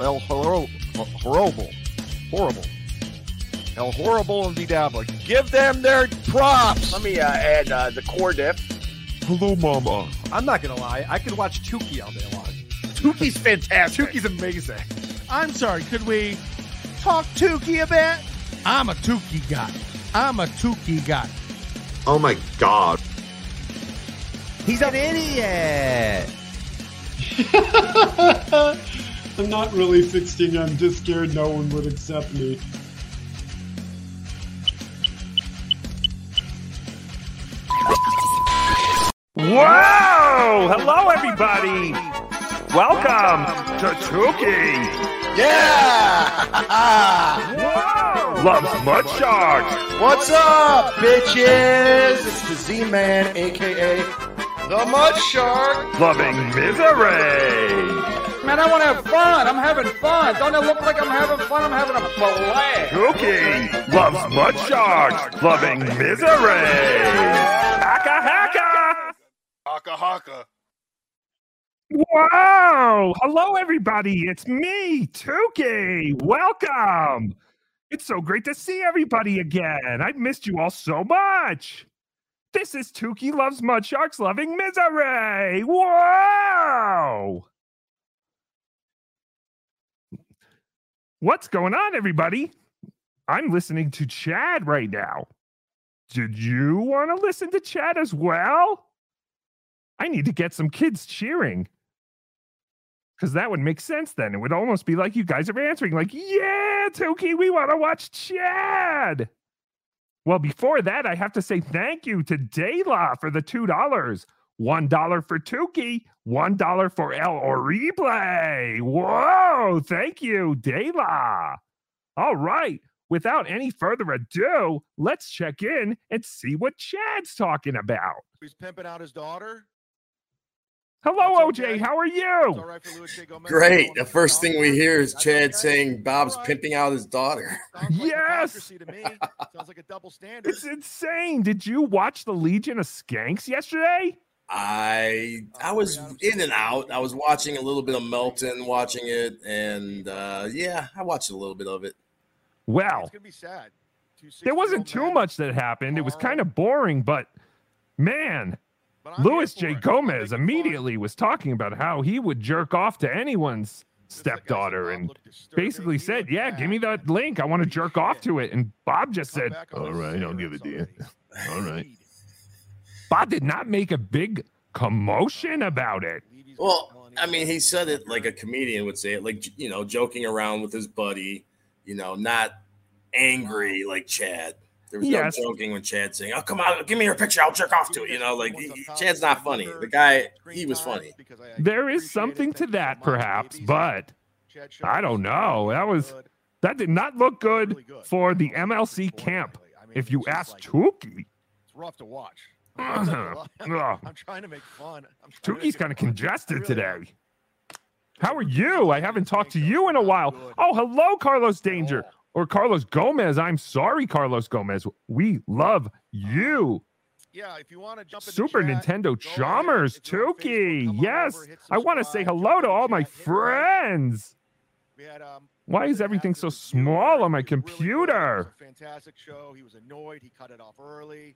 El Horo- Horrible. Horrible. El Horrible and BeDabbler. Give them their props. Let me uh, add uh, the core diff. Hello, Mama. I'm not gonna lie. I could watch Tookie all day long. Tookie's fantastic. Tookie's amazing. I'm sorry, could we talk Tookie a bit? I'm a Tookie guy. I'm a Tookie guy. Oh my god. He's an idiot. I'm not really 16. I'm just scared no one would accept me. Whoa! Hello, everybody. Welcome to Tookie. Yeah! Whoa! Loves mud sharks. What's up, bitches? It's the Z-Man, aka the Mud Shark. Loving misery. Man, I want to have fun. I'm having fun. Don't it look like I'm having fun? I'm having a blast. Tookie loves mud sharks. Loving misery. Haka haka. Haka haka. Wow! Hello, everybody. It's me, Tookie. Welcome. It's so great to see everybody again. I've missed you all so much. This is Tookie Loves Mud Sharks Loving Misery. Whoa! What's going on, everybody? I'm listening to Chad right now. Did you want to listen to Chad as well? I need to get some kids cheering. Because that would make sense then. It would almost be like you guys are answering, like, yeah, Tookie, we want to watch Chad. Well, before that, I have to say thank you to Dayla for the $2. $1 for Tookie, $1 for El Horrible. Whoa, thank you, Dayla. All right, without any further ado, let's check in and see what Chad's talking about. He's pimping out his daughter. Hello, That's OJ. okay. How are you? all right for Gomez. Great. The first thing we hear is Chad saying Bob's All right. pimping out his daughter. Sounds like Yes. hypocrisy to me. Sounds like a double standard. It's insane. Did you watch the Legion of Skanks yesterday? I I was in and out. I was watching a little bit of Melton, watching it, and uh, yeah, I watched a little bit of it. Well, It's gonna be sad. Two there wasn't too much that happened. It was kind of boring, but man, but Luis J. Gomez immediately was talking about how he would jerk off to anyone's This is the guy said stepdaughter and basically said, Yeah, give me that link. I want to jerk off to it. And Bob just said, back on All the right, I'll give it to you. All right. Already. Bob did not make a big commotion about it. Well, I mean, he said it like a comedian would say it, like you know, joking around with his buddy, you know, not angry like Chad. There was Yes. no joking when Chad saying, "Oh, come on, give me your picture. I'll jerk off to it." You know, like he, he- Chad's not funny. The guy, he was funny. There is something to Thank you so that, perhaps, but I don't know. That was that did not look good really good. for the MLC camp. I mean, If you ask like- Tookie, It's rough to watch. I'm trying to make fun. I'm trying to make Tookie's kind of congested really am. today. How are you? I haven't talked to you in a while. Oh, hello, Carlos Danger or Carlos Gomez. I'm sorry, Carlos Gomez. We love you. Yeah, if you want to jump Super chat, Nintendo. Chalmers, Facebook, Tookie. Yes, over, I want to say hello to all my chat, hit like. friends. We had, um, Why is everything so Atkins, the viewer. small on my was really good. It was computer? fantastic show. He was annoyed. He cut it off early.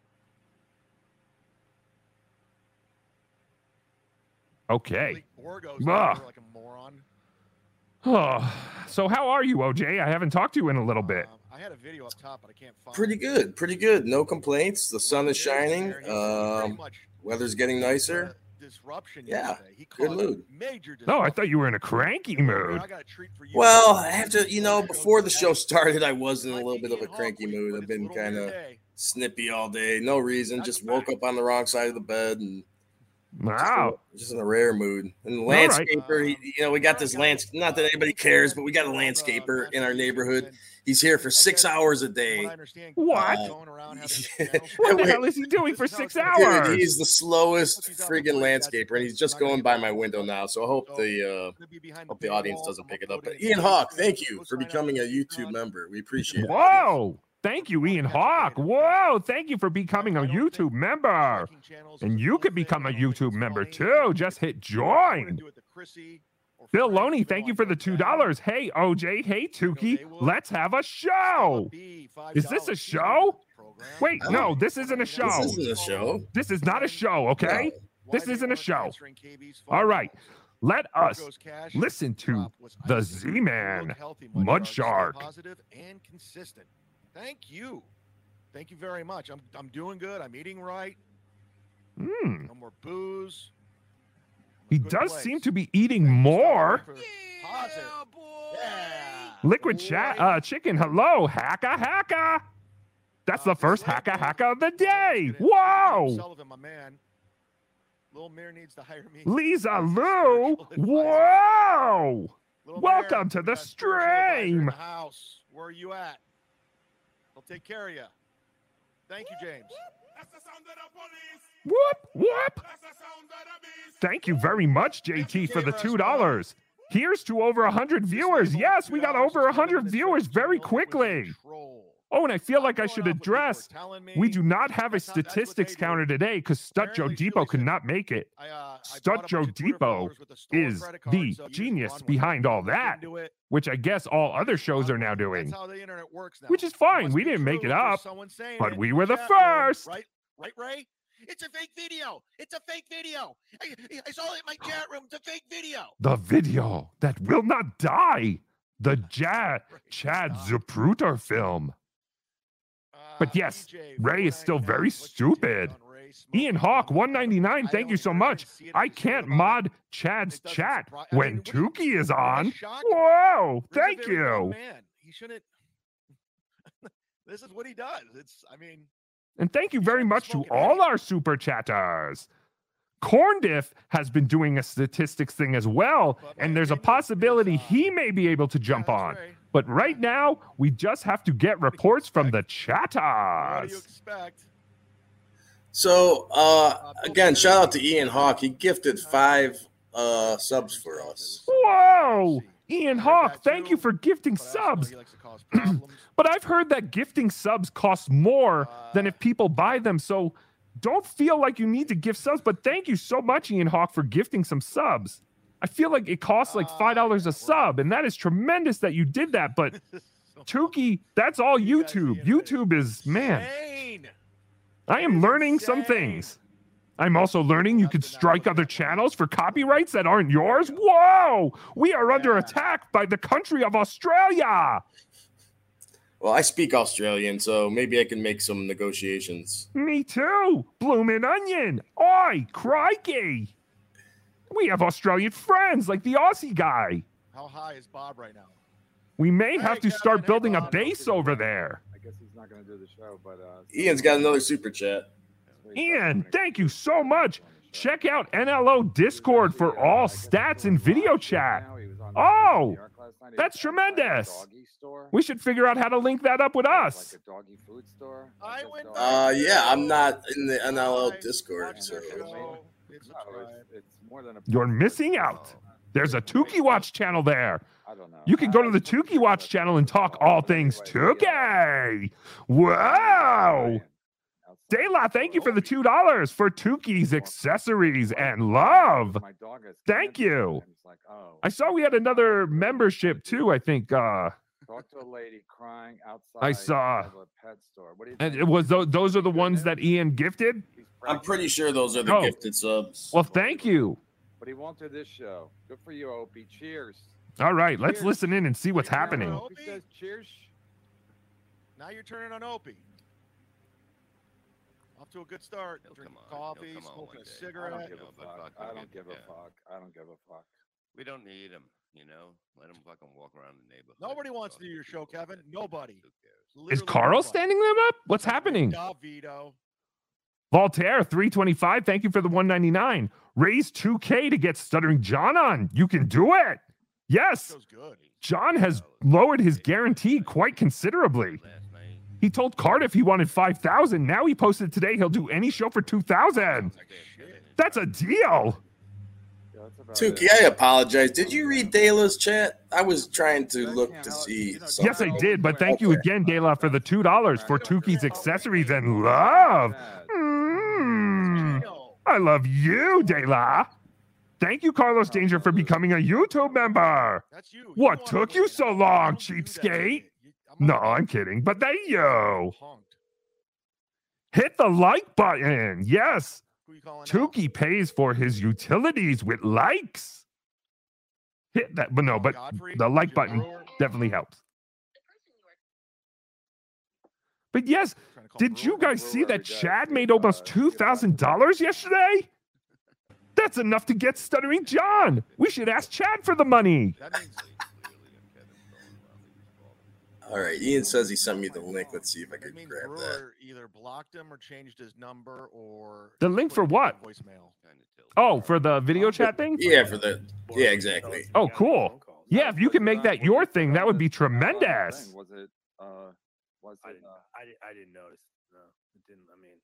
Okay. Billy Borgo's like a moron. Oh, so how are you, OJ? I haven't talked to you in a little bit. Um, I had a video up top, but I can't find Pretty good, pretty good. No complaints. The sun is shining. He was pretty Um, much weather's getting nicer. Disruption. Yeah. He good mood. Major No, I thought you were in a cranky mood. I got a treat for you. Well, I have to, you know, before the show started, I was in a little bit of a cranky mood. I've been kind of snippy all day, no reason. Just woke up on the wrong side of the bed and Wow. just in a rare mood. And the All right. landscaper, he, you know, we got this lands. Not that anybody cares, but we got a landscaper in our neighborhood. He's here for six hours a day. What? Going around? What the hell is he doing for six Dude, hours? he's the slowest friggin' landscaper, and he's just going by my window now. So I hope the uh, hope the audience doesn't pick it up. But Ian Hawk, thank you for becoming a YouTube member. We appreciate it. Whoa. Thank you, Ian Hawk. Whoa. Thank you for becoming a YouTube member. And you could become a YouTube member too. Just hit join. Bill Loney, thank you for the two dollars. Hey OJ, hey Tookie, let's have a show. Is this a show? Wait, no, this isn't a show. This isn't a show. This is not a show, okay? This isn't a show. All right, let us listen to the Z-Man, Mud Shark. Positive and consistent. Thank you. Thank you very much. I'm I'm doing good. I'm eating right. Hmm, No more booze. he does place. seem to be eating more. Positive. Yeah. Liquid chat, uh, chicken. Hello, hacka hacka. That's the first hacka hacka of the day. Whoa, Sullivan, my man. Little Mir needs to hire me. Lisa Lou. Whoa. Little Welcome Mir, to the got a spiritual advisor in stream. the House. Where are you at? I'll take care of you. Thank you, James. Whoop whoop. Thank you very much, JT, for the two dollars. Here's to over a hundred viewers. Yes, we got over a hundred viewers very quickly. Oh, and I feel like I should address we do not have a statistics counter today because Stut Joe Depot could not make it. uh, Stut Joe Depot is the genius behind all that, which I guess all other shows are now doing. That's how the internet works now. Which is fine. We didn't make it up, but we were the first. Right, right, Ray. It's a fake video. It's a fake video. I, I saw it in my chat room. It's a fake video. The video that will not die. The ja- Chad Zapruder film. But yes, Ray is still very stupid. Ian Hawk, 199, thank you so much. I can't mod Chad's chat when Tookie is on. Whoa, thank you. Man, he shouldn't. this is what he does. It's. I mean, And thank you very much to all our super chatters. Corndiff has been doing a statistics thing as well, and there's a possibility uh, he may be able to jump on. But right now, we just have to get reports from the what do you chatters. expect? So uh, again, shout out to Ian Hawk. He gifted five uh, subs for us. Whoa! Ian Hawk, thank you for gifting subs. He likes to cause problems. But I've heard that gifting subs costs more than if people buy them. So don't feel like you need to gift subs. But thank you so much, Ian Hawk, for gifting some subs. I feel like it costs like five dollars a sub, and that is tremendous that you did that. But Tookie, that's all YouTube. YouTube is man. I am learning some things. I'm also learning you could strike other channels for copyrights that aren't yours. Whoa! We are under attack by the country of Australia. Well, I speak Australian, so maybe I can make some negotiations. Me too. Bloomin' onion. Oi, crikey. We have Australian friends like the Aussie guy. How high is Bob right now? We may have to start building a base over there. I guess he's not going to do the show, but uh, Ian's got another super chat. Ian, thank you so much. Check out NLO Discord for all stats and video chat. Oh, that's tremendous. We should figure out how to link that up with us. Like a doggy food store. I went. Uh, yeah, I'm not in the NLO Discord, so It's a No, it's, it's more than a. You're missing out. There's a Tookie Watch channel there. I don't know. You can go to the Tookie Watch channel and talk all things Tookie. Wow. Dayla, thank you for the two dollars for Tookie's accessories and love. My dog has Thank you. and it's like, oh, I saw we had another membership too. I think, uh, talk to a lady crying outside. I saw. of a pet store. What do you and it was those. Those are the ones that Ian gifted. He's I'm pretty sure those are the Oh. gifted subs. Well, thank you. But he won't do this show. Good for you, Opie. Cheers. All right, let's listen in and see what's Cheers. happening. Opie? Opie says cheers. Now you're turning on Opie. Off to a good start. He'll Drinking come on. He'll coffee, smoking a day. I cigarette. don't give a fuck. fuck I don't give a fuck. I don't give a fuck. We don't need him, you know. Let him fucking walk around the neighborhood. Nobody wants to do your show. Kevin. Nobody. Who cares? Is Carl nobody. standing them up? What's happening? Davito. Voltaire, 325. Thank you for the 199. Raise 2K to get Stuttering John on. You can do it. Yes. John has lowered his guarantee quite considerably. He told Cardiff he wanted 5,000. Now he posted today he'll do any show for 2,000. That's a deal. Yeah, that's about Tookie, it. I apologize. Did you read Dayla's chat? I was trying to look to see. Yes, I did, but thank you again, Dela, for the $2 for Tookie's accessories and love. I love you, Dela. Thank you, Carlos Danger, for becoming a YouTube member. That's you. What took you so long, cheapskate? No, I'm kidding, but thank you. Hit the like button. Yes. Tookie pays for his utilities with likes. Hit that, but no, but the like button definitely helps. But yes, did you guys see that Chad made almost $2,000 yesterday? That's enough to get Stuttering John. We should ask Chad for the money. All right, Ian says he sent me the link. Let's see if I can means grab that. Either blocked him or changed his number or The link for put it in what? Voicemail. Oh, for the video oh, chat thing? Yeah, for the yeah, exactly. Oh, cool. Yeah, if you can make that your thing, that would be tremendous. Was it? Uh, was I it? didn't, Uh, I, di- I didn't notice. No, it didn't. I mean,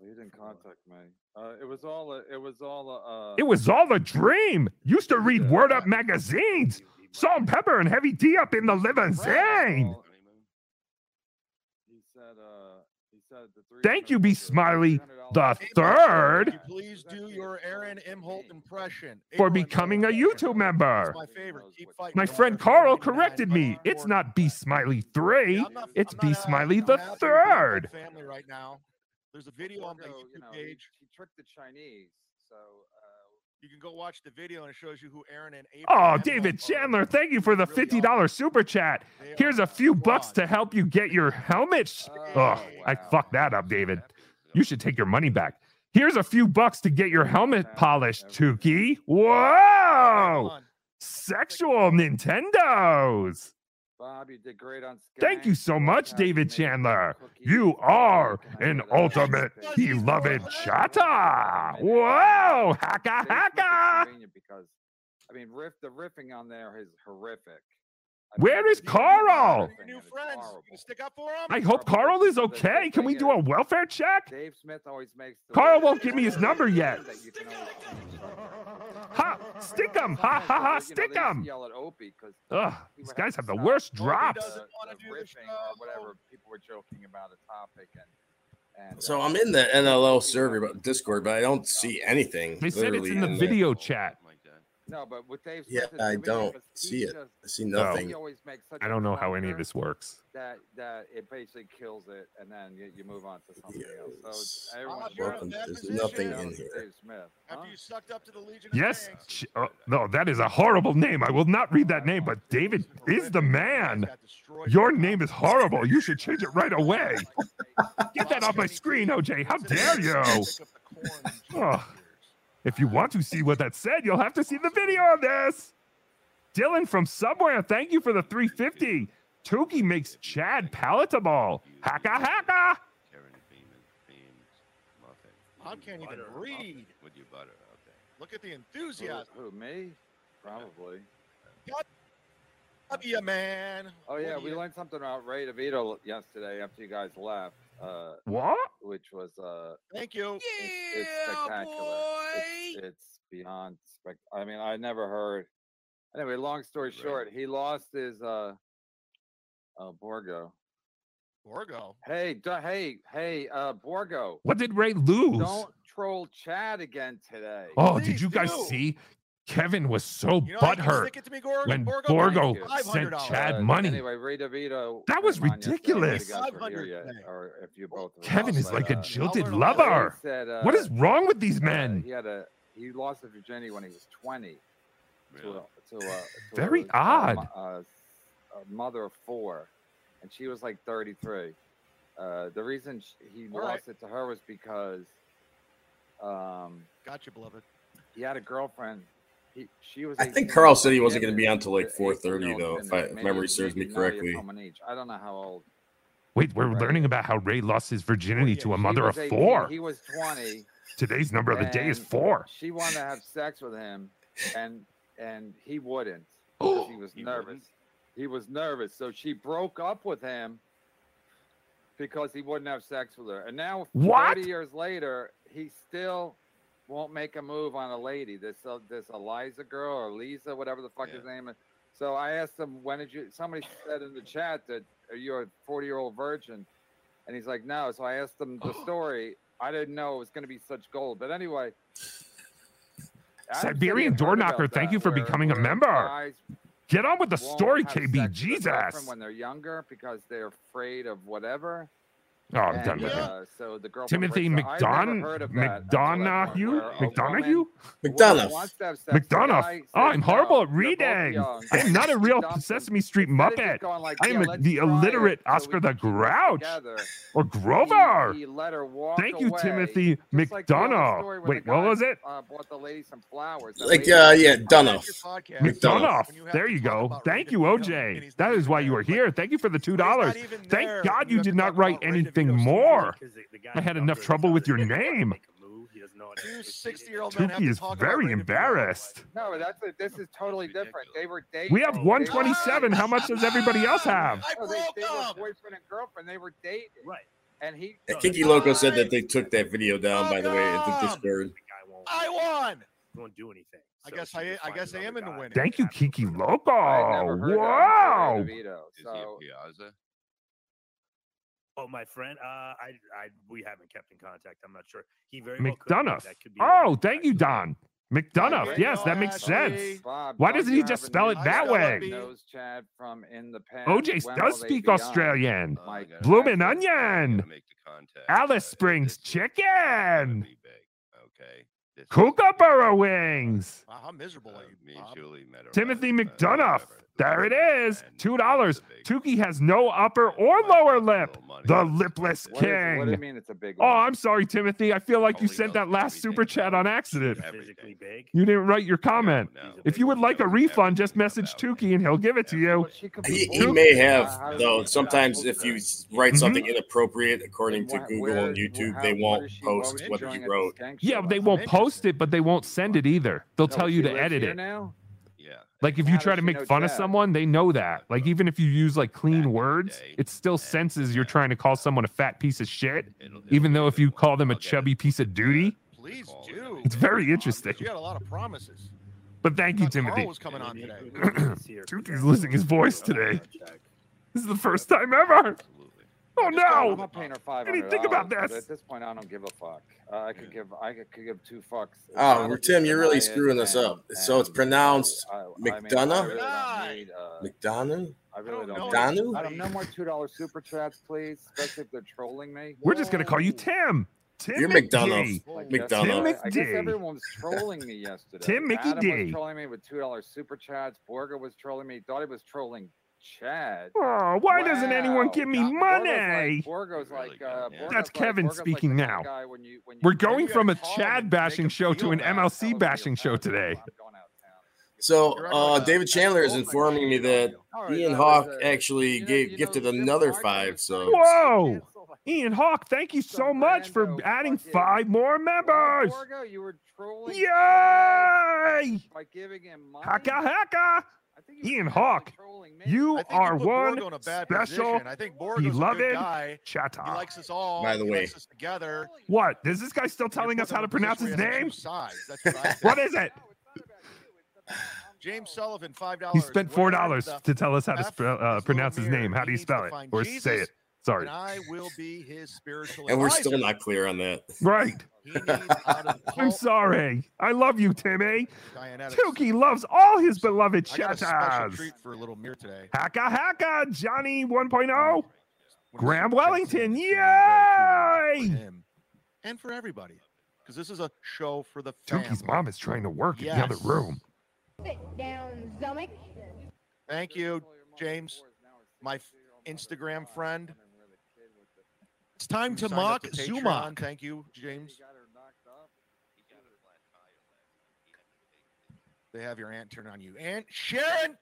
he didn't contact me. Uh, it was all. A, it was all. A, uh, It was all a dream. Used to read Word Up magazines. Salt and Pepper and Heavy D up in the limousine. He said. Uh, he said the three. Thank you, B. Smiley the third Please do your Aaron Imholt impression. for becoming a YouTube member. My favorite. Keep fighting. My friend Carl corrected me. It's not B Smiley 3, it's B Smiley the third. Family right now. There's a video on my YouTube you know, he- page. He tricked the Chinese. So. You can go watch the video and it shows you who Aaron and April. Oh, David. Chandler, thank you for the $50 super chat. Here's a few bucks to help you get your helmet. Oh, I fucked that up, David. You should take your money back. Here's a few bucks to get your helmet polished, Tookie. Whoa! Sexual Nintendos. Bob, you did great on. Thank you so much, David Chandler. You are an ultimate beloved chata. Whoa! Haka haka! Because, I mean, riff the riffing on there is horrific. Where is Carl? New friends. You stick up for him? I hope Carl is okay. Can we do a welfare check? Dave Smith always makes. The Carl won't give me his number yet. That you can always- Ha! Stick him! Ha ha ha! You Stick they used to him! Yell at Opie because Ugh, these guys have the worst drops. the- the riffing or whatever. People were joking about a topic and. and So uh, I'm in the NLL server, but Discord, but I don't see anything. They said it's in the there. video chat. No, but with Dave Yeah, I don't see it. just- I see nothing. He always makes such I a don't know how any of this works. That that it basically kills it, and then you, you move on to something else. So it's, everyone's you're in a Welcome. There's nothing in here. Dave Smith. After huh? you sucked up to the Legion Yes. Tanks. ch- oh, no, that is a horrible name. I will not read that name, but David is the man. Your name is horrible. You should change it right away. Get that off my screen, OJ. How dare you? Oh, if you want to see what that said, you'll have to see the video of this. Dylan from Somewhere, thank you for the 350. Tookie makes Chad palatable. Haka haka. I can't even read. With your butter, okay. Look at the Who, enthusiasm. who, me? Probably. Love you, man. Oh yeah, What do we you- learned something about Ray DeVito yesterday after you guys left. Uh, What? which was uh, Thank you. it's, it's spectacular. It's, it's beyond spec. I mean, I never heard. Anyway, long story short, he lost his uh, uh Borgo. Borgo. Hey, du- hey, hey, uh, Borgo. What did Ray lose? Don't troll Chad again today. Oh, did you guys do. see? Kevin was so You know how you can butthurt to me, Gor- when Borgo? Borgo sent $500. Chad Uh, money. Anyway, Ray DeVito. That was came on yesterday. I don't know if ridiculous. you 500 here yet, today. or if you both. were Kevin is but, like a uh, jilted I'll lover. Said, uh, What is wrong with these uh, men? he had a he lost his virginity when he was twenty. To a, to a, to Very a, odd. A, mo- a, a mother of four, and she was like thirty-three. Uh, the reason sh he All lost right. it to her was because um, Gotcha, beloved. he had a girlfriend. He, she was. I think Carl said he wasn't going to be on until like 4:30 though, if, I, maybe- if memory serves me maybe not yet correctly. common age. I don't know how old. Wait, we're Right. learning about how Ray lost his virginity to a mother was of 18, four. He was twenty. Today's number of the day is four. She wanted to have sex with him, and and he wouldn't. because he was He nervous. wouldn't? He was nervous, so she broke up with him because he wouldn't have sex with her. And now, What? thirty years later, he still won't make a move on a lady. This uh, this Eliza girl or Lisa, whatever the fuck his name is. So I asked him, when did you? Somebody said in the chat that you're a forty year old virgin? And he's like, no. So I asked him the story. I didn't know it was going to be such gold. But anyway, Siberian door knocker, thank you for becoming a member. Get on with the story, KB. sex with their Jesus. girlfriend When they're younger, because they're afraid of whatever. Oh, I'm And, done with it. uh, so the girlfriend Timothy breaks up. I've never McDon heard of I went McDonough where a McDonough woman McDonough. wants to have sex with a McDonough. guy, Oh, I'm horrible at they're reading. I'm not a real Sesame Street Instead of just Muppet. like, I "Yeah, am a- the try it illiterate so Oscar the Grouch together." or Grover. He, he let her walk Thank you, away, Timothy just like McDonough. story Wait, what was it? Uh, bought the lady some flowers. The Like, lady- uh, yeah, Dunoff. McDonough. There you go. Thank you, OJ. That is why you are here. Thank you for the two dollars. Thank God you did not write anything more. I had enough trouble with your name. Two 60 year old men have Tookie is very embarrassed. No, that's a, this is totally different. They were dating. We have 127. How much does everybody else have? No, they, they were boyfriend and girlfriend. They were dating. Right. And he. Yeah, Kinky Loco said that they took that video down, by the way, at the Discord. I won. won't do anything. I guess I, I guess I am in the winning. Thank you, Kiki Loco. never heard that Wow. until DeVito, So Oh, my friend. Uh, I, I, we haven't kept in contact. I'm not sure. He very well could. McDonough. That could be Oh, thank you, Don. McDonough. Right. Yes, that makes sense. Why doesn't he just spell it that way? Knows Chad from in the past. OJ When does speak? Australian. Uh, Mike, Bloomin' Onion. Alice Springs Chicken. Okay. Kookaburra Wings. Wow, how miserable are you, me, Bob? Timothy McDonough. There it is. Two dollars. Tookie has no upper or lower lip. The lipless What, is, what do you king. mean it's a big Oh, one? I'm sorry, Timothy. I feel like you sent that last super chat on accident. physically big. You didn't write your comment. If you would like a refund, just message Tookie and he'll give it to you. He, he may have, though. Sometimes if you write mm-hmm. something inappropriate, according to Google and YouTube, they won't post what you wrote. Yeah, they won't post it, but they won't send it either. They'll tell you to edit it. Now? Like if you try to make know fun of someone, they know that. Like even if you use like clean words, it still senses you're trying to call someone a fat piece of shit. Even though if you call them a chubby piece of duty, Please do. it's very interesting. because You had a lot of promises. But thank you, Thought Carl Timothy. was coming on today. Tookie's losing his voice today. This is the first time ever. Oh no! I'm not no! paying her five What do think about this? At this point, I don't give a fuck. Uh, I could give. I could, could give two fucks. Oh, I'll Tim, you're really deny it screen this and- up. So it's pronounced I- I mean, I McDonough? really don't need, uh, McDonough? I really don't. Donu? need- I don't. No more two dollar super chats, please. Especially if they're trolling me. We're just gonna call you Tim. Tim You're McD. McDonough. Like McDonough. yesterday, I guess McD. everyone was trolling me yesterday. Tim Mickey Adam D. was trolling me with two dollar super chats. Borga was trolling me. Thought he was trolling Chad. Oh, why doesn't anyone give me Borga's money? Like, Borga's like, uh, Borga's That's like- Kevin Borga's like speaking the kind now. guy when you- when you- We're going from a gotta call him Chad bashing show to an. MLC bashing show today. So uh, David Chandler is informing me that Ian Hawk actually gave, gifted another five. So Whoa! Ian Hawk, thank you so much for adding five more members. Borga, you were trolling Yay! by giving him money. Haka haka! Ian Hawk, you I think are you one Borgo in a bad special, position. I think Borgo's a good beloved guy. chatter. He likes us all. By the he way. likes us together. What? Is this guy still telling us how to pronounce his name? That's what, I think. What is it? James Sullivan, five dollars. He spent four dollars to tell us how to spell, uh, pronounce his name. How do you spell it? Or say it? Sorry. And I will be his spiritual and we're advisor. still not clear on that. Right. He needs out of I'm sorry. I love you, Timmy. Dianetics. Tookie loves all his beloved I got a special treat for a little mirror today. Haka haka, Johnny 1.0. Graham Wellington, For yay! him and for everybody, because this is a show for the family. Tookie's mom is trying to work in the other room. Sit down, Zumock. Thank you, James, my f- Instagram friend. It's time who to mock to Patreon. Thank you, James. They have your aunt turn on you. Aunt Sharon!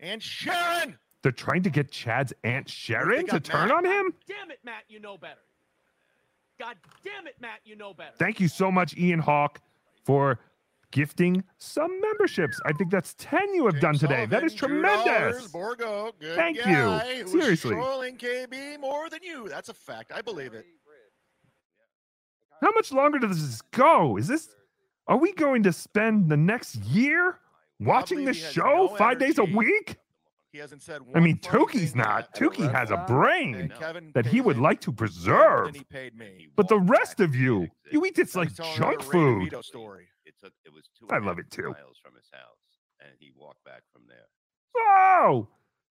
Aunt Sharon! They're trying to get Chad's Aunt Sharon to turn Matt. on him? Damn it, Matt, you know better. God damn it, Matt, you know better. Thank you so much, Ian Hawk, for gifting some memberships. I think that's 10 you have done today. That is Sullivan, $2. tremendous. Borgo, Thank you. guy was Seriously. Trolling KB more than you. That's a fact. I believe it. How much longer does this go? Is this are we going to spend the next year watching this show no five days a week? He hasn't said I mean, Tookie's not. Tookie has a brain that he would like to preserve. he paid me. But the rest of you, you eat this like junk food. DeVito story. took it was two. I love it too. Miles from his house, and he walked back from there. Oh,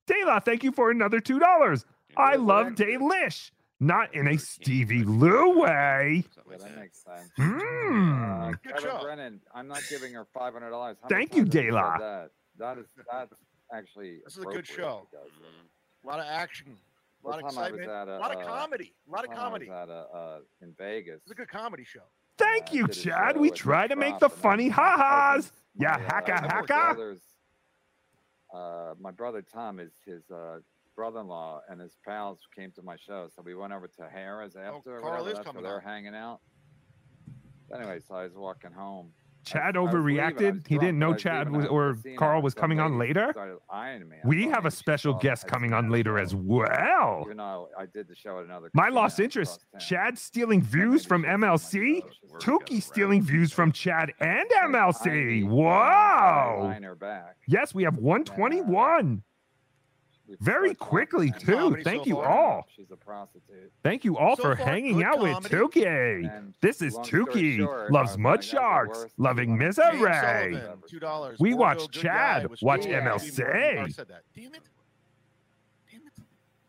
Dayla, thank you for another two dollars. I love Daylish, not in a Stevie Lou way. Yeah, that makes sense. Mm. Uh, Kevin Brennan, I'm not giving her five hundred dollars. Thank you, That? Dayla. that is that's actually. This is a good show. A lot of action. A lot of One time I was excitement. at A lot of uh, comedy. A lot of one time I was comedy. at a, uh, in Vegas. It's a good comedy show. Thank you, Chad. We try to make the funny ha-has. Yeah, my, hacka my hacka. uh, my brother Tom is his uh, brother-in-law and his pals came to my show, so we went over to Harris after. or Carl is that's where coming they're up. hanging out. Anyway, so I was walking home. Chad I leaving, I overreacted. He didn't know Chad was or Carl was coming on later. started eyeing me. I We have a special guest coming on later as well. Even I did the show at another. My lost interest. Chad stealing views from MLC. Tookie stealing views from Chad and MLC. Whoa. Line her back. Yes, we have 121. Very quickly, too. Thank you all. She's a prostitute. Thank you all So for far, hanging good out with comedy. Tookie. And This is long story Tookie. short, Loves I mud like, that's the sharks. Loving James misery. Two dollars. We watch Chad watch cool. Yeah, MLC. I said that. Damn it.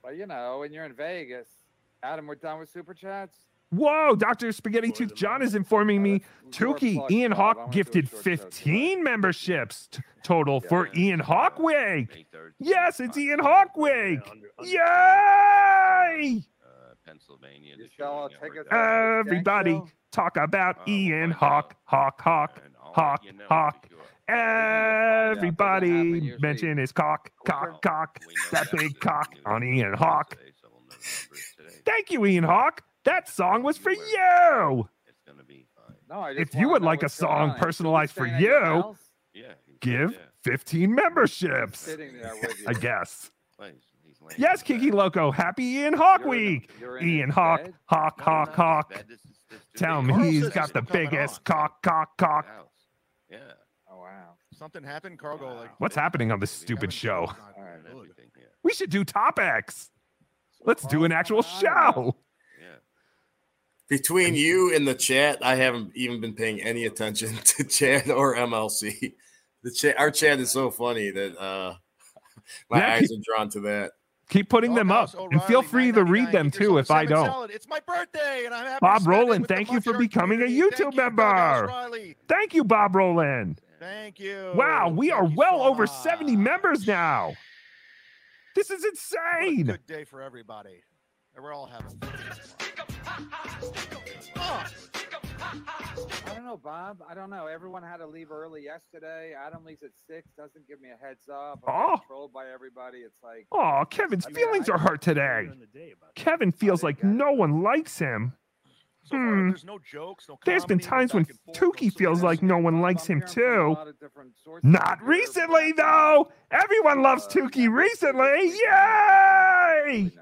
But you know, when you're in Vegas, Adam, we're done with super chats. Whoa, Dr. Spaghetti Tooth John is informing me Tookie, Ian. Hawk gifted 15 memberships total for Ian Hawk Week. Yes, it's Ian Hawk Week. Yay! Pennsylvania. Everybody talk about Ian Hawk, Hawk, Hawk, Hawk, Hawk. Everybody mention his cock, cock, cock, that big cock on Ian Hawk. Thank you, Ian Hawk. That song was for you. No, I If you would like a what's going song on. Is he personalized for staying at your you. Yeah. give 15 memberships. Sitting there with you. I guess. Well, he's- he's laying Yes, Kiki bed. Loco. Happy Ian Hawk You're in the- Week. you're in Ian Hawk, bed? Hawk, No, Hawk, not Hawk. This is- this Tell him he's got the biggest on. cock, cock, cock. Yeah. Oh wow. Something happened. Carl go like. What's happening on this stupid show? Not All right, good. Everything here. We should do topics. Let's do an actual show. Yeah. Between you and the chat, I haven't even been paying any attention to chat or MLC. The chat, our chat is so funny that uh, my Yeah, eyes keep- are drawn to that. Keep putting them up, Doghouse and feel free to read them too if I don't. salad. It's my birthday, and I'm happy. Bob to spend it Rowland, with the thank you for Mudchark becoming a. YouTube Thank you, member. O'Reilly. Thank you, Bob Roland. Thank you. Wow, we are Thank you well so over much. 70 members now. This is What a insane. good day for everybody. And we're all having. Oh, I don't know, Bob. I don't know. Everyone had to leave early yesterday. Adam leaves at six. Doesn't give me a heads up. I'm Oh. controlled by everybody. It's like Oh, Kevin's I mean, feelings I- are hurt today. Kevin feels like no one likes him. so Hmm. there's no jokes, no There's been times when back and Tookie feels like no one likes him I'm hearing from a too. lot of different sources Not recently, but- though. Everyone loves Uh, Tookie recently. Yay!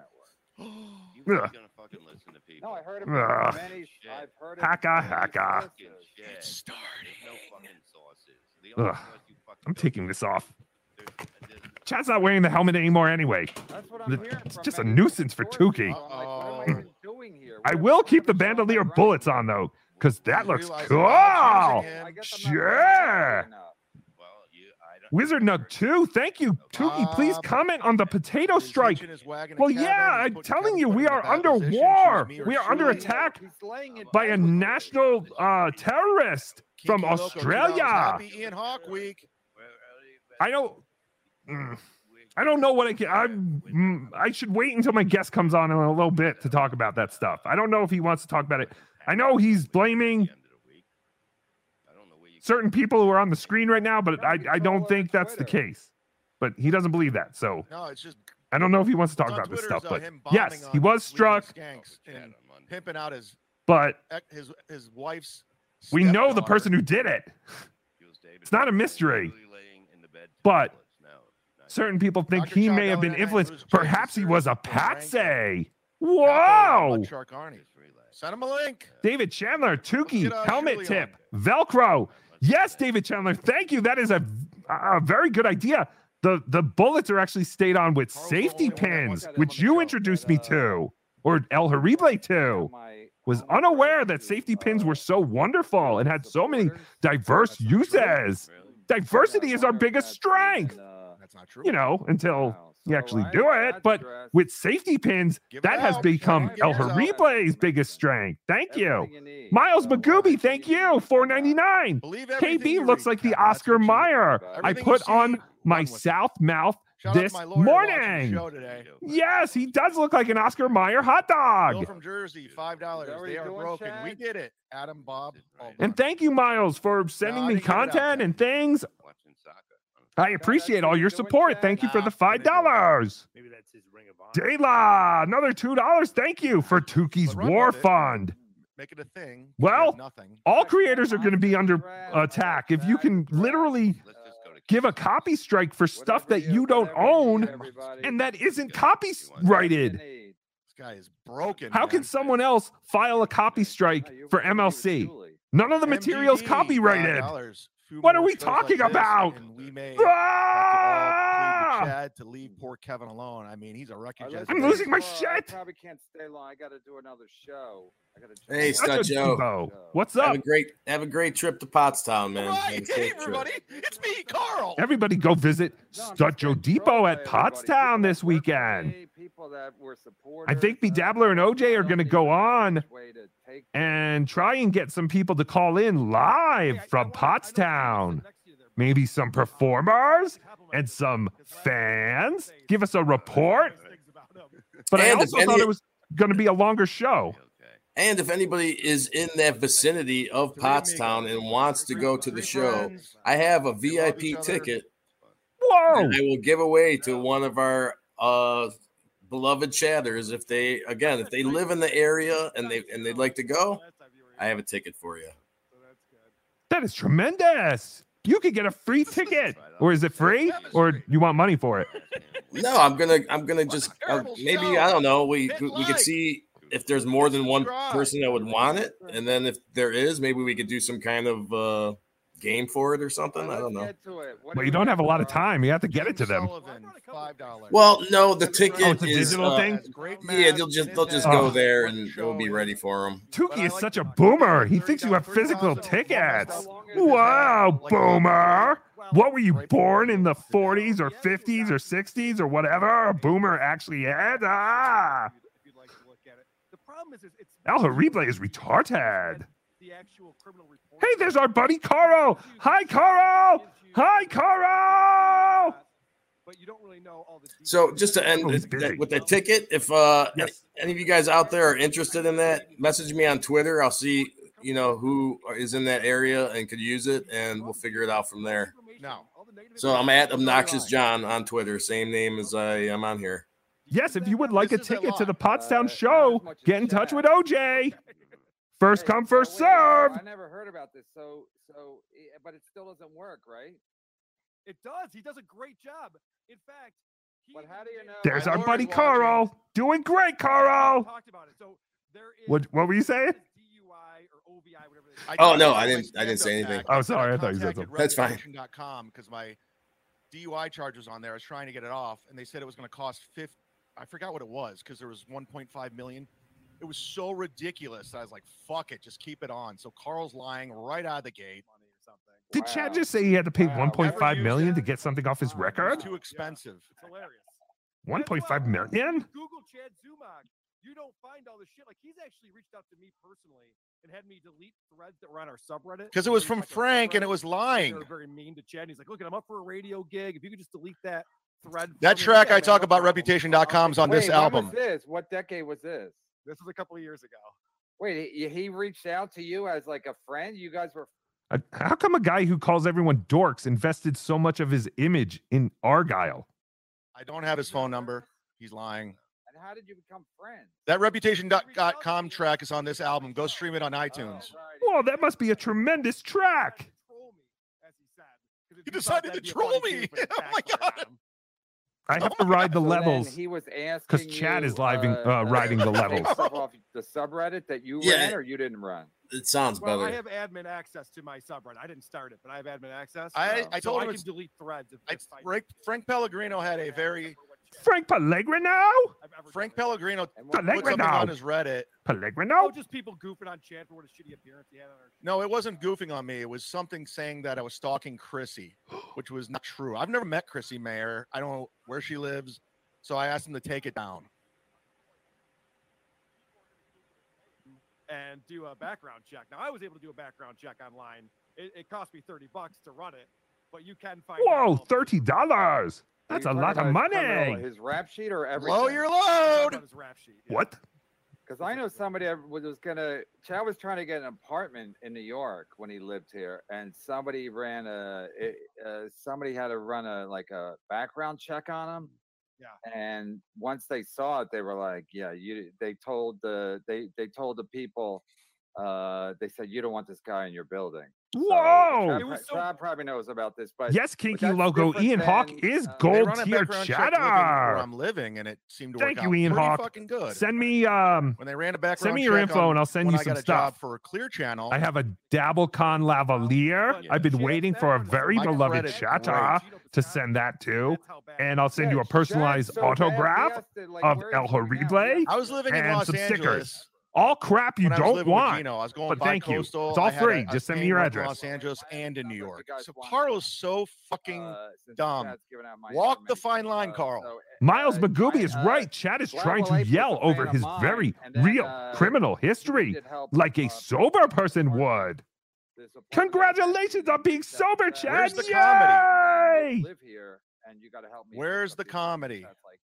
You really Ugh. gonna fucking listen to people? No, I heard him Ugh. from many. I've heard it. Hacka, from many hacka. sources. Shit. started. No fucking sources. The only Ugh. source you fucking I'm taking this off. there's- there's- Chad's not wearing the helmet anymore anyway. That's what I'm The- hearing It's from just a many nuisance for sources. Tookie. I'm like, what am I even oh. doing here? I What will am keep the gonna show my bandolier brain? bullets on though, because that You looks realize cool. that Bob's using I him. guess I'm not Sure. brain enough. well, you, I don't. Wizard Nug 2, thank you. Tookie, please comment on the potato strike. reaching his wagon and Well, yeah, I'm telling you, we are under war. Choose me or We are under attack He's laying it by a national uh, terrorist from Kiki Loco, $2. Australia. Happy Ian Hawk week. I don't. mm, I don't know what I can. I'm, mm, I should wait until my guest comes on in a little bit to talk about that stuff. I don't know if he wants to talk about it. I know he's blaming certain people who are on the screen right now, but I, I don't think that's the case. But he doesn't believe that. So No, it's just I don't know if he wants to talk it's on about this stuff. uh, But yes, he was struck. Pimping out his But his his wife's. we know the person who did it. It's not a mystery. But certain people think Dr. he may have been influenced. Perhaps he was a Sirius, patsy. Whoa! Send him a link. David Chandler, Tukey, helmet tip, Velcro. Yes, David Chandler, thank you. That is a, a very good idea. The the bullets are actually stayed on with safety pins, which you introduced me to, or El Horrible to. was unaware that safety pins were so wonderful and had so many diverse uses. Diversity is our biggest strength. That's not true. You know, until you actually do it. But with safety pins, that has become El Horrible's biggest strength. Thank you. Miles Magooby, thank you. 499. KB looks like the Oscar Mayer I put on my south mouth Shout out to this my lawyer watching the morning. show today. Yes, he does look like an Oscar Mayer hot Bill dog. from Jersey, five dollars. They you're are doing, broken. We did it. Adam, Bob. Oh, And thank you, Miles, for sending I me didn't give it out content and things. Watching soccer. I appreciate all your support. Thank you for the five dollars. Maybe that's his ring of honor. Dayla, another two dollars. Thank you for Tookie's War. Fund. make it a thing. Well, nothing. All creators are going to be under attack if you can literally Let's just go to give a copy strike for stuff that you don't own and that isn't copyrighted. This guy is broken. How can someone else file a copy strike for MLC? None of the materials copyrighted. $5. Few What are we talking like about? We may all ah! Ah! plead with Chad to leave poor Kevin alone. I mean, he's a wreckage. I as listen it I'm losing my Bro, I shit. probably can't stay long. I got to do another show. I got to. Hey, Such a Stud Joe. Debo. What's Have up? a great have a great trip to Pottstown, man. Have Right, safe hey trip. everybody, it's me, Carl. Everybody go visit Stutjo Depot at Pottstown this weekend. People that were supporters. I think Bedabbler and OJ are going to go on and try and get some people to call in live from Pottstown. Maybe some performers and some fans. Give us a report. But I And if also thought any- it was going to be a longer show. And if anybody is in that vicinity of Pottstown and wants to go to the show, I have a VIP ticket. Whoa! I will give away to one of our uh, beloved chatters if they again if they live in the area and they and they'd like to go. I have a ticket for you. That is tremendous. You could get a free ticket. Or is it free? Or you want money for it? No, I'm gonna I'm gonna just uh, maybe I don't know. We we could see if there's more than one person that would want it, and then if there is, maybe we could do some kind of uh, game for it or something. I don't know. Well, you don't have a lot of time. You have to get it to them. Five dollars. Well, no, the ticket Oh, it's a is digital uh, thing? Yeah, they'll just they'll just go there and it'll be ready for them. Tookie is such a boomer. He thinks you have physical tickets. Wow, boomer. What were you born in the 40s or 50s or 60s or whatever? A boomer actually had? Ah. The problem is, is it's El Horrible is retarded. the actual criminal report. Hey, there's our buddy Carl. Hi, Carl. Hi, Carl. But you don't really know all the So just to end Oh, he's it- busy. with the ticket, if uh any of you guys out there are interested in that, message me on Twitter. I'll see you know who is in that area and could use it, and we'll figure it out from there. No. So I'm at obnoxious John on Twitter, same name as I am on here. Yes, if you would like a ticket to the Pottstown show, get in touch with OJ. First come, first serve. I never heard about this. So, so, eh, but it still doesn't work, right? It does. He does a great job. In fact, he But how do you know? There's our buddy is watching. Carl. Doing great, Carl. talked about it. So there is What what were you saying? DUI or OVI, whatever they I Oh, no, I didn't- I didn't say stand-up anything. back. Oh, sorry, I thought you said something. That's fine. reputation.com because my DUI charge was on there. I was trying to get it off, and they said it was going to cost fifth. I forgot what it was because there was 1.5 million. It was so ridiculous. I was like, "Fuck it, just keep it on." So Carl's lying right out of the gate. Did Chad just say he had to pay 1.5 million to get something off his record? It's too expensive. It's hilarious. 1.5 million? Google Chad Zumock. You don't find all this shit. Like he's actually reached out to me personally and had me delete threads that were on our subreddit because it was from like Frank and it was lying. They were very mean to Chad. And he's like, "Look, I'm up for a radio gig. If you could just delete that thread." That for me." track Yeah, I man, talk about problem. reputation.com's on Wait, this album. was this? What decade was this? This was a couple of years ago. Wait, he, he reached out to you as like a friend. You guys were. Uh, How come a guy who calls everyone dorks invested so much of his image in Argyle? I don't have his phone number. He's lying. And how did you become friends? That reputation.com track is on this album. Go stream it on iTunes. Whoa, that must be a tremendous track. He decided to troll me. Oh my god. I have to ride the So levels He was asking because Chad is living, uh, uh, riding the levels. off the subreddit that you Yeah. ran or you didn't run. It sounds Well, I have admin access to my subreddit. I didn't start it, but I have admin access. I- so I told I him can delete threads. If, if I- Frank, Frank Pellegrino had a very Frank Pellegrino? Frank Pellegrino put Pellegrino. something on his Reddit. Pellegrino? Oh, just people goofing on Chad for what a shitty appearance he had on our No, it wasn't goofing on me. It was something saying that I was stalking Chrissy, which was not true. I've never met Chrissie Mayr. I don't know where she lives. So I asked him to take it down. and do a background check. Now I was able to do a background check online. It, it cost me thirty bucks to run it, but you can find. Whoa, thirty dollars. That's a lot of about his money. His rap sheet or everything? Blow your load. his rap sheet. What? Because I know somebody was was gonna. Chad was trying to get an apartment in New York when he lived here, and somebody ran a. it- Uh, somebody had to run a like a background check on him. Yeah. And once they saw it, they were like, "Yeah, you." They told the they they told the people. Uh, they said you don't want this guy in your building. So Whoa! Chad, It pro- was probably knows about this, but Yes, Kinky that's Logo. Ian Hawk than, is uh, gold run a tier background check living where. I'm living, and it seemed to Thank work you, out Ian pretty Hawk. fucking good. Send me um when they ran a background send me your info on and I'll send you some a job stuff. for a Clear Channel. I have a Dabblecon lavalier. I've been waiting for a very beloved credit's chatter to send that to, and I'll send you a personalized so autograph has like, of El his. Horrible I was living in Los Angeles stickers. All crap you when I was don't living with want. Gino. I was going but thank you. It's all I had a- free. Just send me your address. Los Angeles and in New York. So want Carl is so fucking uh, dumb. Chad's given out my Walk the fine line, uh, Carl. so, Miles uh, Magooby I- is uh, right. Chad is trying to yell over his mine, very then, real uh, criminal history help like a uh, sober person would. Congratulations on being sober, Chad. Where's the Yay! comedy? live here and you got to help me. Where's the comedy?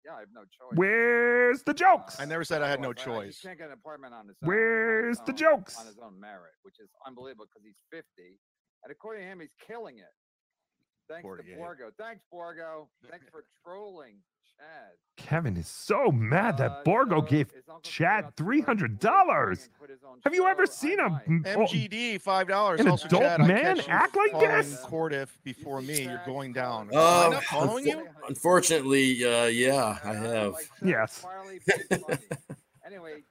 That's like, yeah, I have no choice. Where's the jokes? I never said I had no choice. He can't get an apartment on his own. Where's the his own- jokes? On his own merit, which is unbelievable because he's 50. And according to him, he's killing it. Thanks 48. to Borgo. Thanks, Borgo. Thanks for trolling Chad. Kevin is so mad that Uh, Borgo so gave Chad about to three start hundred recording dollars. and quit his own Have you ever seen a might. oh, MGD five dollars. An Also, adult Chad, I man catch you act like following this? Cordiff before me. You're going down. Am Uh, not following unfo- you? Unfortunately, uh, yeah, I have. Yes. Farley anyway,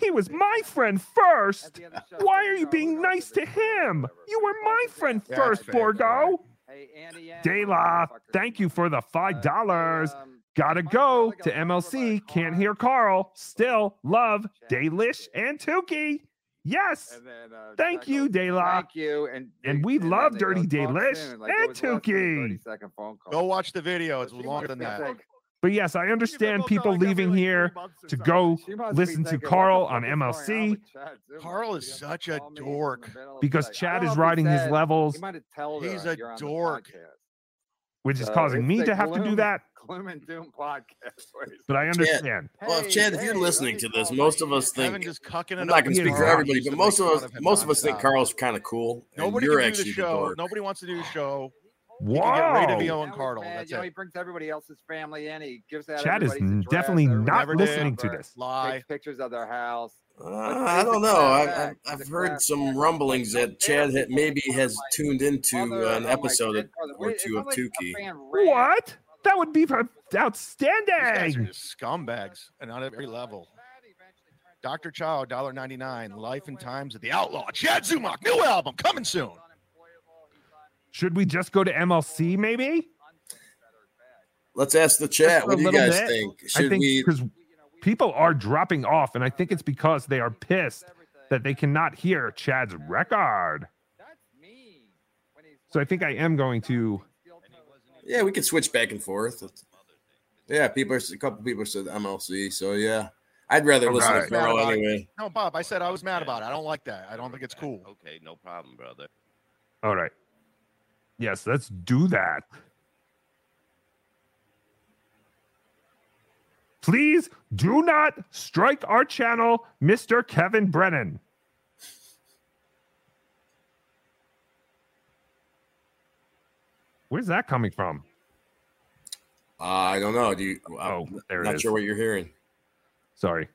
he was my friend first. Why are you being nice to him? You were my friend first, that's fair. Borgo. Hey, Andy, Ann, De thank you for the five dollars. Gotta go to MLC. Can't hear Carl. Still love Dalish and Tookie. Yes. And then, uh, Thank you, goes, De Thank you. And And we then love Dirty go, "Talk Dalish soon," like, and it was less than a Tookie. 30-second phone call. Go watch the video. It's longer than be that. Thinking- But yes, I understand people got, like, every, leaving like, here to go She must be listen to Carl on fuck is going on MLC with Chad Zuma? Carl is such a call me in the dork middle of the because Chad is know if he riding his levels, He might have told her He's a you're on the dork. which is causing it's me to have to do that. Gloom and Doom podcast. But I like, understand. Well, Hey, Chad, if you're hey, listening to this, most of us think just cucking I'm not gonna speak for everybody, but most of us, most of us think. Carl's kind of cool. and Nobody you're can do the show. dork. Nobody wants to do the show. Whoa. You can get Ray DeVito That Cardle. That's you know, it. he brings everybody else's family in. He gives out Chad is everybody's n- address, definitely not listening to this. Lie. Takes pictures of their house. Uh, I don't know. I've, I've, He's a I've heard some rumblings that Chad had, maybe has tuned into an episode or two of like Tookie. What? That would be These guys are outstanding. just scumbags and on every level. Dr. Chow, $1.99. Life and Times of the Outlaw. Chad Zumock, new album coming soon. Should we just go to MLC maybe? Let's ask the chat. What do you guys bit? think? I Should think we? because people are dropping off, and I think it's because they are pissed that they cannot hear Chad's record. So I think I am going to. Yeah, we could switch back and forth. Yeah, people. Are, a couple people said MLC. So yeah, I'd rather listen I to was mad Carl about anyway. No, Bob, I said I was mad about it. I don't like that. I don't think it's cool. Okay, no problem, brother. All right. Yes, let's do that. Please do not strike our channel, Mr. Kevin Brennan. Where's that coming from? Uh, I don't know. Do you? Oh, I'm there not is. sure what you're hearing. Sorry.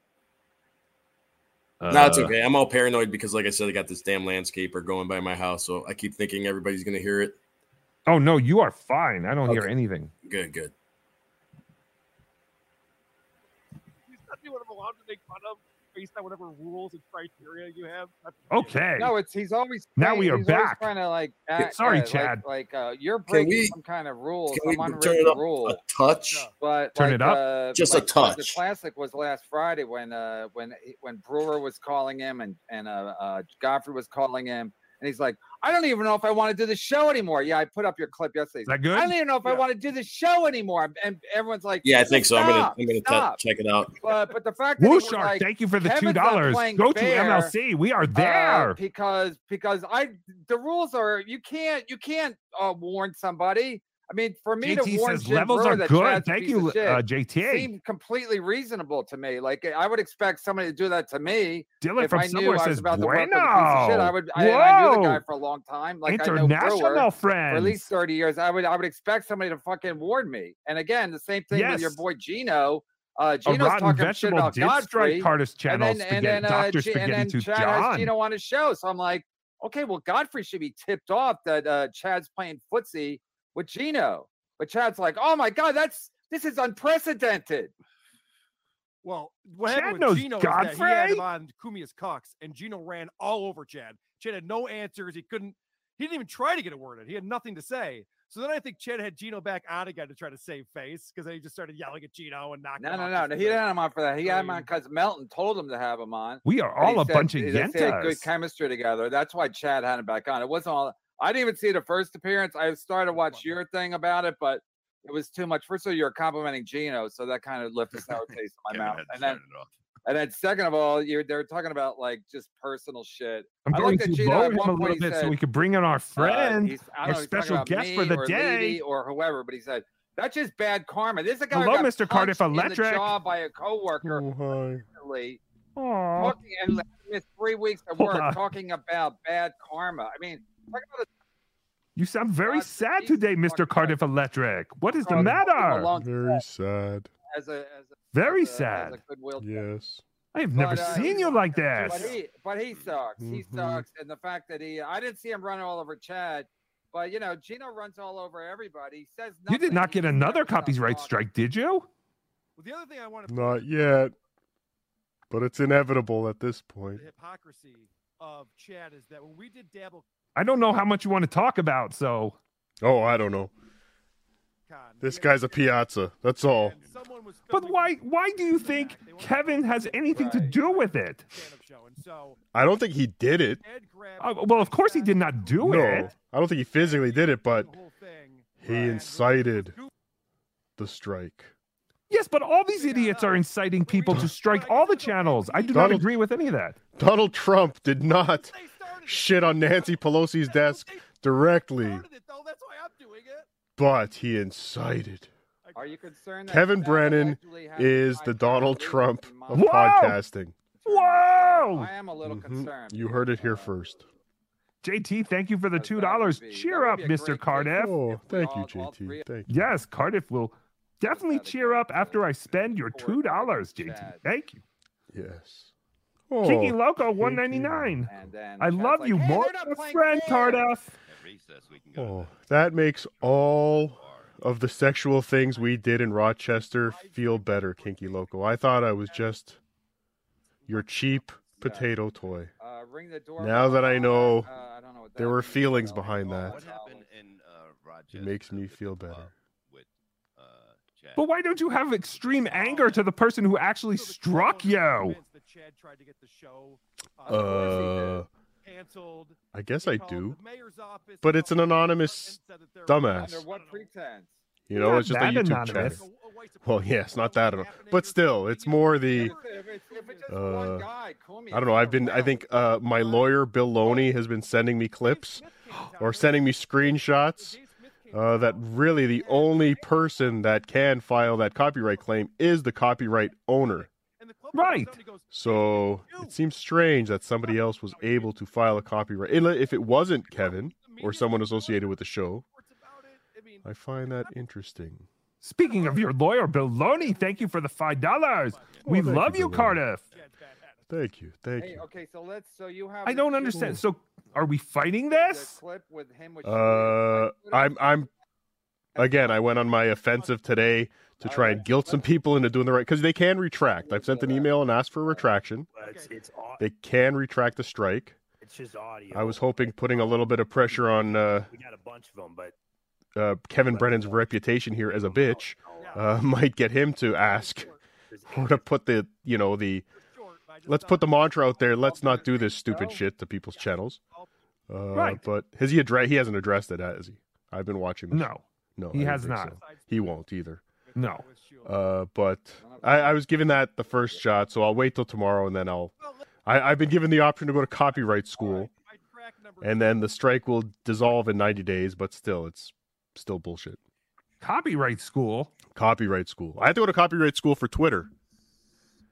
no, it's Uh, okay. I'm all paranoid because, like I said, I got this damn landscaper going by my house, so I keep thinking everybody's gonna hear it. Oh no, you are fine. I don't hear anything. Good, good. He's not doing him allowed to make fun of. based on whatever rules and criteria you have. Okay. No, it's he's always Now we are he's back. Trying to like act, Sorry, uh, Chad. Like, uh, you're Can breaking we- some kind of rules. Can we some turn unwritten it up rule. a touch? But Turn like, it up? Uh, Just a like, uh, The classic was last Friday when uh when when Brewer was calling him and and uh, uh Godfrey was calling him and he's like, I don't even know if I want to do the show anymore. Yeah, I put up your clip yesterday. Is that good? I don't even know if I want to do the show anymore. And everyone's like, Yeah, I think so. I'm gonna I'm gonna stop." t- check it out. But but the fact that he was Wooshar, like, thank you for the two dollars. playing Go to MLC. We are uh, there. because because I the rules are you can't you can't uh, warn somebody. I mean, for me JT to warn says Jim levels Brewer are good. Thank you, uh, JT. Seemed completely reasonable to me. Like I would expect somebody to do that to me. Dylan if from I knew somewhere I was about to work shit. I would. I, I knew the guy for a long time. Like I know International Brewer for at least thirty years. I would. I would expect somebody to fucking warn me. And again, the same thing with your boy Gino. Uh, Gino's talking shit about did strike Godfrey, Carter's channel, and then, and then, uh, G- and then to Chad John. has Gino on his show. So I'm like, okay, well, Godfrey should be tipped off that uh, Chad's playing footsie with Gino. But Chad's like, oh my god, that's this is unprecedented. Well, what Chad happened knows with Gino is that he had him on Kumia's Cox, and Gino ran all over Chad. Chad had no answers. He couldn't. He didn't even try to get a word in. He had nothing to say. So then I think Chad had Gino back on again to try to save face because then he just started yelling at Gino and knocking. No, him no, off no, his no. He didn't have him on for that. He had him on because Melton told him to have him on. We are all a said- bunch of yentas. they said Good chemistry together. That's why Chad had him back on. It wasn't all. I didn't even see the first appearance. I started to watch your thing about it, but it was too much. First of all, you're complimenting Gino, so that kind of left a sour taste in my mouth. And then, turn it off. and then second of all, you're they're talking about like just personal shit. I'm I going looked at to Gino at him one a point. little He bit so we could bring in our uh, friend, he's- our know, special guest for the or day. Lady or whoever, but he said that's just bad karma. This is a guy Hello, who got Mr. Cardiff punched in the Electric. jaw by a coworker Oh, hi. recently, talking and missed three weeks of work talking about bad karma. I mean, talk about You sound very God, sad today, Mr. Cardiff Electric. What is the matter? Very sad. as a as a Very as a- as sad. a goodwill Yes. I have never But, uh, seen you like But he, but he sucks. He Mhm. sucks, and the fact that he, I didn't see him run all over Chad, but you know, Gino runs all over everybody. He says You did not get just another never stops copyright strike, did you? Well, the other thing I want to Not yet. But it's inevitable at this point. the hypocrisy of Chad is that when we did Dabble I don't know how much you want to talk about, so Oh, I don't know. This guy's a piazza. That's all. and someone was But why why do you think Kevin has anything to do with it? stand-up show, and so I don't think he did it. Uh, well, of course he did not do No, it. I don't think he physically did it, but the whole thing. he incited the strike. Yes, but all these idiots are inciting people to strike all the channels. I do not agree with any of that. Donald Trump did not shit on Nancy Pelosi's desk directly, started it though. That's why I'm doing it. but he incited. Are you concerned? that Kevin Brennan is the Donald Trump of? Whoa! podcasting. Whoa! I am a little Mhm. concerned. You heard it here first. JT, thank you for the two dollars. Cheer up, would be a Mr. Cardiff. Oh, thank you, JT. Thank you. Yes, Cardiff will definitely cheer up after I spend your two dollars, JT. Thank you. Yes. Kiki Oh, Loco, one ninety nine. I Chad's love like, you "Hey, more than a friend, fair." Cardiff. At recess, we can go. oh, that makes all of the sexual things we did in Rochester feel better, Kinky Loco. I thought I was just your cheap potato toy. Uh, ring the door. Now that I know uh, I don't know what there were feelings so- behind that. In uh, It makes me feel better. With uh, But why don't you have extreme anger to the person who actually struck you? Convinced that Chad tried to get the show Uh, canceled. I guess He I do. mayor's office, But it's an anonymous and said that there was- dumbass. Under what pretense? You know, it's just a YouTube anonymous. channel. Well, yes, not that, ano- but still, it's more the. If it's, if it's just Uh, one guy, Kumi, I don't know. I've been. I think uh, my lawyer Bill Loney has been sending me clips or sending me screenshots. Uh, that really the only person that can file that copyright claim is the copyright owner. And the club Right. comes out and he goes, So it seems strange that somebody else was able to file a copyright. Unle- If it wasn't Kevin or someone associated with the show, "Reports about it." I find that interesting. Speaking of your lawyer, Bill Loney, thank you for the five dollars. We thank love you, you, Cardiff. Chad's bad. Thank you. Thank Hey, you. okay, so let's. So you have. I don't understand. So, are we fighting this? clip with him Uh, I'm I'm again, I went on my offensive today to try and guilt some people into doing the right because they can retract. I've sent an email and asked for a retraction. It's, it's, au- They can retract the strike. it's just audio. I was hoping putting a little bit of pressure on uh, We got a bunch of them, but uh, Kevin Brennan's reputation here as a bitch uh, might get him to ask or to put the you know the let's put the mantra out there. Let's not do this stupid shit to people's channels. Uh, Right. But has he addressed? He hasn't addressed it, has he? I've been watching. this. No. no, He has not. so. He won't either. No. Uh, but I, I was given that the first shot, so I'll wait till tomorrow and then I'll. I, I've been given the option to go to copyright school, and then the strike will dissolve in 90 days. But still, it's still bullshit. Copyright school. Copyright school. I had to go to copyright school for Twitter.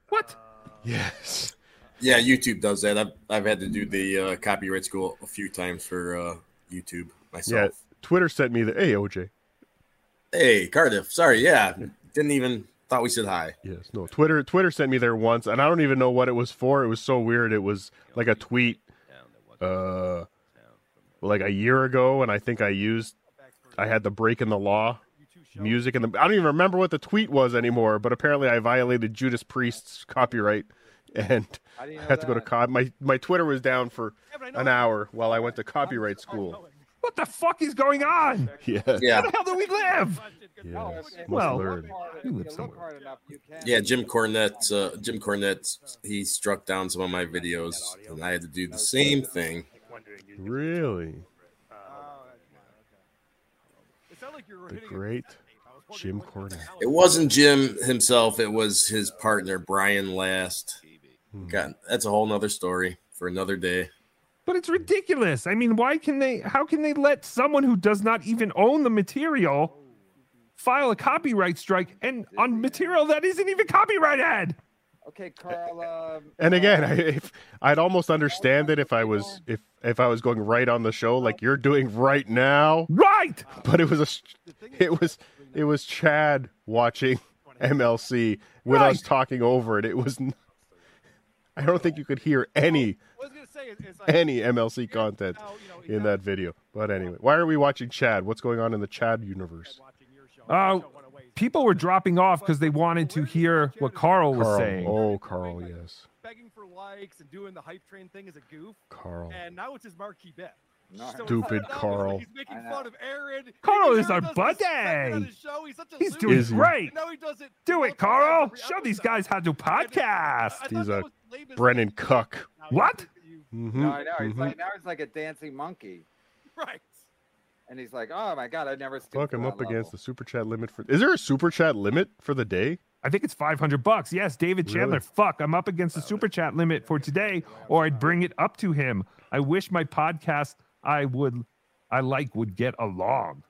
What? Yes. Yeah, YouTube does that. I've I've had to do the uh, copyright school a few times for uh, YouTube Yeah. Twitter sent me the. Hey, OJ. Hey, Cardiff. Sorry, yeah, didn't even thought we said hi. Yes, no. Twitter Twitter sent me there once, and I don't even know what it was for. It was so weird. It was like a tweet, uh, like a year ago, and I think I used, I had the break in the law music, and the I don't even remember what the tweet was anymore. But apparently, I violated Judas Priest's copyright, and I had to go to cop. My my Twitter was down for an hour while I went to copyright school. What the fuck is going on? Yeah, Yeah. Where the hell do we live? Yes, Well, learn. you live somewhere. Yeah, Jim Cornette. Uh, Jim Cornette. He struck down some of my videos, and I had to do the same thing. Really, It sounded like you were the great Jim Cornette. It wasn't Jim himself. It was his partner Brian Last. God, that's a whole nother story for another day. But it's ridiculous. I mean, why can they? How can they let someone who does not even own the material file a copyright strike and on material that isn't even copyrighted? Okay, Carl. Um, And again, I, if, I'd almost understand it if I was if if I was going right on the show like you're doing right now. Right. But it was a it was it was Chad watching MLC with us talking over it. It was I don't think you could hear any any MLC content in that video. But anyway, why are we watching Chad? What's going on in the Chad universe? Uh, people were dropping off because they wanted to hear what Carl was Carl. saying. Oh, Carl, yes. begging for likes and doing the hype train thing as a goof. Carl. And now it's his marquee bet. So Stupid now Carl. He's making fun of Aaron. Carl is our he does this segment buddy. his show. He's, such a He's loser. doing great. Now he does it. Do it, Carl. Show these guys how to podcast. He's a Brennan Cuck. What? Mhm, No, I know. He's mhm. like now he's like a dancing monkey, Right. and he's like, "Oh my god, I never." stooped Fuck, I'm that up against the super chat limit for. Is there a super chat limit for the day? I think it's 500 bucks. Yes, David Chandler. Really? Fuck, I'm up against the super chat limit for today, or I'd bring it up to him. I wish my podcast I would, I like would get along.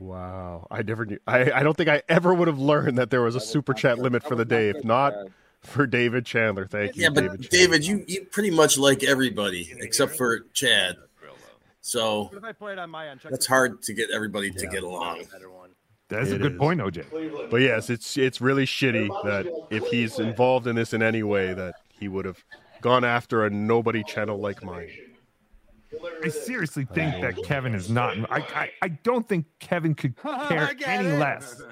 Wow, I never knew. I, I don't think I ever would have learned that there was a super chat limit for the day, if not for David Chandler. Thank you, Yeah, but David. David, you you pretty much like everybody except for Chad. So What if I play it on my end? That's hard to get everybody to get along. That's a good is. point, OJ. But yes, it's it's really shitty that if he's involved in this in any way, that he would have gone after a nobody channel like mine. I seriously think that Kevin is not. I, I, I don't think Kevin could care any less.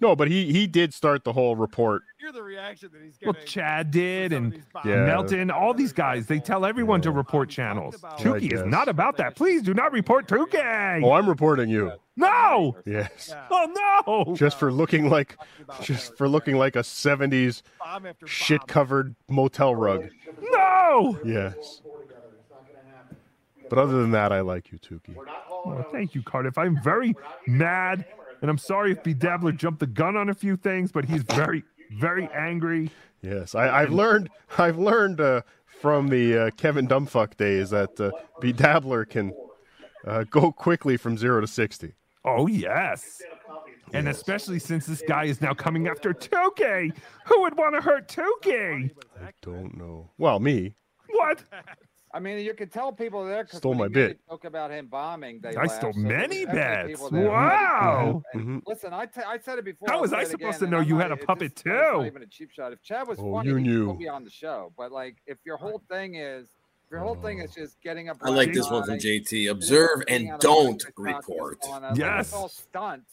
No, but he he did start the whole report. Hear the reaction that he's getting. Well. Chad did, and Yeah. Melton, all these guys, they tell everyone to report channels. I Tookie is not about that. Please do not report Tookie. Oh, I'm reporting you. No. Yes, Oh no. just for looking like, just for looking like a '70s shit covered motel rug. No. Yes. But other than that, I like you, Tookie. Oh, thank you, Cardiff. I'm very mad, and I'm sorry if BeDabbler jumped the gun on a few things, but he's very, very angry. Yes, I, I've learned. I've learned uh, from the uh, Kevin Dumbfuck days that uh, BeDabbler can uh, go quickly from zero to sixty. Oh yes. And especially since this guy is now coming after Tookie. Who would want to hurt Tookie? I don't know. Well, me. What? I mean, you can tell people there 'cause Stole when my he made a bit. Joke about him bombing. They I laughed, stole so many definitely bets. Wow. And Mhm. Listen, I, t- I said it before. How I'll was I supposed again, to know you not- had a puppet just- it's not too? even a cheap shot. If Chad was Oh, funny, you he'd knew. be on the show. But like, if your whole thing is, Your whole thing is just getting up. I like this one from JT. Observe and don't report. Yes. It's all stunts.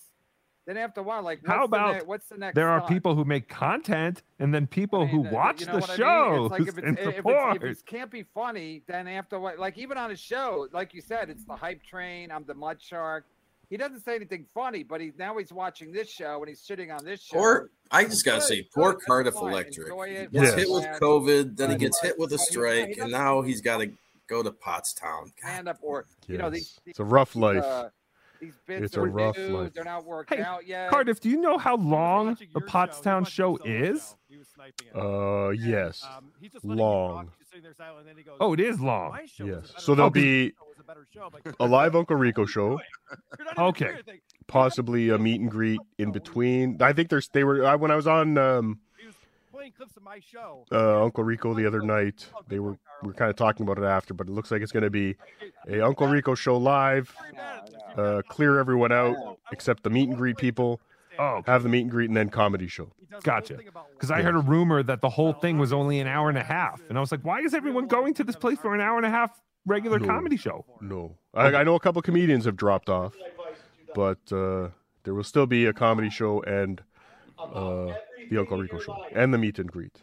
Then after a while, like, How what's the about ne- what's the next? there are stunt? people who make content and then people who watch You know the what I mean? show It's like if, and it's, if, support. it's, if it can't be funny, then after what, like even on a show, like you said, it's the hype train. I'm the mud shark. He doesn't say anything funny, but he now he's watching this show and he's sitting on this show. Poor, I just gotta Good, say, poor Cardiff fine. Electric. Enjoy it, He gets watch hit with COVID, then he gets hit with a strike, and now he's got to go to Pottstown. stand up or you know these. It's a rough life. uh, these bits It's a are rough new, life. They're not worked Hey, out yet. Cardiff, do you know how long the Pottstown show is? Uh, yes, Um, long. Oh, it is long. Yes. So there'll be a live Uncle Rico show, Okay. possibly a meet and greet in between. I think there's they were I, when I was on um, Playing clips of my show. uh, Uncle Rico the other night. They were we were kind of talking about it after, but it looks like it's going to be a Uncle Rico show live. Uh, clear everyone out except the meet and greet people. Oh, have the meet and greet and then comedy show. Gotcha. Because I heard a rumor that the whole thing was only an hour and a half, and I was like, why is everyone going to this place for an hour and a half regular No. comedy show? No, I, I know a couple comedians have dropped off, but uh, there will still be a comedy show and uh, the Uncle Rico show and the meet and greet.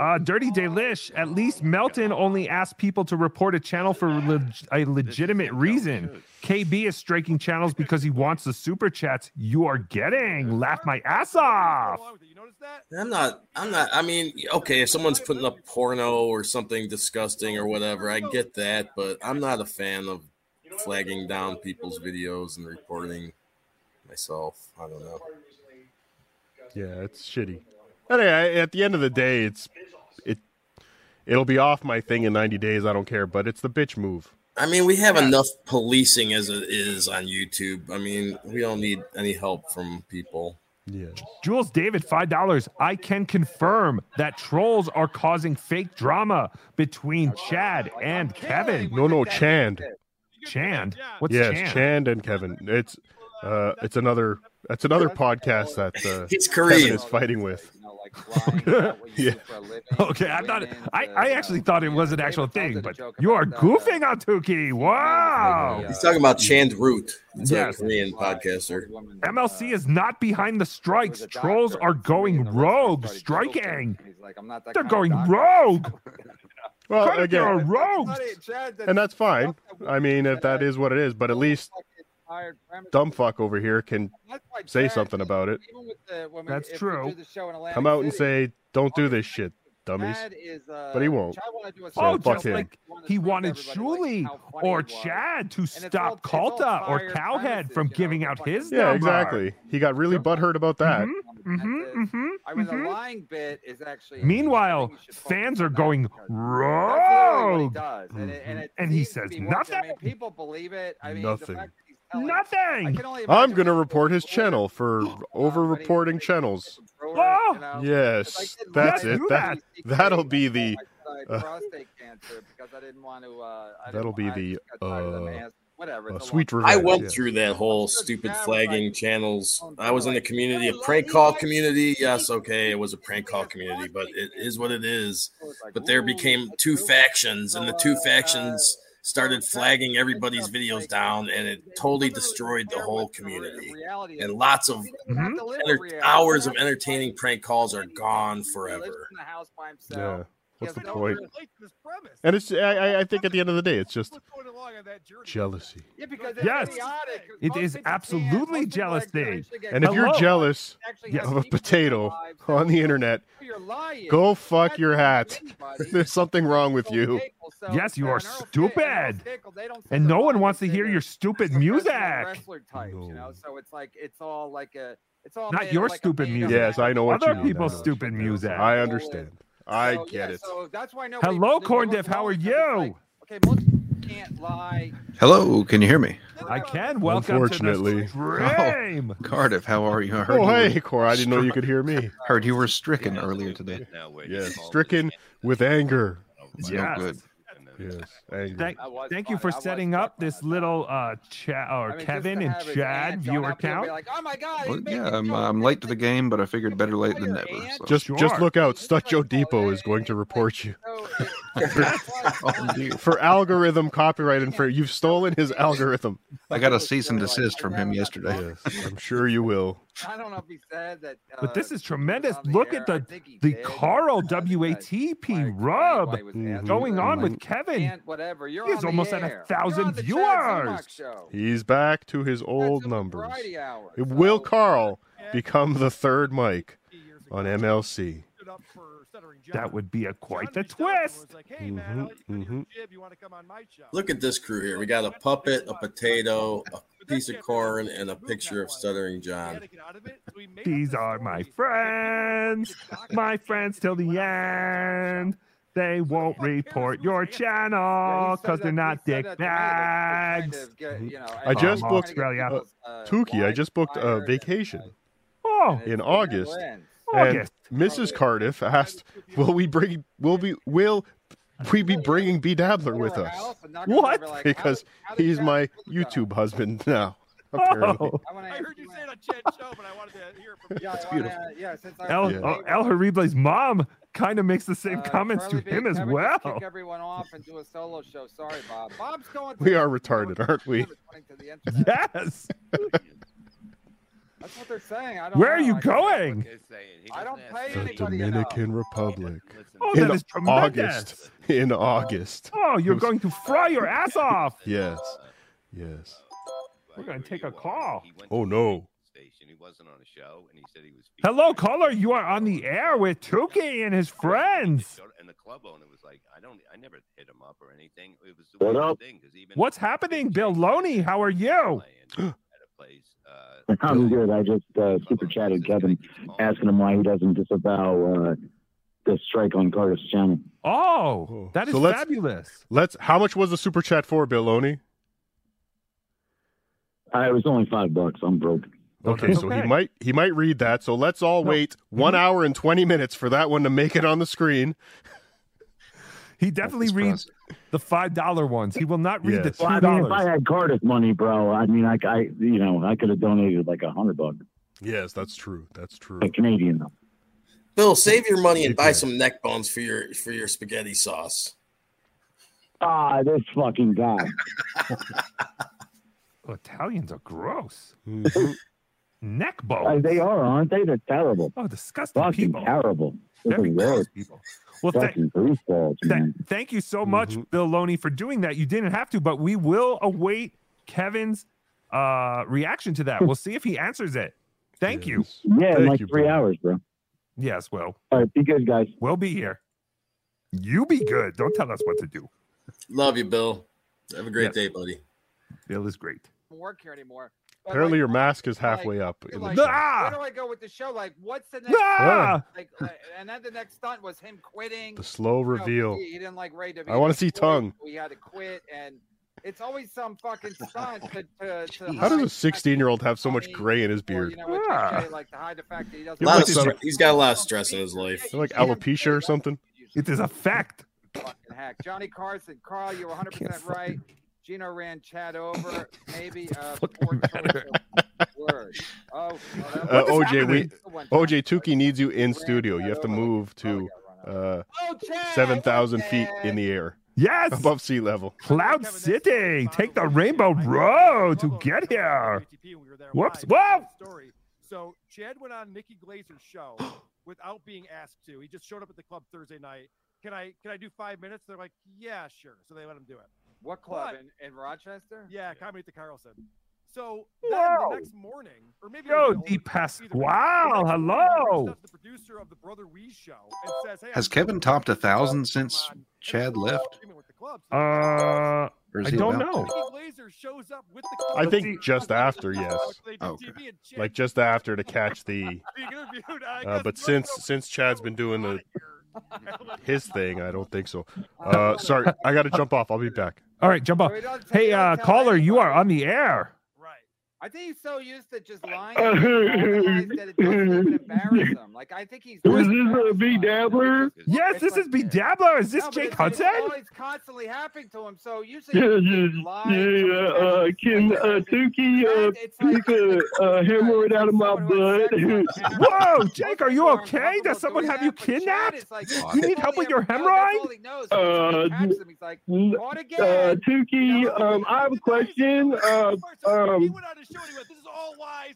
Uh, Dirty Delish. At least Melton only asked people to report a channel for leg- a legitimate reason. KB is striking channels because he wants the super chats you are getting. Laugh my ass off. I'm not. I'm not. I mean, okay, if someone's putting up porno or something disgusting or whatever, I get that, but I'm not a fan of flagging down people's videos and reporting myself. I don't know. Yeah, it's shitty. Anyway, at the end of the day, it's it it'll be off my thing in 90 days. I don't care, but it's the bitch move. I mean, we have enough policing as it is on YouTube. I mean, we don't need any help from people. Yeah. Jules David, $5. I can confirm that trolls are causing fake drama between Chad and Kevin. No, no, Chand. Chand? What's yes, Chand? Chand and Kevin. It's uh, it's another that's another podcast that uh, He's Kevin Korean. is fighting with. yeah. Okay, I thought I, I actually thought it was an actual thing, but you are goofing on Tookie. Wow. He's talking about Chand Root. It's Yes. a Korean podcaster. MLC is not behind the strikes. Trolls are going rogue, striking. They're going rogue. Well, Cardiff, again, you're a rogue. and that's fine. I mean, if that is what it is, but at least dumb fuck over here can say something about it. That's true. Come out and say, "Don't do this shit, dummies." But he won't. So Oh, fuck just him. like he wanted Shuli or Chad to stop Culta or Cowhead from giving out his yeah, number. exactly. He got really butthurt about that. Mm-hmm, mm-hmm. I mean, the lying bit is actually. Meanwhile, fans are going That's literally he rogue. does, and, it, and, it And he says nothing. I mean, people believe it. I mean, Nothing. The fact that he's telling, Nothing. can only I'm gonna report his channel for over reporting channels. Oh, Yes, that's it. do That that'll be the uh, uh, prostate cancer because I didn't want to. Uh, I that'll be the got tired of them uh, whatever. uh, a sweet long- I went yeah. through that whole stupid flagging channels. I was in the community, a prank call community. Yes, okay, it was a prank call community, but it is what it is. But there became two factions, and the two factions started flagging everybody's videos down, and it totally destroyed the whole community. And lots of Mm-hmm. enter- hours of entertaining prank calls are gone forever. Yeah. What's the point? And it's I, I- I think at the end of the day, it's just jealousy. Yeah, because Yes, idiotic. it is absolutely jealousy. And if you're jealous Yes. of a potato on the internet, go fuck your hat. There's something wrong with you. Yes, you are stupid, and no one wants to hear your stupid music. Wrestler types, you know. So it's like it's all like a. It's all Not your like stupid music. Yes, I know what Other you mean. people's stupid music. I understand. I So, get yeah, it. So that's why nobody. Hello, they corn diff. How are because it's like, you? okay, most can't lie. Hello, can you hear me? I can. Welcome Unfortunately. to the stream. Cardiff, how are you? I heard Oh, you hey, Cor, I didn't know you could hear me. Heard you were stricken earlier today. Yes, stricken with anger. It's Yes. no good. Yes, anger. Thank, thank you for setting up this little uh chat or Kevin and Chad viewer count. oh Well, yeah, I'm, I'm late to the game, but I figured better late than never. So. Just Sure. just look out. Stuck Joe Depot is going to report you. Oh, for algorithm copyright and for you've stolen his algorithm. I got a cease and desist from him yesterday. Yes, I'm sure you will. I don't know if he said that. Uh, But this is tremendous. Look at the the Carl WATP rub Mhm, going on with Kevin. Whatever. You're He's on the almost at a thousand You're on the Chad Zumock viewers. He's back to his old numbers. Variety hour. Will Carl become the third mic on MLC? That would be a quite the twist. Mhm, mhm. Look at this crew here. We got a puppet, a potato, a piece of corn, and a picture of Stuttering John. These are my friends, my friends till the end. They won't report your channel because they're not dick bags. I just booked Australia. uh, Tookie. I just booked a vacation Oh, in August, and Mrs. Cardiff asked, "Will we bring? Will we? Will we be bringing BeDabbler with us? What? Because he's my YouTube husband now. Apparently, Oh. I heard you say it on Chad's show, but I wanted to hear it from you. Yeah, It's I wanna- beautiful. yeah, since I El, Yeah. oh, El Horrible's mom kind of makes the same Uh, comments Charlie to him as Kevin, just well. Kick everyone off and do a solo show. Sorry, Bob. Bob's going. We are retarded, aren't we? to the. Yes. That's what they're saying. I don't Where are you I going? I don't pay The anybody enough. Dominican Republic. Oh, in that is August. tremendous. In August. Oh, you're going to fry your ass off. Yes. Yes. We're going to take a call. Oh no. Station. He wasn't on a show, and he said he was. Hello, caller. You are on the air with Tookie and his friends. And the club owner was like, "I don't, I never hit him up or anything. It was the What thing even What's happening, Bill Loney? How are you? I'm good. I just uh, super chatted Kevin, asking him why he doesn't disavow uh, the strike on Carter's channel. Oh, that is So let's- fabulous. Let's. How much was the super chat for, Bill Loney? Uh, it was only five bucks. I'm broke. Okay, that's so he might he might read that. So let's all wait one hour and twenty minutes for that one to make it on the screen. He definitely reads the five dollar ones. He will not read Yes. the Well, two I mean, if I had Cardiff money, bro, I mean, I, I you know, I could have donated like a hundred bucks. Yes, that's true. That's true. A Canadian though. Bill, save your money and buy some neck bones for your for your spaghetti sauce. Ah, this fucking guy. Italians are gross. Mhm. Neck Uh, bones. they are, aren't they? They're terrible. Oh, disgusting Fucking people. terrible. They're Very the gross worst. people. Well, thank, Fucking greaseballs, man. thank you so much, Mm-hmm. Bill Loney, for doing that. You didn't have to, but we will await Kevin's uh, reaction to that. We'll see if he answers it. Thank you. Yeah, in Thank like you, three bro. hours, bro. Yes, well, All right, be good, guys. we'll be here. You be good. Don't tell us what to do. Love you, Bill. Have a great Yes. day, buddy. Bill is great. Don't work here anymore. But, Apparently, like, your mask is like- halfway up. you're In the like. Ah! Where do I go with the show? Like, what's the next? Ah! Like, like, and then the next stunt was him quitting. The slow You know, reveal. He, he didn't like Ray I wanna see tongue. We had to quit, and it's always some fucking stunt to. to, to How does a 16 year old have so much gray in his or, beard? you know, with Ah. Like to hide the fact that he doesn't. Like some... he's got a lot of stress in his life. Like alopecia or something? It is a fact. fucking hack. Johnny Carson, Carl, you're 100 percent right. Gino ran Chad over. Maybe uh, poor choice word. Oh, well, Uh, was- OJ, we One time. OJ Tookie needs you in studio. You have to move to uh, Oh, Chad, seven thousand feet in the air, Yes. above sea level. Cloud City. Take the Rainbow Road to get here. Whoops. Whoa. Story. So Chad went on Nikki Glazer's show without being asked to. He just showed up at the club Thursday night. Can I can I do five minutes? They're like, yeah, sure. So they let him do it. What club But- in, in Rochester? Yeah, comedy at the Carlson. So then Whoa. the next morning, or maybe Yo, it was Di the- Pasquale. the next morning, he reached Hello. out to The producer of the Brother Wease show and says, "Hey, Has I'm Kevin doing topped a this show. thousand since Chad left? Uh, Or is I he don't about know. Nikki Glazer shows up with the I think just after, yes. They do Okay. TV and Chad Like just after to catch the. being interviewed. I Uh, guess but no, since since Chad's been doing the no. his thing, I don't think so. Uh, sorry, I got to jump off. I'll be back. All right, jump off. So he doesn't- Hey, uh, caller, you are on the air. Right. I think he's so used to just lying to people that it doesn't even embarrass him. Like I think he's. Was this a BeDabbler? Yes, this is BeDabbler. Is this No, Jake Hudson? It's always constantly happening to him. So usually. Yeah, yeah, yeah. Uh, can uh, Tookie uh, pick a uh, hemorrhoid out of my butt? Whoa, Jake, are you okay? Does someone have you kidnapped? You need help with your hemorrhoid? Uh, uh, Tookie, um, I have a question. Uh, um,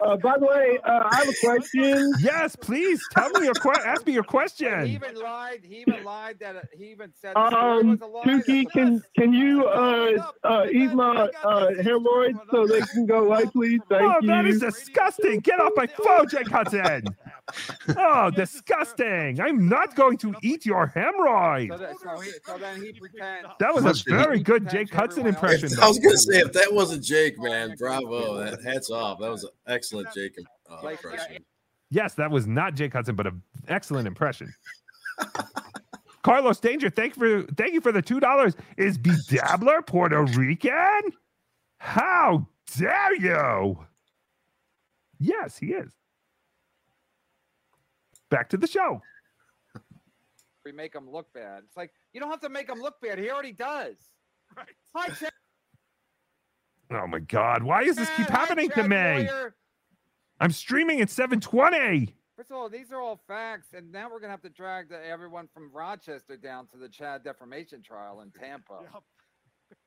uh, by the way, uh, I have a question. Yes, please tell me your question. ask me your question. He even lied. He even lied that uh, he even said the story Um, was a lie. Tookie, can can you uh, uh, eat my uh, hemorrhoids so they can go away, please? Thank oh, you. that is disgusting. Get off my phone, Jake Hudson. Oh, disgusting. I'm not going to eat your hemorrhoid. So, that, so, he, so then he. That was a very good Jake Hudson impression. I was gonna say if that wasn't Jake, man, bravo. That, hats off. That was an excellent Jake uh, impression. Yes, that was not Jake Hudson, but an excellent impression. Carlos Danger, thank you for thank you for the two dollars. Is B Dabbler Puerto Rican? How dare you? Yes, he is. Back to the show. We make him look bad. It's like you don't have to make him look bad. He already does. Right. Hi, Chad. Oh my god, why does this keep happening to me? I'm streaming at 720. First of all, these are all facts, and now we're gonna have to drag the, everyone from Rochester down to the Chad defamation trial in Tampa.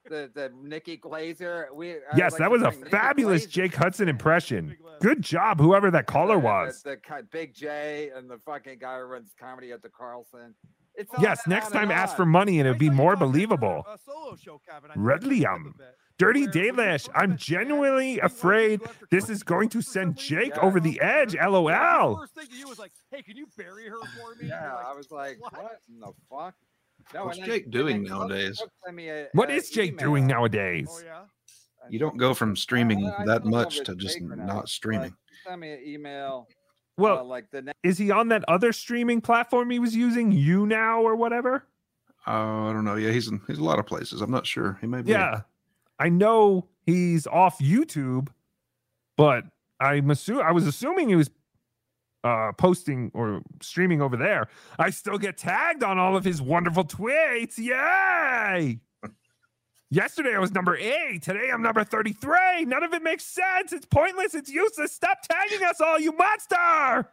The the Nikki Glazer. We Yes, like that was a Nikki fabulous Glazer- Jake Hudson impression. Good job, whoever that caller the- was. The, the, Big J and the fucking guy who runs comedy at the Carlson. It's Yes, next time ask for money and it'd be more believable. Redlium. Dirty Dalish. I'm genuinely afraid this is going to send Jake over the edge. LOL. First thing to you was like, "Hey, can you bury her for me?" Yeah, I was like, what, in the fuck? No, What's Jake and doing nowadays? Cook sent me a- What a is Jake email. doing nowadays? Oh, yeah? You don't go from streaming I- I that don't know if much to just Jake or not streaming. Send me an email. Well, uh, like the next Is he on that other streaming platform he was using, You Now or whatever? Uh, I don't know. Yeah, he's in he's a lot of places. I'm not sure. He may be. Yeah. I know he's off YouTube, but I'm assume I was assuming he was uh posting or streaming over there. I still get tagged on all of his wonderful tweets. Yay! Yesterday I was number eight. Today I'm number 33. None of it makes sense. It's pointless. It's useless. Stop tagging us all, you monster!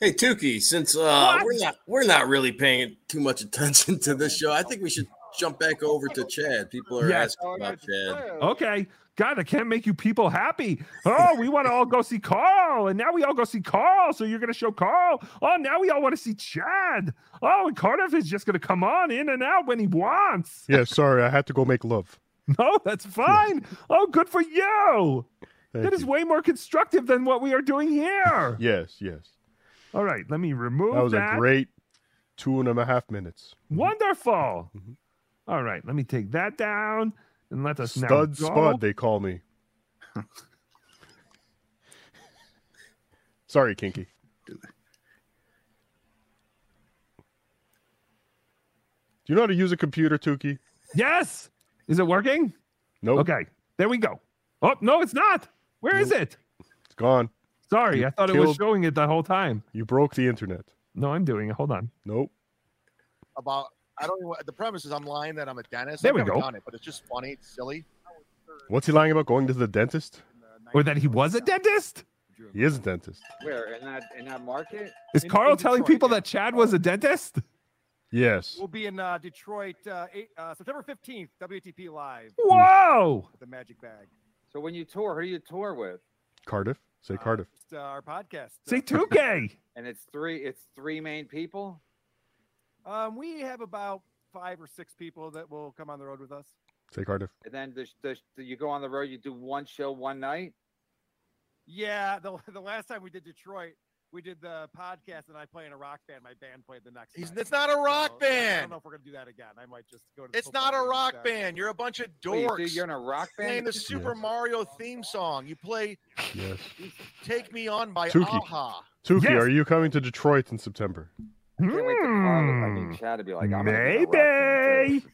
Hey Tookie, since uh, we're not we're not really paying too much attention to this show, I think we should jump back over to Chad. People are Yes. asking about Chad. Okay. God, I can't make you people happy. Oh, we want to all go see Carl, and now we all go see Carl. So you're going to show Carl. Oh, now we all want to see Chad. Oh, and Cardiff is just going to come on in and out when he wants. Yeah, sorry, I had to go make love. No, that's fine. Oh, good for you. Thank That is way more constructive than what we are doing here. Yes, yes. All right, let me remove That was that. a great two and a half minutes. Wonderful. Mm-hmm. All right, let me take that down and let us now Stud go. Spud, they call me. Sorry, Kinky. Do you know how to use a computer, Tookie? Yes. Is it working? Nope. Okay. There we go. Oh, no, it's not. Where is it? It's gone. Sorry, You I thought it was showing it the whole time. You broke the internet. No, I'm doing it. Hold on. Nope. About I don't know. The premise is I'm lying that I'm a dentist. There I've we go. Done it, but it's just funny. It's silly. What's he lying about? Going to the dentist? Or that he was a dentist? He is a dentist. Where in that in that market? Is Carl telling people that Chad was a dentist? Yes. We'll be in uh, Detroit uh, eight, uh, September 15th, WTP Live. Whoa! With the Magic Bag. So when you tour, who do you tour with? Cardiff. Say Cardiff. It's, uh, our podcast. Say uh, 2K. And it's three. It's three main people. Um, we have about five or six people that will come on the road with us. Say Cardiff. And then the, the, the, you go on the road. You do one show one night. Yeah, the, the last time we did Detroit, we did the podcast and I play in a rock band. My band played the next. He's, night. it's not a rock So, I- I band. don't know if we're gonna do that again. I might just go to. The It's not a rock instead. band. You're a bunch of dorks. dude, you're in a rock band. playing the Super Mario theme song. You play Yes. "Take Me On" by Tookie. Aha. Tookie, Yes. are you coming to Detroit in September? I can't wait to Carl. I Hmm. mean, Chad to be like, I'm gonna be in a rock. Maybe.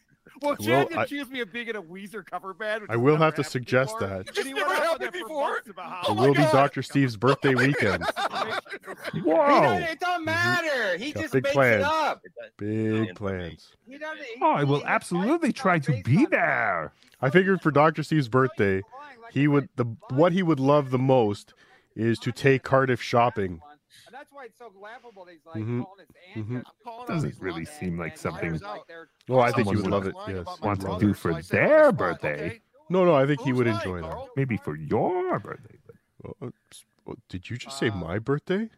Well, Well, Chad I- accused me of being in a Weezer cover band. which I will have to suggest before. that. And he went off on that for months It how will be Dr. Steve's birthday weekend. Whoa. don't, it don't matter. He Got just big makes plans. it up. Big plans. He doesn't. He, Oh, I will absolutely try to be there. I figured for Dr. Steve's birthday, he would the what he would love the most is to take Cardiff shopping. And that's why it's so laughable. that He's like Mhm. calling his Mhm. ancestors. Doesn't really seem like something Oh, I think he would love it. lying Yes. want to do for I said, their "On birthday. okay?" No, no, I think he would lying, enjoy that. Carl? Maybe for your birthday. Oh, did you just say Uh, my birthday?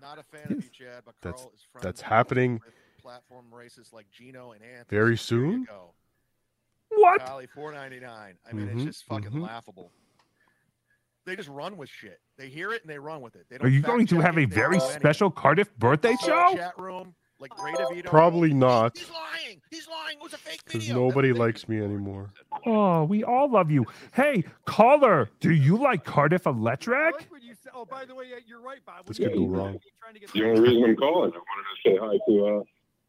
Not a fan of you, Chad, but That's- Carl is friends that's happening platform races like Gino and Anthony. very soon? What? Valley 499. I mean, Mhm, it's just fucking mhm. laughable. They just run with shit. They hear it and they run with it. They Are don't you going to have a very don't do anything. special Cardiff birthday Whole show? Chat room, like Ray DeVito. Probably not, He's lying. He's lying. It was a fake because video. nobody likes me anymore. Oh, we all love you. Hey, caller, do you like Cardiff Electric? When you say, oh, by the way, yeah, you're right, Bob. This could go wrong. The only reason I'm calling, I wanted to say hi to uh,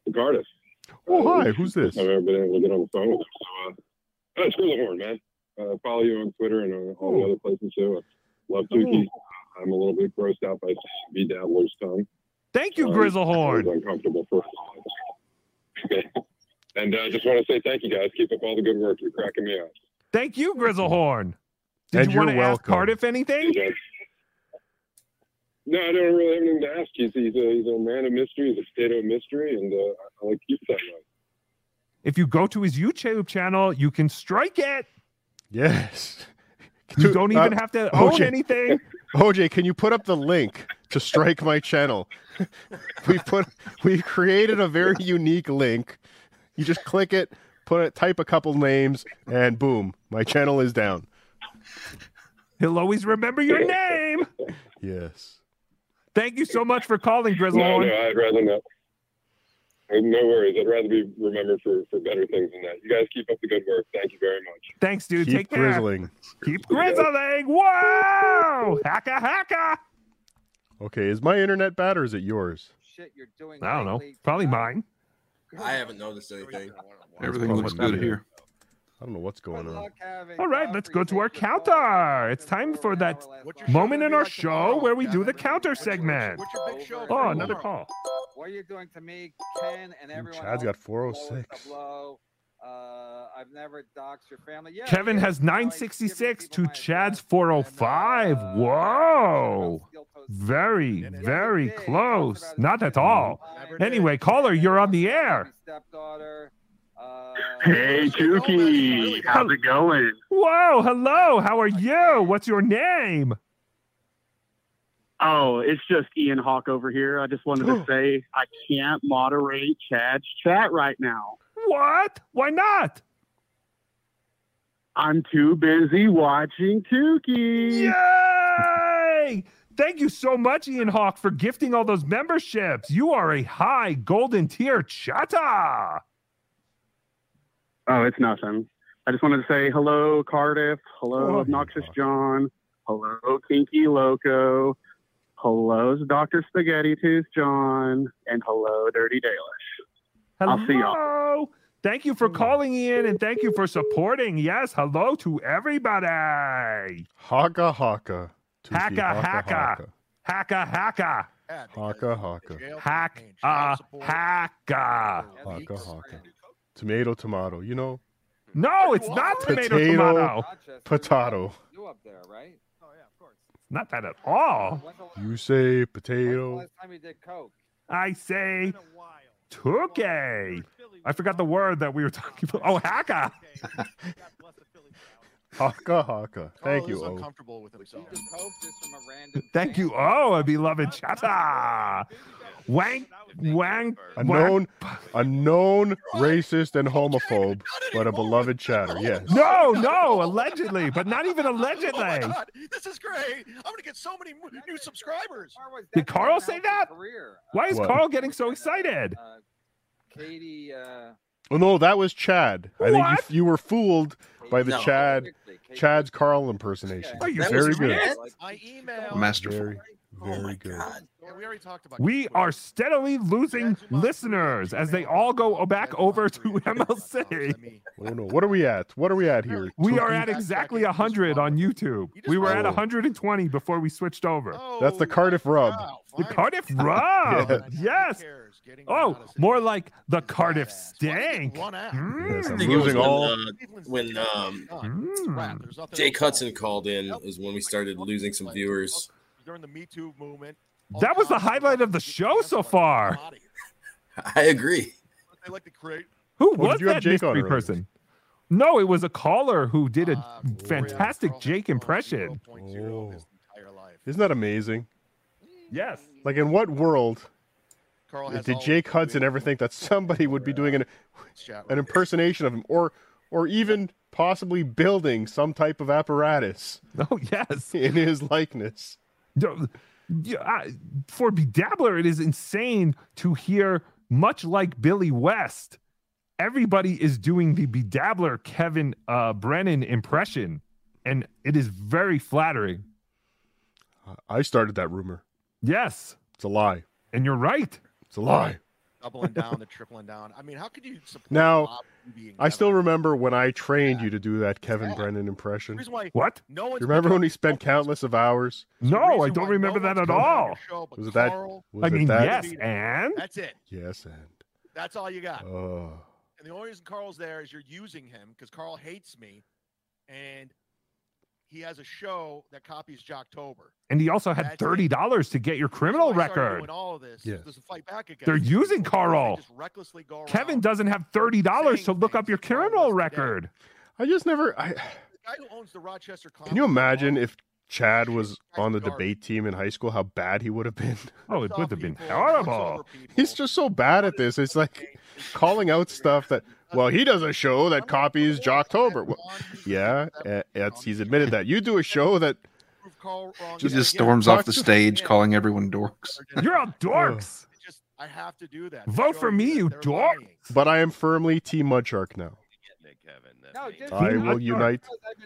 to Cardiff. Oh, Uh, hi. Who's this? I've never been able to get on the phone with him. So, uh, oh, it's Grizzlehorn, man. Uh, follow you on Twitter and uh, all the other places too. I love Tookie. I'm a little bit grossed out by BeDabbler's tongue. Thank you, Um, Grizzlehorn. I was uncomfortable for. Okay. And uh, just want to say thank you guys. Keep up all the good work. You're cracking me up. Thank you, Grizzlehorn. Did And you want you're to ask welcome. Cardiff anything? Hey. No, I don't really have anything to ask. He's, he's, a, he's a man of mystery. He's a potato of mystery, and uh, I like to keep that way. If you go to his YouTube channel, you can strike it. Yes. You don't even Uh, have to own OJ. anything. OJ, can you put up the link to strike my channel? we put we created a very unique link. You just click it, put it, type a couple names, and boom, my channel is down. He'll always remember your name. Yes. Thank you so much for calling, No, no, I'd rather not. No worries. I'd rather be remembered for, for better things than that. You guys keep up the good work. Thank you very much. Thanks, dude. Keep Take care. grizzling. Keep grizzling. Whoa! Hacka hacka. Okay, is my internet bad or is it yours? Shit, you're doing. I don't know. Probably mine. I haven't noticed anything. Everything looks good here. I don't know what's going on. All right, let's go to our counter. It's time for that moment in our like show where we do the counter What's your- segment. What's your big show? Oh, another call. What are you doing to me, Ken, and everyone Chad's else? got 406. Blow is a blow. Uh, I've never doxed your family. Yeah, Kevin yeah, has you know, he's 966 to Chad's 405. And, uh, Whoa. Very, And very close. Not at all. Anyway, caller, you're on the air. Stepdaughter. Uh, Hey, Tookie, how's it going? Whoa, hello. How are you? What's your name? Oh, it's just Ian Hawk over here. I just wanted to say I can't moderate Chad's chat right now. What? Why not? I'm too busy watching Tookie. Yay! Thank you so much, Ian Hawk, for gifting all those memberships. You are a high golden tier chatta. Oh, it's nothing. I just wanted to say hello, Cardiff. Hello, Oh, Obnoxious John. Hello, Kinky Loco. Hello, Dr. Spaghetti Tooth John. And hello, Dirty Dalish. Hello. I'll see y'all. Thank you for calling in and thank you for supporting. Yes, hello to everybody. Haka haka. Tookie, Haka haka. Haka haka. Haka haka. Hack a haka. Haka haka. Uh, Tomato tomato. You know? No, it's not tomato Potato, tomato. potato. You up there, right? Oh yeah, of course. Not that at all. You say potato. last time you did coke? I say Tookie. I forgot the word that we were talking about. Oh, haka. Haka haka. Thank you. is O. uncomfortable with himself. Do coke just from a random. Thank you. Oh, a beloved chatta. Wang, wang, A known, a known racist and homophobe, but a beloved chatter. Yes. No, no, allegedly, but not even allegedly. Oh my allegedly. God, this is great. I'm gonna get so many new subscribers. Did Carl say that? Why is What? Carl getting so excited? Uh, Katie. Uh, Oh no, that was Chad. I think you, you were fooled by the No. Chad, Chad's Carl impersonation. Oh, you're Very good. serious? I emailed. Masterful. Very, Very good. Yeah, we already talked about. We are steadily losing listeners as they all go back over to MLC. Oh no! What are we at? What are we at here? We are at exactly 100 on YouTube. We were at Oh. 120 before we switched over. That's the Cardiff rub. The Cardiff rub. Yes. Oh, more like the Cardiff stank. Yes, I I'm think it losing when, all. uh, when um, Mm. Jake Hudson called in is when we started losing some viewers. During the Me Too movement. That was the highlight of the show so far. I agree. They like to create. Who Well, was did you have that Jake on mystery person? No, it was a caller who did a Uh, fantastic Jake impression. Oh. Isn't that amazing? Yes. Like in what world did Jake Hudson ever think that somebody would be doing an an impersonation of him, or or even possibly building some type of apparatus? Oh yes, in his likeness. No, yeah, I- for BeDabbler, it is insane to hear, much like Billy West, everybody is doing the BeDabbler Kevin uh, Brennan impression, and it is very flattering. I started that rumor. Yes, It's a lie. and you're right. It's a lie. Doubling down, the tripling down. I mean, how could you support Now, Bob being I still remember when I trained you to do that Kevin Brennan impression. why What? no one's You remember when he spent countless of hours? No, I don't remember that at all. Was it that? Carl- Was I it mean, that? yes, and That's it. Yes, and That's all you got. oh, And the only reason Carl's there is you're using him because Carl hates me, and he has a show that copies Jocktober. and he also had That's thirty dollars to get your criminal That's why I started record. Doing all of this. Yeah. There's a fight back against. They're it. using They Carl. just recklessly go Kevin doesn't have thirty dollars to look up your criminal record. I just never. I The guy who owns the Rochester Clown. can you imagine if Chad was on the debate team in high school? How bad he oh, would have been. Oh, it would have been horrible. He's just so bad at this. It's like calling out stuff that. Well, he does a show that copies Jocktober. Well, yeah, uh, it's, he's admitted that. You do a show that Carl wrong. He just storms off the stage calling everyone dorks. You're all dorks. I have to do that. Vote for me, you dork. But I am firmly Team Mudshark now. No, I will unite.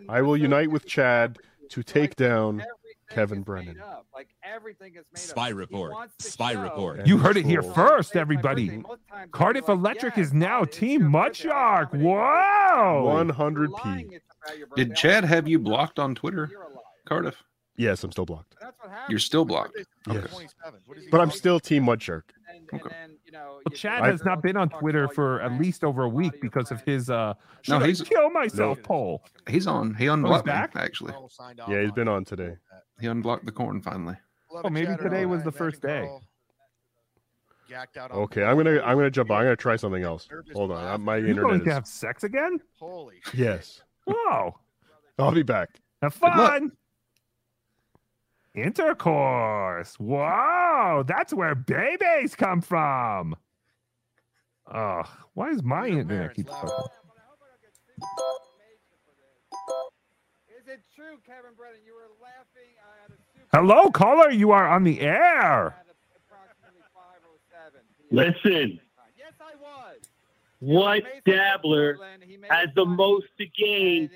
I will unite with Chad to take down Everything Kevin is Brennan. made up. Like everything is made Spy up. Report. wants Spy show- report. You heard it here Control. first, everybody. Cardiff Electric is now Team Mudshark. Wow. 100 p. Lying it's about your birthday. Did Chad have you blocked on Twitter, You're a liar. Cardiff? Yes, I'm still blocked. That's what. You're still blocked. Yes. 27. What is he But I'm still Team Mudshark. And, and then, you know, Well, Chad I- has not been on Twitter for at least over a week because of his uh No, should I he's- kill myself poll. He's on. He Oh, he's unblocked me, back? actually. Carl signed off Yeah, he's been on today. He unblocked the corn finally. Love Oh, maybe today was the first day. Out on Okay, I'm gonna I'm gonna jump on. I'm gonna try something else. Hold on, uh, my You're going internet to have sex again? Holy. Yes, Whoa. I'll be back. have fun. Intercourse. Wow, that's where babies come from. Oh, why is my Your internet keep fucking? Is it true, Kevin Brennan? You were laughing uh, at a super Hello, caller. You are on the air. at approximately 507. Listen, Yes, I was. what dabbler has the most to gain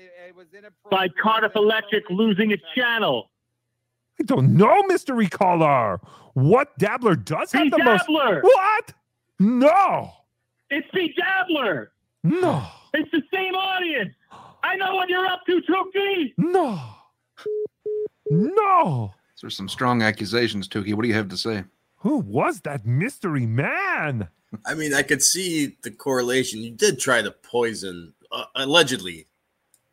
by Cardiff Electric losing its channel? I don't know, mystery caller. What dabbler does have The the most? What? No, It's the dabbler. no, It's the same audience. I know what you're up to, Tookie. no, no. There's some strong accusations, Tookie. What do you have to say? Who was that mystery man? I mean, I could see the correlation. You did try to poison, uh, allegedly,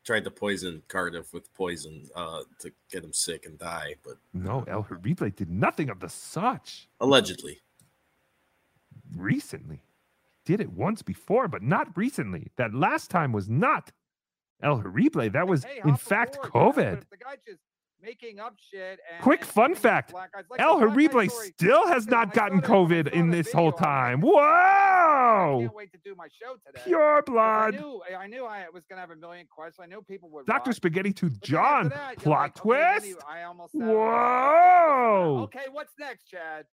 tried to poison Cardiff with poison uh, to get him sick and die, but No, El Horrible did nothing of the such. allegedly. Recently, did it once before, but not recently. That last time was not El Horrible. That was, Hey, in fact, aboard, you know, but COVID. If The guy just making up shit. And, Quick fun fact like El Horrible still has not gotten saw that- I COVID in this whole time. like, I Whoa! can't wait to do my show today. Pure blood. I knew, I knew I was gonna have a million questions. I knew people would. Dr. Spaghetti Tooth But then after John. that, Plot like, okay, twist. you- I almost. Whoa. Okay, what's next, Chad?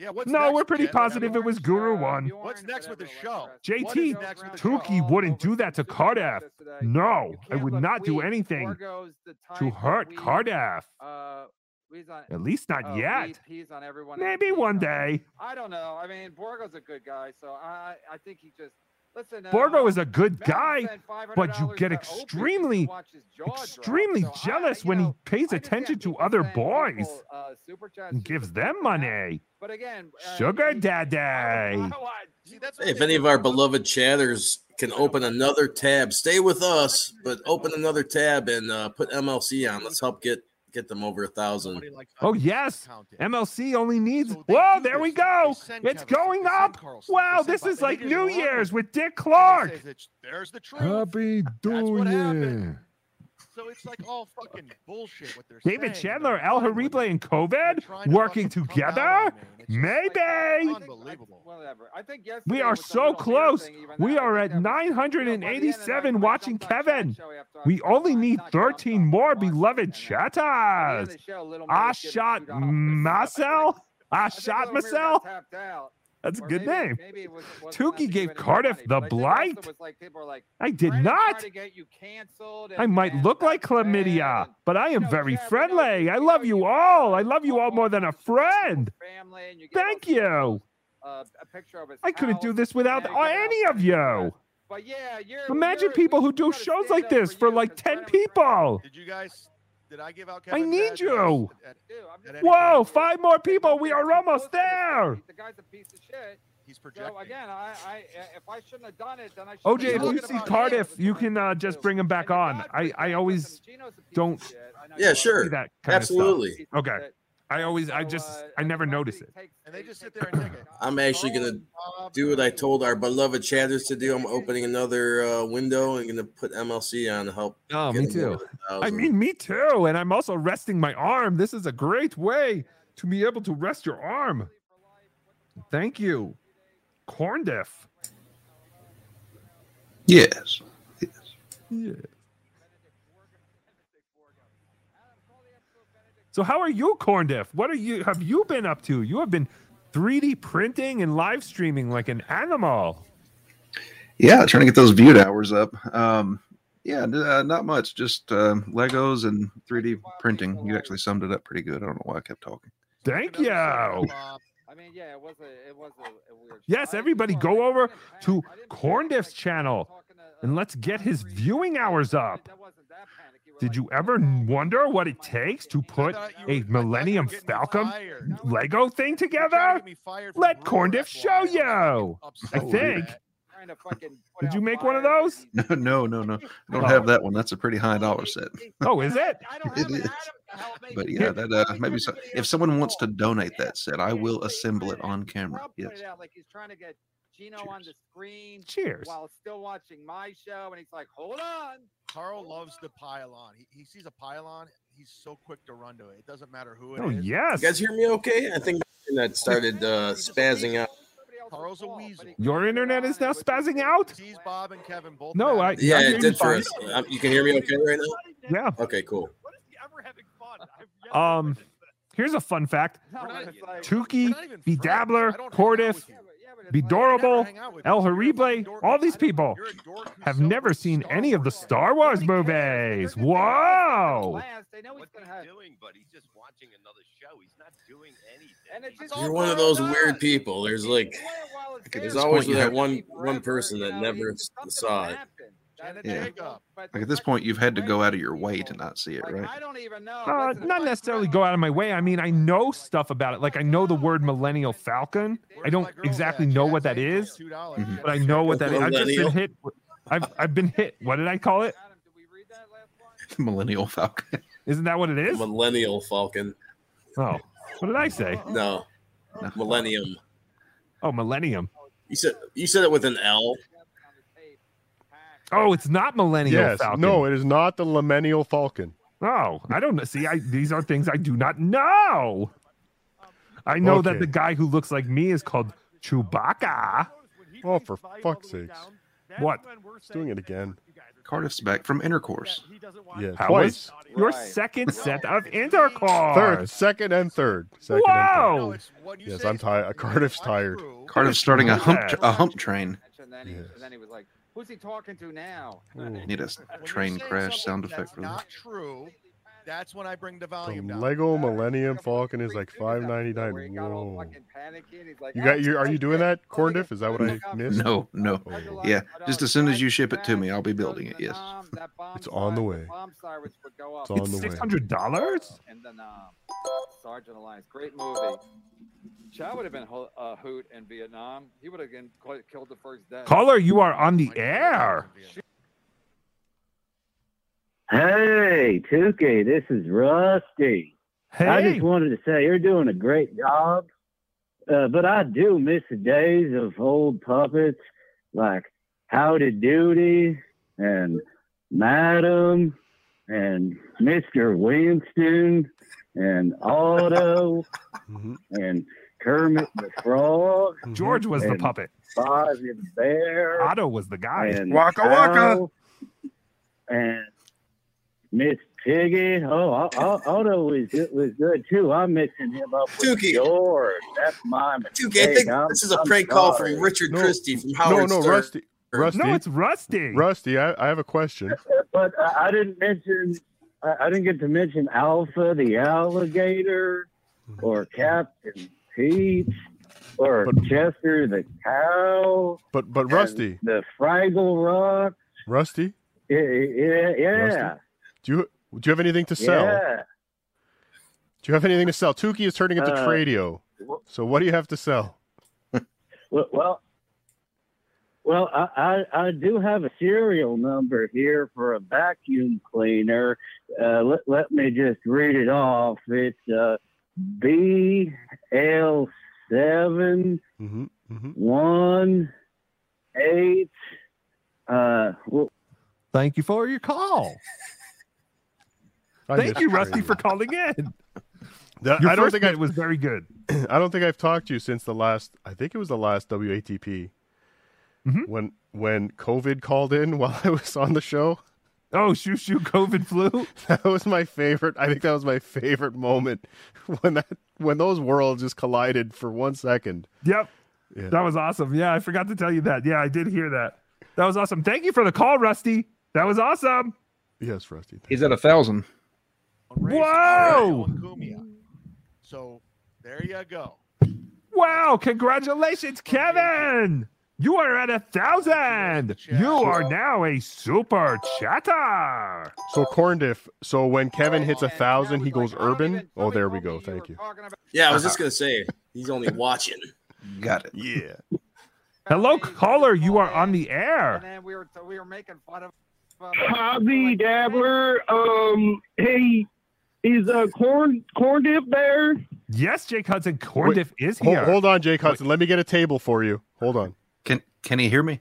Yeah, what's No, next, we're pretty Chad? positive it was Guru one. What's next with the show? JT is next with the show? Tookie wouldn't do that to Cardiff. No, I would not do anything to hurt we, Cardiff. Uh, on, At least not oh, yet. He's, he's on everyone. Maybe one day. I don't know. I mean, Borgo's a good guy, so I I think he just listen. Uh, Borgo is a good guy, but you get to Opie just to extremely, watch his jaw drop. extremely So jealous you when he know, pays attention to other boys people, uh, and gives them money. But again, uh, Sugar daddy. If any of our beloved chatters can open another tab, stay with us, but open another tab and uh, put MLC on. Let's help get get them over a thousand. Oh yes, MLC only needs. Whoa, there we go. It's going up. Wow, this is like New Year's with Dick Clark. There's the truth. Happy New Year. So it's like all fucking bullshit what they're David saying. Chandler, El Horrible, and COVID working together? Maybe. Unbelievable. Whatever. I think yesterday We are so close. thing, We are at ah, ah, that was- 987 watching Kevin. We only need 13 more beloved chatters. I shot Marcel. I shot Marcel. That's a Or good maybe- name. maybe it was- it Tookie gave Cardiff the I think it also blight. was like like, I did not. try to get you canceled I might and look like chlamydia, but I am very friendly. I love you all. I love you all more than a friend. family and you Thank you. uh, a picture of his I couldn't do this without and you any of you. But yeah, you're Imagine you're- people who do shows like this for like 10 people. Did you guys? Did I give out? I need badges you. At, at any Whoa, point? five more people. We are almost there. The guy's a piece of shit. He's projecting. So again, I, I if I shouldn't have done it, then I should. OJ, if you see Cardiff, you can uh, just bring him back on. I, I always don't Yeah, sure. that Absolutely. stuff. Okay. I always, I just, I never notice it. And they just sit there and take it. I'm actually gonna do what I told our beloved chatters to do. I'm opening another uh, window and gonna put MLC on to help. Oh, me too. I mean, me too. And I'm also resting my arm. This is a great way to be able to rest your arm. Thank you. Corn diff. Yes. Yeah. So how are you, Corn Diff? What are you have you been up to? You have been 3D printing and live streaming like an animal. Yeah, trying to get those viewed hours up. Um, yeah, uh, not much. Just uh, Legos and 3D printing. You actually summed it up pretty good. I don't know why I kept talking. Thank you. I mean, yeah, it was a, it was a, a weird. Yes, everybody go over to Corn Diff's channel and let's get his viewing hours up. Did you ever wonder what it takes to put a Millennium Falcon Lego thing together? Let Corn Diff show you. I think. Trying to fucking put Did you make one of those? No, no, no, no. I don't Oh. have that one. That's a pretty high dollar set. Oh, is it? It is. But yeah, that uh, maybe so, if someone wants to donate that set, I will assemble it on camera. Yes. Pointed out like he's trying to get Gino on the screen. Cheers. While still watching my show, and he's like, "Hold on." Carl loves the pylon. He, he sees a pylon, he's so quick to run to it. It doesn't matter who it is. Oh, yes. You guys hear me okay? I think that started uh, spazzing out. Carl's a weasel. Your internet is now spazzing out? Sees Bob and Kevin both. No, I Yeah, I hear it you did for us. Um, you can hear me okay right now? Yeah. Okay, cool. Um, here's a fun fact: Tookie, BeDabbler, Cardiff, Bedorable, El Horrible, all these people have never seen any of the Star Wars movies. Whoa! What's he doing? But he's just watching another show. He's not doing anything. You're one of those weird people. There's like, there's always that one one person that never saw it. Yeah. Like at this point, you've had to go out of your way to not see it, right? I don't even know. Uh, not necessarily go out of my way. I mean, I know stuff about it. Like I know the word Millennial Falcon. I don't exactly know what that is, Mhm. but I know what that is. I've just been hit. I've I've been hit. What did I call it? Millennial Falcon. Isn't that what it is? Millennial Falcon. Oh, what did I say? No, Millennium. Oh, Millennium. You said you said it with an L. Oh, it's not Millennial Yes, Falcon. no, it is not the Lemenial Falcon. Oh, I don't know. See, I, these are things I do not know. I know that the guy who looks like me is called Chewbacca. Oh, for fuck's sakes. What? It's doing it again. Cardiff's back from intercourse. Yeah, How twice. was your second set of intercourse? Third, second, and third. Second Whoa! and third. Yes, I'm tired. Cardiff's tired. Cardiff's starting a hump a hump train. And then, he, and then he was like, "Who's he talking to now?" Need a train crash sound effect for that. Not true. That's when I bring the The volume down. Lego Millennium Falcon is like five ninety nine. Whoa! Panicking. Like, You got you? Are you doing that, corn diff? Is that what I missed? No, no. Yeah, just as soon as you ship it to me, I'll be building it. Yes. It's on the way. bomb sirens would go up. It's on the way. Six hundred dollars. And then um, Sergeant Alliance, great movie. Chad would have been a hoot in Vietnam. He would have been qu- killed the first day. Caller, you are on the air. Hey, Tookie, this is Rusty. Hey. I just wanted to say you're doing a great job, uh, but I do miss the days of old puppets like Howdy Doody and Madam and Mr. Winston and Otto and Kermit the Frog. George was the puppet. Fozzie the Bear. Otto was the guy. And Waka waka. And Miss Piggy. Oh, O- O- Otto was good, was good too. I'm mixing him up with Tookie. George. That's my mistake. Tukey, I think I'm- this is a I'm prank call from Richard No, Christie from No, Howard no, Stern. Rusty. Rusty. No, it's Rusty. Rusty, I, I have a question. But I, I didn't mention. I, I didn't get to mention Alpha the alligator, or Captain Pete, or Chester the cow. But but Rusty, the Fraggle Rock. Rusty, Yeah, yeah, yeah. Rusty? Do you do you have anything to sell? Yeah. Do you have anything to sell? Tookie is turning into Uh, Tradio. So what do you have to sell? Well, well, well I, I, I do have a serial number here for a vacuum cleaner. Uh, let, let me just read it off. It's uh, BL seven Mm-hmm, one eight. Uh, well, Thank you for your call. I Thank you, Rusty, for calling in. That- Your I don't first think bit I was very good. I don't think I've talked to you since the last. I think it was the last WATP Mm-hmm. when when COVID called in while I was on the show. Oh, shoo shoo, COVID flu. That was my favorite. I think that was my favorite moment when that when those worlds just collided for one second. Yep. Yeah. That was awesome. Yeah, I forgot to tell you that. Yeah, I did hear that. That was awesome. Thank you for the call, Rusty. That was awesome. Yes, Rusty. He's at a thousand. Whoa! So there you go. Wow, congratulations, Kevin. You are at a thousand. You are now a super chatter. So corn diff. So when Kevin hits a thousand, he goes urban. Oh, there we go. Thank you. Yeah, I was just gonna say he's only watching. Got it. Yeah. Hello, caller. You are on the air. And then we were we were making fun of. Hobby Dabbler. Um, hey, is uh corn corn dip there? Yes, Jake Hudson. Corn Wait, diff is here. hold on, Jake Hudson. Let me get a table for you. Hold on. Can Can he hear me?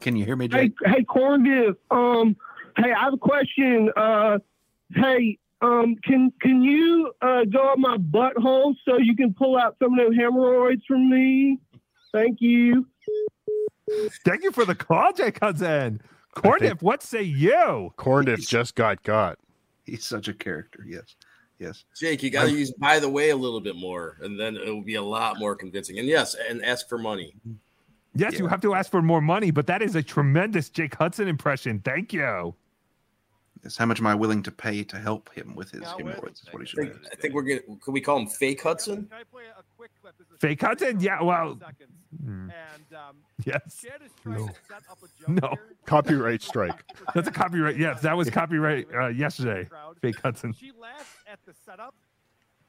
Can you hear me, Hey, Jake? hey, corn dip. Um, hey, I have a question. Uh, hey, um, can can you uh go up my butthole so you can pull out some of those hemorrhoids from me? Thank you. Thank you for the call, Jake Hudson. Corn think- diff, what say you? Corn diff just got got. He's such a character. Yes, yes. Jake, you got to use by the way a little bit more, and then it will be a lot more convincing. And yes, and ask for money. Yes, you have to ask for more money, but that is a tremendous Jake Hudson impression. Thank you. Yes. How much am I willing to pay to help him with his hemorrhoids? Is what he I should think. I think we're gonna. Could we call him Fake Hudson? Fake Hudson? Yeah, well. hmm, And um, Yes. Chad is trying No. set up a joke No. here. Copyright strike. That's a copyright. Yes, that was copyright uh, yesterday. Fake Hudson. She laughs at the setup.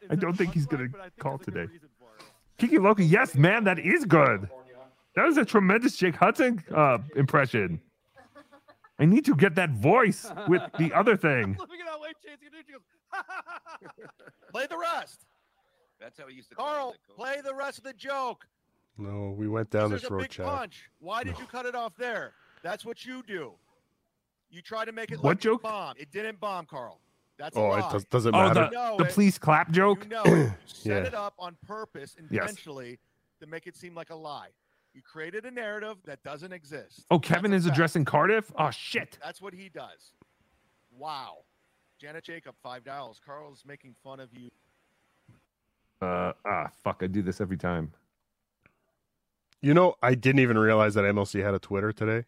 I don't think he's going to call today. Kiki Loki, yes, man, that is good. That was a tremendous Jake Hudson uh, impression. I need to get that voice with the other thing. Look at how late Chad's gonna do. She goes, Play the rest. That's how he used to Carl, play the rest of the joke. No, we went down There's this a road, big Chad. punch. Why did you cut it off there? That's what you do. You try to make it What like joke? it bombed. It didn't bomb, Carl. That's a Oh, lie. it does, doesn't Oh, matter. the, know the it. please clap joke? You know. You set Yeah. it up on purpose Yes. intentionally to make it seem like a lie. You created a narrative that doesn't exist. Oh, Kevin is addressing Cardiff? Oh, shit. That's what he does. Wow. Janet Jacob, five dollars. Carl's making fun of you. Uh, ah, fuck, I do this every time. You know, I didn't even realize that MLC had a Twitter today.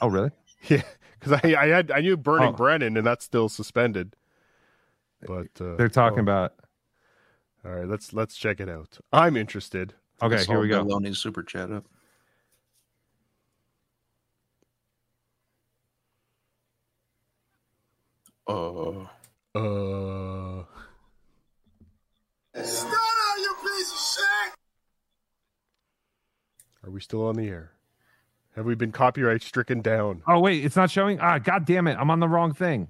Oh, really? Yeah, because I I had I knew Burning Oh. Brennan, and that's still suspended. But uh, They're talking oh. about. All right, let's let's check it out. I'm interested. Okay, here we go. Baloney's super chat up. Oh. Uh. Stunner, you piece of shit! Are we still on the air? Have we been copyright stricken down? Oh wait, it's not showing. Ah, god damn it! I'm on the wrong thing.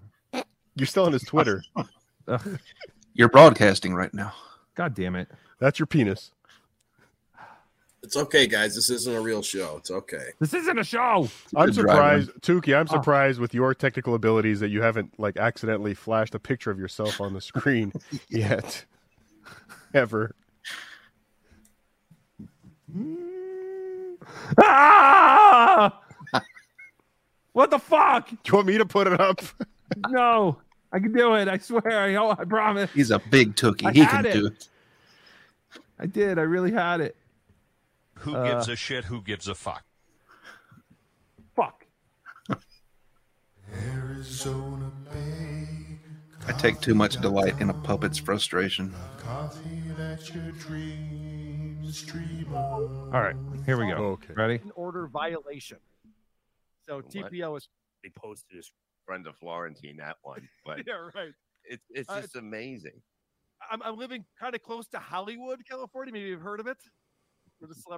You're still on his Twitter. Ugh, You're broadcasting right now. god damn it! That's your penis. It's okay, guys. This isn't a real show. It's okay. This isn't a show. I'm Good surprised, Tookie. I'm Oh. surprised with your technical abilities that you haven't like accidentally flashed a picture of yourself on the screen yet, ever. Ah! what the fuck? Do you want me to put it up? No, I can do it. I swear. I, I promise. He's a big tookie. I he can it. do it. I did. I really had it. Who Uh, gives a shit? Who gives a fuck? Fuck. Arizona. I take too much delight in a puppet's frustration. All right, here we go. Okay. Ready? An order violation. So TPO is They posted his friend of Florentine that one, but yeah right. it's it's Uh, just amazing. I'm, I'm living kind of close to Hollywood, California. Maybe you've heard of it.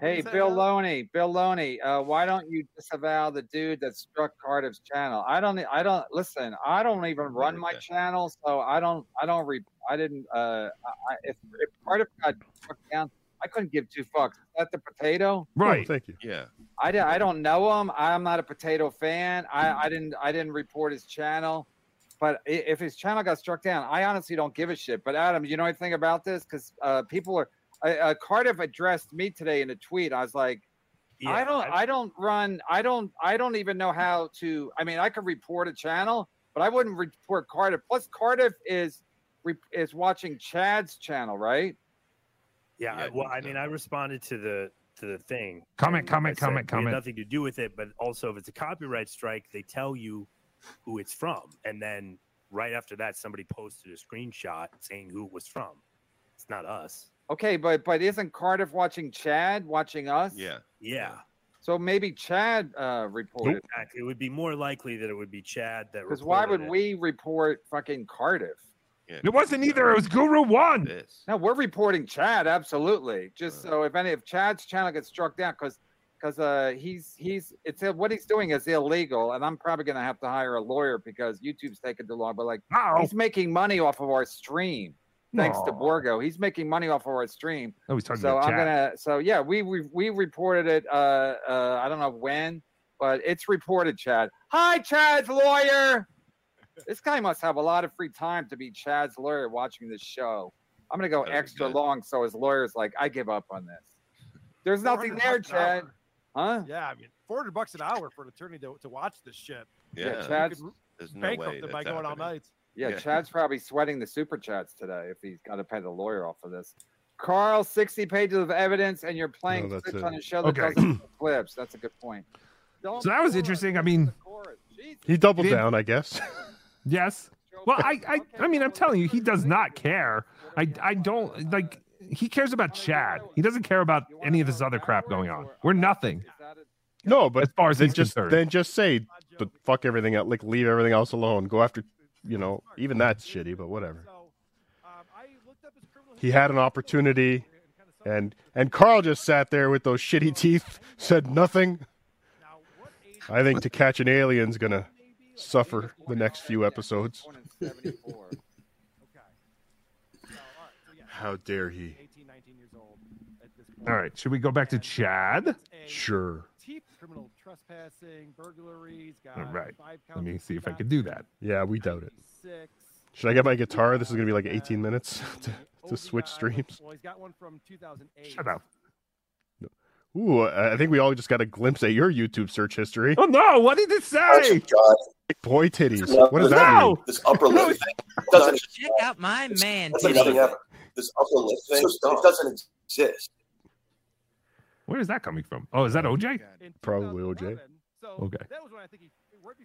Hey, Bill out. Loney, Bill Loney, uh, why don't you disavow the dude that struck Cardiff's channel? I don't, I don't listen. I don't even run my channel, so I don't, I don't re, I didn't. Uh, I, if, if Cardiff got struck down, I couldn't give two fucks. Is that the potato? Oh, thank you. Yeah. I, di- I don't know him. I'm not a potato fan. I, I didn't I didn't report his channel. But if his channel got struck down, I honestly don't give a shit. But Adam, you know anything about this? Because uh, people are uh, uh, Cardiff addressed me today in a tweet. I was like, I don't I don't run I don't I don't even know how to. I mean, I could report a channel, but I wouldn't report Cardiff. Plus, Cardiff is is watching Chad's channel, right? Yeah, I- well, I mean, I responded to the to the thing. Comment, and comment, said comment, comment. Nothing to do with it, but also if it's a copyright strike, they tell you who it's from, and then right after that, somebody posted a screenshot saying who it was from. It's not us. Okay, but but isn't Cardiff watching Chad watching us? Yeah. Yeah. So maybe Chad uh, reported. Exactly. It would be more likely that it would be Chad that. Because why would it. we report fucking Cardiff? It wasn't either. It was Guru One. No, we're reporting Chad absolutely. Just so if any if Chad's channel gets struck down, because because uh he's he's it's uh, what he's doing is illegal, and I'm probably gonna have to hire a lawyer because YouTube's taking too long. But like Uh-oh. he's making money off of our stream. Thanks to Borgo, he's making money off of our stream. Oh, he's talking so about I'm Chad. gonna so yeah, we we we reported it. Uh, uh, I don't know when, but it's reported. Chad, hi, Chad's lawyer. This guy must have a lot of free time to be Chad's lawyer watching this show. I'm gonna go extra long so his lawyer's like, I give up on this. There's nothing there, Chad. Huh? Yeah, I mean, 400 bucks an hour for an attorney to, to watch this shit. Yeah, Yeah. Chad's- You There's no way them by that's going all happening. night. Yeah, Yeah. Chad's probably sweating the super chats today if he's got to pay the lawyer off of this. Carl, 60 pages of evidence, and you're playing No, that's clips it. on a show that Okay. doesn't clips. That's a good point. Don't So that was interesting. I mean, the chorus. Jesus. He doubled Did- down, I guess. Yes. Well, I, I, I mean, I'm telling you, he does not care. I, I don't like. He cares about Chad. He doesn't care about any of this other crap going on. We're nothing. No, but As far as then just concerned. then just say, but fuck everything else. Like leave everything else alone. Go after, you know, even that's shitty, but whatever. He had an opportunity, and and Carl just sat there with those shitty teeth, said nothing. I think to catch an alien's gonna suffer the next few episodes. How dare he? All right. Should we go back to Chad? Sure. Criminal trespassing, burglaries. All right. Let me see if I can do that. Yeah, we doubt it. Should I get my guitar? This is gonna be like 18 minutes to, to switch streams. Well, he's got one from 2008. Shut up. Ooh, I I think we all just got a glimpse at your YouTube search history. Oh no! What did it say? Boy titties. No, What does that no. mean? This upper lip thing doesn't. Check out my man. That's like nothing ever. This upper lip thing it doesn't exist. Where is that coming from? Oh, is that OJ? Probably OJ. Okay. That was when I think he.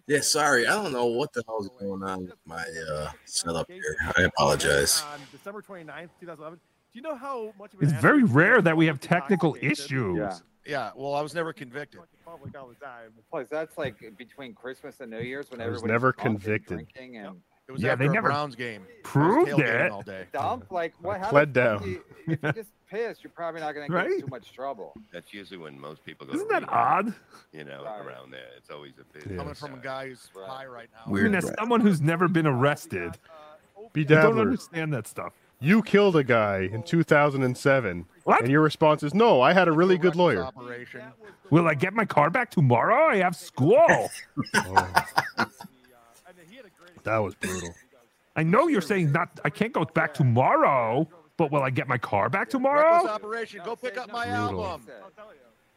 Yeah, sorry. I don't know what the hell's going on with my uh, setup here. I apologize. On December 29th, 2011. Do you know how much of an It's very rare that we have technical issues. Yeah. Yeah, well, I was never convicted. public all the time? Plus, that's like between Christmas and New Year's when I was never drunk and convicted. drinking and It was Yeah, after they a never Browns game. proved I it. all day. dump. Like, what? How pled down. you- if you're just pissed, you're probably not going to get Right? too much trouble. That's usually when most people go. Isn't to that rehab, odd? You know, Right. around there, it's always a bit. Coming from a guy who's high right now. Weird I mean, as rat. someone who's never been arrested, Be I don't understand that stuff. You killed a guy in 2007. What? And your response is, no, I had a really good lawyer. Operation. Will I get my car back tomorrow? I have school. Oh. That was brutal. I know you're saying not. I can't go back tomorrow, but will I get my car back Reckless tomorrow? operation. Go pick up my Brutal. album.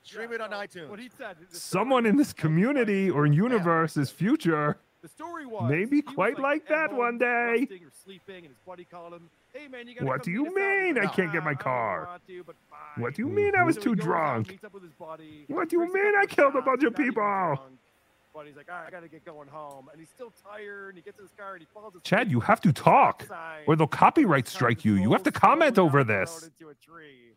Stream it on iTunes. What he said. Someone in this community or universe's future The story was may be he was, quite like at that one day. Resting or sleeping, and his buddy called him. Hey man, you What do you us out." He's mean I can't get my car? to. What do you mean I was So too goes out, drunk? meets up with his buddy, What do you mean I killed a bunch of people? drunk. But he's like, all right, I gotta get going home, and he's still tired, and he gets in his car and he falls asleep. Chad, you have to talk, or they'll copyright strike you. You have to comment over this. into a tree.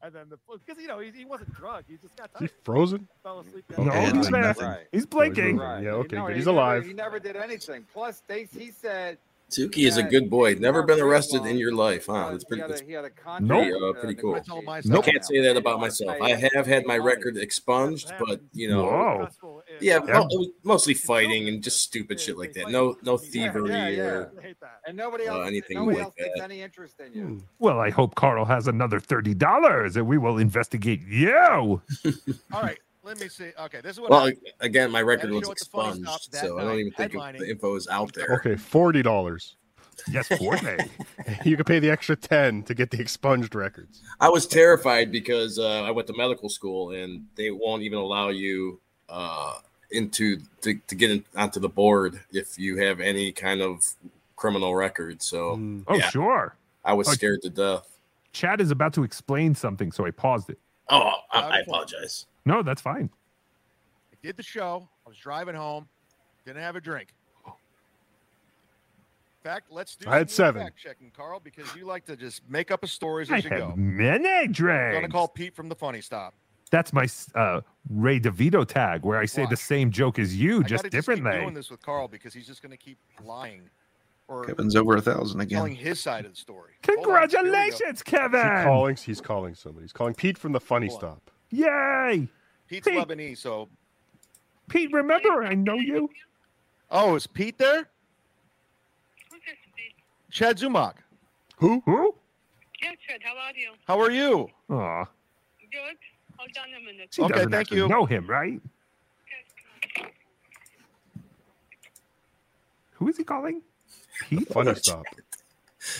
And then the because you know he, he wasn't drunk, he just got Is he frozen? Fell asleep. No, he's doing there. Right. He's blinking. moving. Yeah, okay, No, good. he He's never- alive. He never did anything. Plus, they, he said Suki is a good boy. Never been arrested in your life, huh? That's pretty. That's he Nope. contract, uh, uh, pretty cool. I told. I can't say that about myself. I have had my record expunged, but you know, Whoa. yeah, Yeah. mo- it was mostly fighting and just stupid shit like that. No, no thievery Yeah, yeah. or I hate that. And nobody uh, else, anything nobody like else that. any interest in you. Well, I hope Carl has another thirty dollars, and we will investigate you. All right, let me see. Okay, this is what. Well, happened. again, my record was show at the Funny Stop expunged, that so I don't even think it- the info is out there. Okay, forty dollars. Yes, forte. You could pay the extra ten to get the expunged records. I was terrified because uh, I went to medical school and they won't even allow you uh, into to, to get in, onto the board if you have any kind of criminal record. So Mm. Oh, yeah, sure. I was Oh, scared to death. Chad is about to explain something, so I paused it. Oh, I, I apologize. No, that's fine. I did the show. I was driving home. Didn't have a drink. In fact, let's do. I had seven. Fact checking, Carl, because you like to just make up a stories I as you have go. many I'm gonna call Pete from the Funny Stop. That's my uh, Ray DeVito tag, where I say the same joke as you, I just gotta differently. keep doing this with Carl because he's just gonna keep lying or Kevin's over a thousand again. telling again. his side of the story. Hold on, here we. Congratulations, Is he Kevin! calling? He's calling somebody. He's calling Pete from the Funny Stop. Yay! Pete's Pete. Lebanese, so Pete, remember I know you. oh, is Pete there? Chad Zumock. Who? Who? Yeah, Chad, how are you? How are you? Aw, Good. Hold on a minute. she Okay, doesn't thank you. know him, right? Who is he calling? Pete? Funny Stop.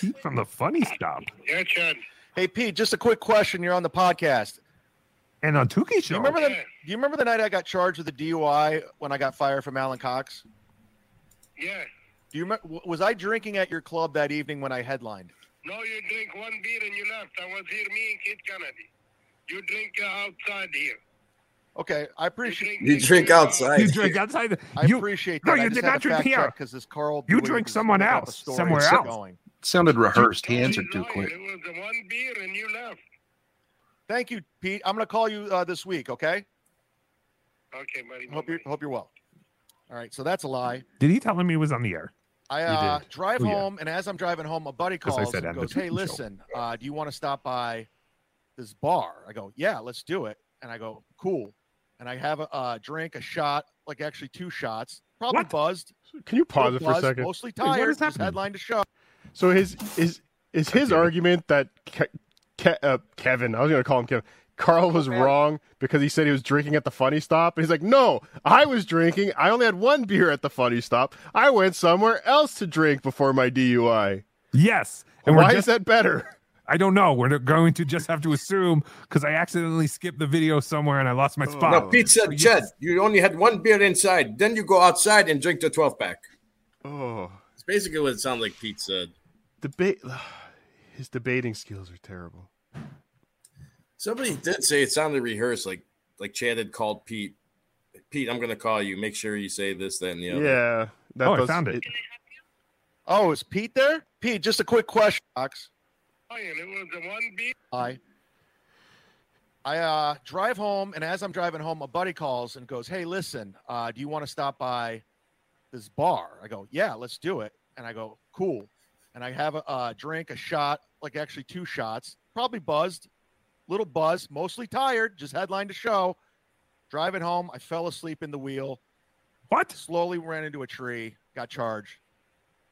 Pete from the Funny Stop. Yeah, Chad. Hey Pete, just a quick question. You're on the podcast. And on Tookie Do Show. you remember the Do you remember the night I got charged with a DUI when I got fired from Alan Cox? Yeah. Do you remember? Was I drinking at your club that evening when I headlined? No, you drink one beer and you left. I was here, me and Kid Kennedy. You drink uh, outside here. Okay, I appreciate. You drink outside. You drink outside. The, I you, appreciate no, that. I you just did not drink here. because this Carl. You drink someone making up a else, somewhere else. Going. Sounded rehearsed. He answered too quick. It was the one beer and you left. Thank you, Pete. I'm going to call you uh, this week. Okay. Okay, buddy. Hope you're, hope you're well. All right. So that's a lie. Did he tell him he was on the air? I uh, drive Oh, yeah. home, and as I'm driving home, a buddy 'Cause I calls said and end goes, "Hey, listen, uh, do you want to stop by this bar?" I go, "Yeah, let's do it." And I go, "Cool." And I have a uh, drink, a shot, like actually two shots, probably What? buzzed. Can you pause it for a second? Mostly Wait, what tired. is Just happening? headline to show. So his is is his argument that Ke- Ke- uh, Kevin, I was going to call him Kevin. Carl was man. wrong because he said he was drinking at the funny stop. And he's like, no, I was drinking. I only had one beer at the funny stop. I went somewhere else to drink before my DUI. Yes. And Why we're is that better? I don't know. We're going to just have to assume because I accidentally skipped the video somewhere and I lost my spot. No, Pete said, Chad, you only had one beer inside. Then you go outside and drink the 12 pack. Oh, It's basically what it sounds like Pete said. debate. His debating skills are terrible. Somebody did say it sounded rehearsed, like like Chad had called Pete Pete, I'm gonna call you. Make sure you say this, then the other. Yeah, that Oh, I found it. Oh, is Pete there? Pete, just a quick question, Ox. And it was the one beat. Hi. I uh, drive home, and as I'm driving home, a buddy calls and goes, "Hey, listen, uh, do you want to stop by this bar?" I go, "Yeah, let's do it." And I go, "Cool." And I have a, a drink, a shot, like actually two shots, probably buzzed, little buzz, mostly tired, just headline to show. Driving home, I fell asleep in the wheel. What? Slowly ran into a tree, got charged.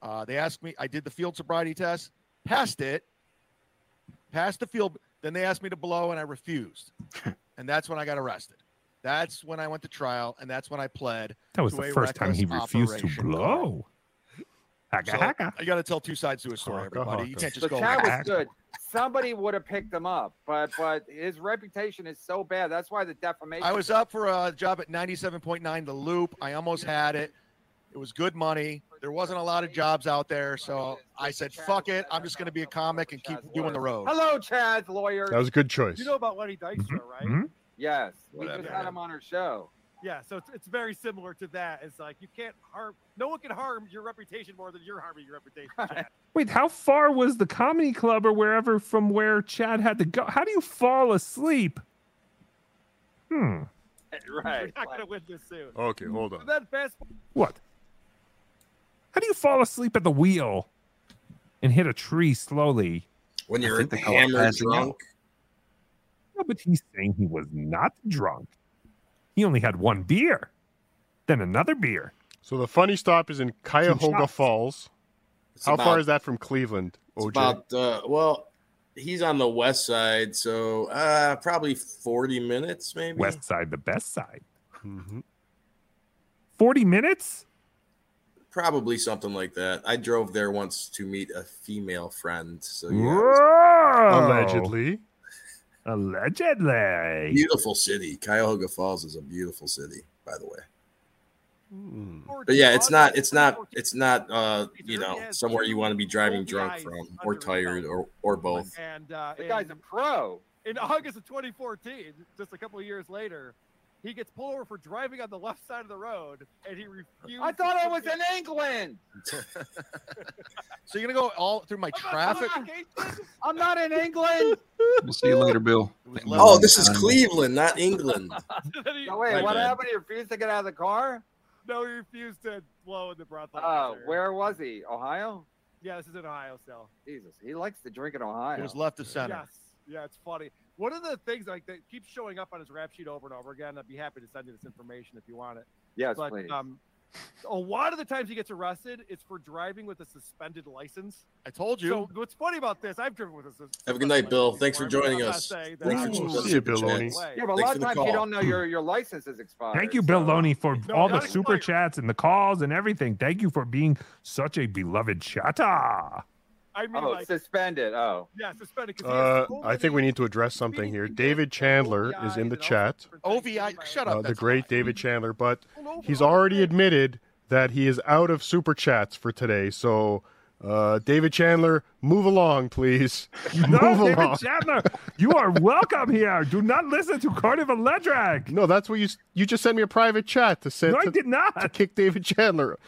Uh, they asked me, I did the field sobriety test, passed it, passed the field. Then they asked me to blow, and I refused. and that's when I got arrested. That's when I went to trial, and that's when I pled. That was the first time he refused to blow. Haka So, haka. I got to tell two sides to a story, Haka everybody. You can't just The go. chat was good. Somebody would have picked him up, but but his reputation is so bad. That's why the defamation. I was up for a job at 97.9 The Loop. I almost had it. It was good money. There wasn't a lot of jobs out there, so I said, "Fuck it. I'm just going to be a comic and keep doing the road." Hello, Chad's lawyer. That was a good choice. You know about Lenny Dykstra, Mm-hmm. right? Yes, we Whatever. just had him on our show. Yeah, so it's, it's very similar to that. It's like you can't harm, no one can harm your reputation more than you're harming your reputation. Chad. Wait, how far was the comedy club or wherever from where Chad had to go? How do you fall asleep? Hmm. Right. You're not going to win this soon. Okay, hold on. So then fast What? How do you fall asleep at the wheel and hit a tree slowly? When you're think they call it hammered drunk. No, but he's saying he was not drunk. He only had one beer, then another beer. So the funny stop is in Cuyahoga. Falls. It's How far is that from Cleveland? It's OJ? about uh, well, he's on the west side, so uh, probably 40 minutes, maybe. West side, the best side. Mhm. 40 minutes? Probably something like that. I drove there once to meet a female friend. So yeah, Whoa! Allegedly. Allegedly. beautiful city. Cuyahoga Falls is a beautiful city, by the way. Hmm. But yeah, it's not, it's not, it's not, uh, you know, somewhere you want to be driving drunk from, or tired, or or both. And uh, The guy's in- a pro. in August of 2014, just a couple of years later, he gets pulled over for driving on the left side of the road, and he refused. I thought to I was get- in England. So you're gonna go all through my traffic? I'm not in England. We'll see you later, Bill. Oh, this is Cleveland, not England. No, wait, My what bad. happened? He refused to get out of the car? No, he refused to blow in the breathalyzer. Oh, where was he? Ohio? Yeah, this is in Ohio still. Jesus, he likes to drink in Ohio. It was left of center. Yes. Yeah, it's funny. One of the things like that keeps showing up on his rap sheet over and over again. I'd be happy to send you this information if you want it. Yes, but please. um, a lot of the times he gets arrested, it's for driving with a suspended license. I told you. So what's funny about this? I've driven with a sus- Have a good night, Bill. license Thanks for joining us. Thanks for joining See you, Bill Loney. yeah, but a Thanks lot of the times you don't know your your license is expired. Thank you, Bill so- Loney, for No, all the not super chats and the calls and everything. Thank you for being such a beloved chatter. I mean, Oh, like, suspended. Oh, yeah, suspended. 'cause he has Uh, I think we need to address something here. David Chandler is in the chat. OVI. Shut up. Uh, the great not- David Chandler, but he's already admitted that he is out of super chats for today. So, uh, David Chandler, move along, please. No, move David along. Chandler, you are welcome here. Do not listen to Carnival Ledrag. No, that's what you you just sent me a private chat to say No, I did not. to kick David Chandler.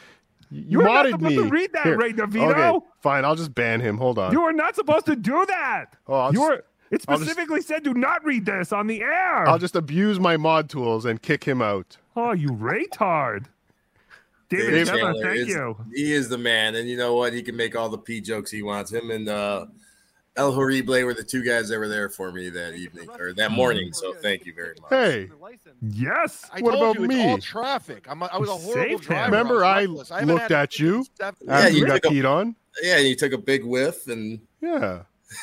You, you You're not modded supposed me. to read that, Here. Ray DeVito. Okay, fine. I'll just ban him. Hold on. You are not supposed to do that. Oh, I'll you just- are. It I'll just- specifically said do not read this on the air. I'll just abuse my mod tools and kick him out. Oh, you retard. David, Dave Chandler, Chandler thank is- you. He is the man, and you know what? He can make all the P jokes he wants. Him and uh, El Horrible were the two guys that were there for me that evening or that morning. So thank you very much. Hey, Yes. I What told about you, me? It's all traffic. I'm a, I was a horrible Saved driver. remember I reckless. haven't looked at you seven- Yeah, you you got took a- peed on. Yeah, you took a big whiff, and Yeah,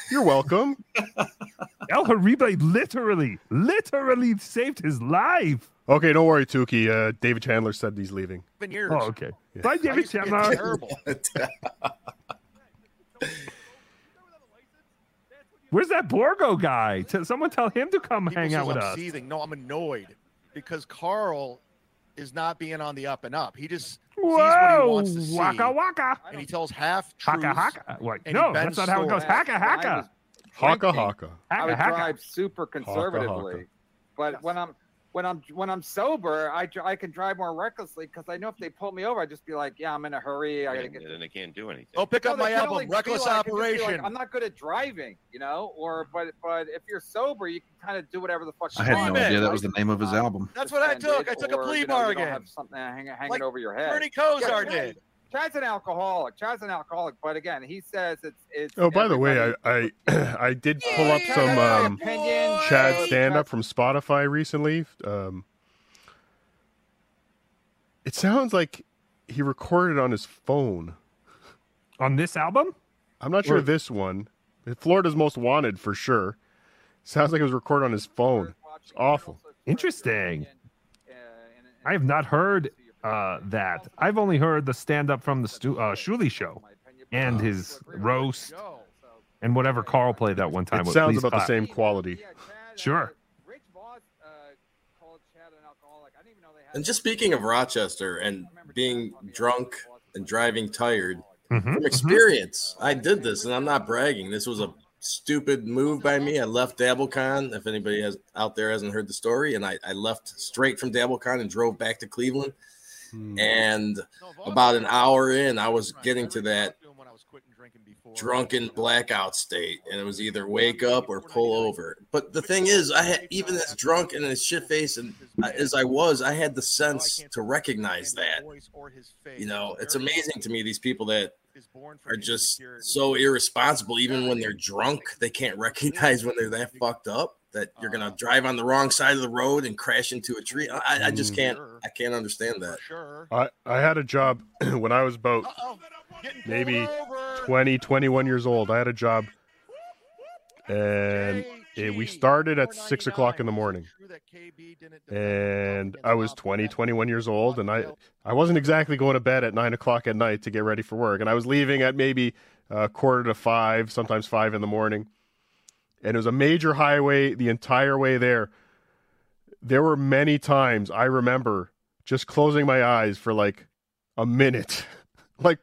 you're welcome. El Horrible literally, literally saved his life. okay, don't worry, Tookie. Uh, David Chandler said he's leaving. seven years. Oh, okay. Bye, David used to get Chandler. terrible. Where's that Borgo guy? Someone tell him to come People hang out with I'm us. seething. No, I'm annoyed because Carl is not being on the up and up. He just sees what he wants to see, waka waka, and he tells half truths. haka haka. Wait, no, that's not how it goes. Haka haka, Haka haka. I would drive super conservatively. haka. But when I'm when I'm when I'm sober, I I can drive more recklessly because I know if they pull me over, I just be like, yeah, I'm in a hurry. I gotta And get. then they can't do anything. Oh, pick No, up my album, only Reckless like- I can just be like, Operation. I'm not good at driving, you know. Or mm-hmm. but but if you're sober, you can kind of do whatever the fuck. I had want. no idea that was the name of his uh, album. That's what I took. I suspended, took a or, plea you know, you don't bargain. have something hanging, hanging Like over your head. Bernie Kosar Yeah, did. Chad's an alcoholic. Chad's an alcoholic, but again, he says it's it's. Oh, by the way, I I, I did pull up some um, Chad stand up from Spotify recently. Um, it sounds like he recorded on his phone. On this album? I'm not sure Or- this one. Florida's Most Wanted for sure. Sounds like it was recorded on his phone. It's awful. Interesting. I have not heard uh, that. I've only heard the stand up from the Stu- uh, Shuley show and his roast and whatever Carl played that one time. It with sounds Please about the same quality. Sure. And just speaking of Rochester and being drunk and driving tired, Mhm, from experience, I did this, and I'm not bragging. This was a stupid move by me. I left DabbleCon. If anybody has out there hasn't heard the story, and I, I left straight from DabbleCon and drove back to Cleveland. And about an hour in, I was getting to that drunken blackout state, and it was either wake up or pull over. But the thing is, I had even as drunk and as shit faced and as I was, I had the sense to recognize that. You know, it's amazing to me these people that are just so irresponsible, even when they're drunk, they can't recognize when they're that fucked up that you're gonna drive on the wrong side of the road and crash into a tree. I, I just mm. can't, I can't understand that. I, I had a job when I was about maybe 20, 21 years old. I had a job, and it, we started at six o'clock in the morning. And I was 20, 21 years old, and I, I wasn't exactly going to bed at nine o'clock at night to get ready for work. And I was leaving at maybe a quarter to five, sometimes five in the morning. And it was a major highway the entire way there. There were many times I remember just closing my eyes for like a minute. like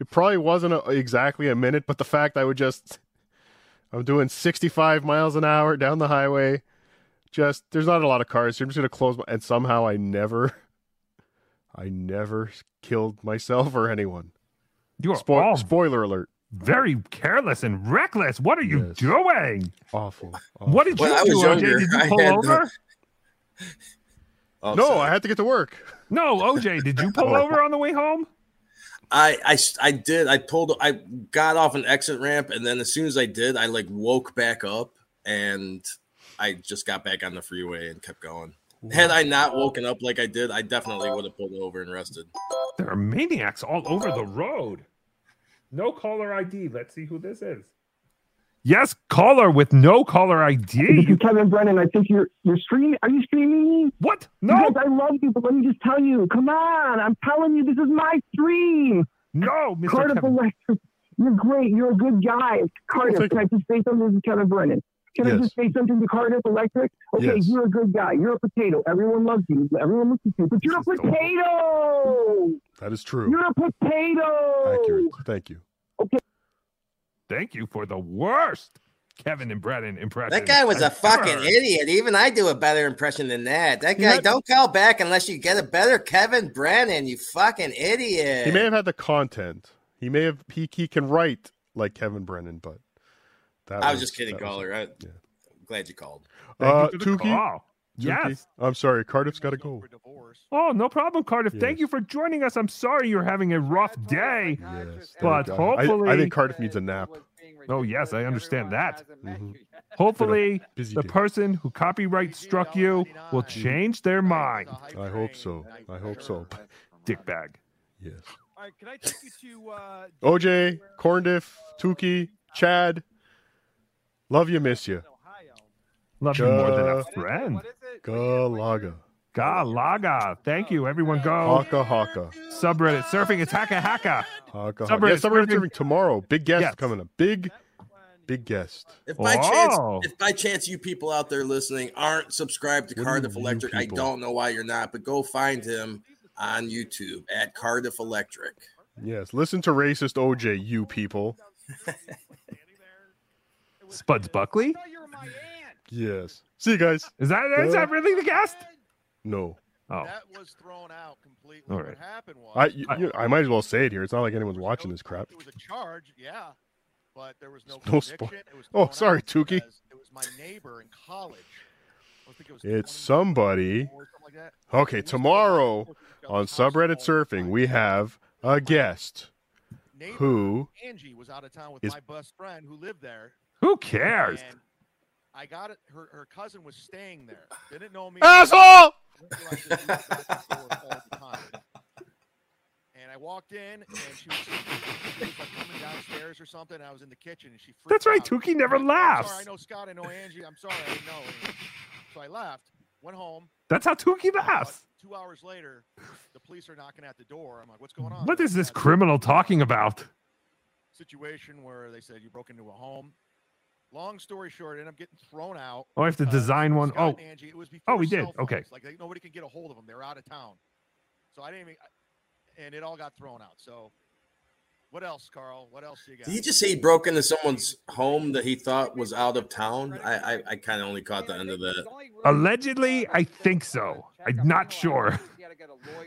it probably wasn't a, exactly a minute, but the fact I would just I'm doing 65 miles an hour down the highway. Just there's not a lot of cars, so I'm just gonna close my and somehow I never I never killed myself or anyone. You are Spo- all spoiler alert. very careless and reckless. What are you doing? Awful. What did you When I do, was OJ? younger, Did you pull had, over? Oh, no, sorry. I had to get to work. No, OJ, did you pull over on the way home? I, I I did. I pulled. I got off an exit ramp, and then as soon as I did, I like woke back up, and I just got back on the freeway and kept going. Had I not woken up like I did, I definitely would have pulled over and rested. There are maniacs all over the road. No caller ID. Let's see who this is. Yes, caller with no caller This ID. is Kevin Brennan. I think you're you're streaming. Are you streaming me? What? No. Because I love you, but let me just tell you. Come on, I'm telling you, this is my stream. No, Mr. Cardiff Kevin. Electric. You're great. You're a good guy. Cardiff, thank can I just say something to Kevin Brennan? Can I just say something to Cardiff Electric? Okay, Yes. you're a good guy. You're a potato. Everyone loves you. Everyone listens to you. But you're a potato. That is true. You're a potato. Accurate. Thank you. Thank you for the worst Kevin and Brennan impression. That guy was a I've fucking heard. idiot. Even I do a better impression than that. That guy, had- don't call back unless you get a better Kevin Brennan. You fucking idiot. He may have had the content. He may have he, he can write like Kevin Brennan, but that I was just kidding, that was- caller. I, am glad you called. Thank Uh, you for the Tookie? call. Tookie? Yes. I'm sorry, Cardiff's got to go. Oh, no problem, Cardiff. Thank you for joining us. I'm sorry you're having a rough day. Yes, But thank God. I- hopefully, I, think Cardiff needs a nap. Oh yes, I understand that. Mhm. Hopefully, the day. person who copyright struck you will change their mind. I hope so. I hope so. Dickbag. Yes. All right, can I take you to uh, OJ, Corndiff, Tookie, Chad. Love you, miss you. Love you more than a friend. Galaga. Galaga. Thank you. Everyone go. Haka Haka. Subreddit surfing. It's haka haka. Haka Haka. Subreddit Yeah, subreddit surfing. serving tomorrow. Big guest Yes. coming up. Big, big guest. If by Oh. chance, if by chance you people out there listening aren't subscribed to What Cardiff you Electric, I don't know why you're not, but go find him on YouTube at Cardiff Electric. Yes. Listen to racist OJ, you people. Spuds Buckley. Yes. See you guys. Is that is that really the guest? No. Oh. That was thrown out completely. All right. What happened was I, you, you- I might as well say it here. It's not like anyone's watching this crap. it was a charge, yeah, but there was no No spo- It was Oh, sorry, out Tookie. It was my neighbor in college. I think it was It's somebody. like that. Okay, tomorrow on subreddit surfing, we have a guest Neighbor who Angie was out of town with is- my best friend who lived there. Who cares? And I got it. Her her cousin was staying there. Didn't know me. Asshole! Didn't realize that we were back and forth all the time. And I walked in, and she was, she was like coming downstairs or something. And I was in the kitchen, and she freaked That's right. out. Tookie never I'm laughs. sorry, I know Scott. I know Angie. I'm sorry. I didn't know. So I left, went home. That's how Tookie laughs. Two hours later, the police are knocking at the door. I'm like, "What's going on?" What is this criminal talking about? situation where they said you broke into a home. Long story short, I ended up getting thrown out. Oh, I have to Uh, design one. Scott Oh, Angie, it was oh, we did. Okay. Like they, nobody could get a hold of them. They're out of town. So I didn't even, and it all got thrown out. So what else, Carl? What else do you got? Did he just say he broke into someone's home that he thought was out of town? I I, I kind of only caught the end of that. Allegedly, I think so. I'm not sure.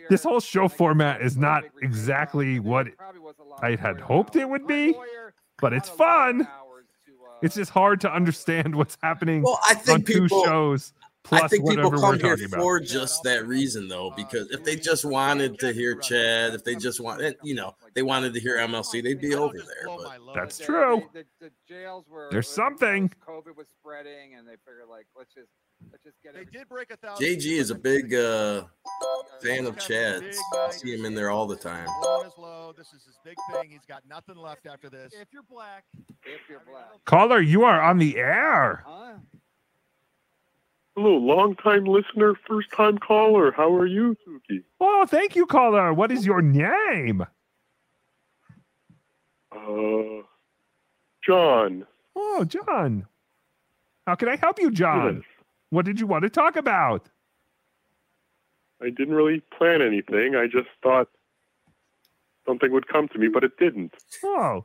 This whole show format is not exactly what I had hoped it would be, but it's fun. It's just hard to understand what's happening Well, I think on two people- shows plus I think people come here talking about. for just that reason, though, because if they just wanted to hear Chad, if they just wanted, you know, they wanted to hear MLC, they'd be over there. But That's true. The, the jails were There's something. COVID was spreading, and they figured like let's just let's just get. They did break a thousand. JG is a big uh, fan of Chad. I see him in there all the time. Blowing. This is his big thing. He's got nothing left after this. If you're black, if you're black, Caller, you are on the air. Hello, long time listener, first time caller. How are you, Suki? Oh, thank you, caller. What is your name? Uh, John. Oh, John. How can I help you, John? Yes. What did you want to talk about? I didn't really plan anything. I just thought something would come to me, but it didn't. Oh,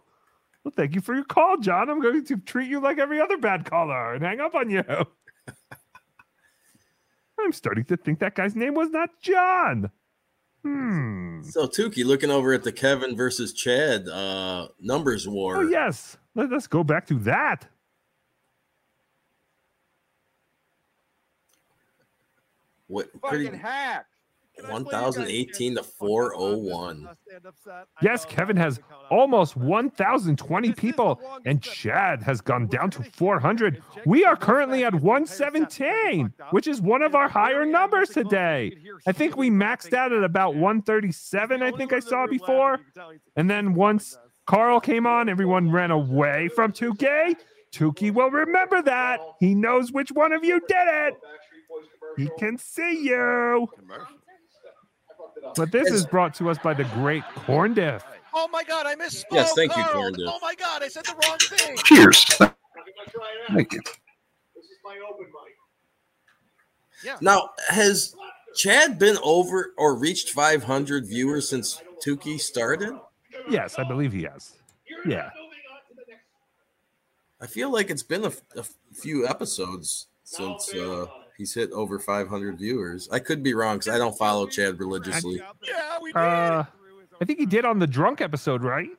well, thank you for your call, John. I'm going to treat you like every other bad caller and hang up on you. I'm starting to think that guy's name was not John. Hmm. So Tookie looking over at the Kevin versus Chad uh, numbers war. Oh, yes. Let us go back to that. What pretty fucking hack. 1018 to 401. Yes, Kevin has almost 1,020 people, and Chad has gone down to 400. We are currently at 117, which is one of our higher numbers today. I think we maxed out at about 137, I think I saw before. And then once Carl came on, everyone ran away from 2K. Tookie will remember that. He knows which one of you did it. He can see you. But this is brought to us by the great Corn Diff. Oh my God, I misspoke. Yes, thank you, Corn Dip. Oh my God, I said the wrong thing. Cheers. Thank you. This is my open mic. Yeah. Now, has Chad been over or reached 500 viewers since Tookie started? Yes, I believe he has. Yeah. I feel like it's been a, a few episodes since uh, he's hit over 500 viewers. I could be wrong because I don't follow Chad religiously. Yeah, we Uh, I think he did on the drunk episode, right?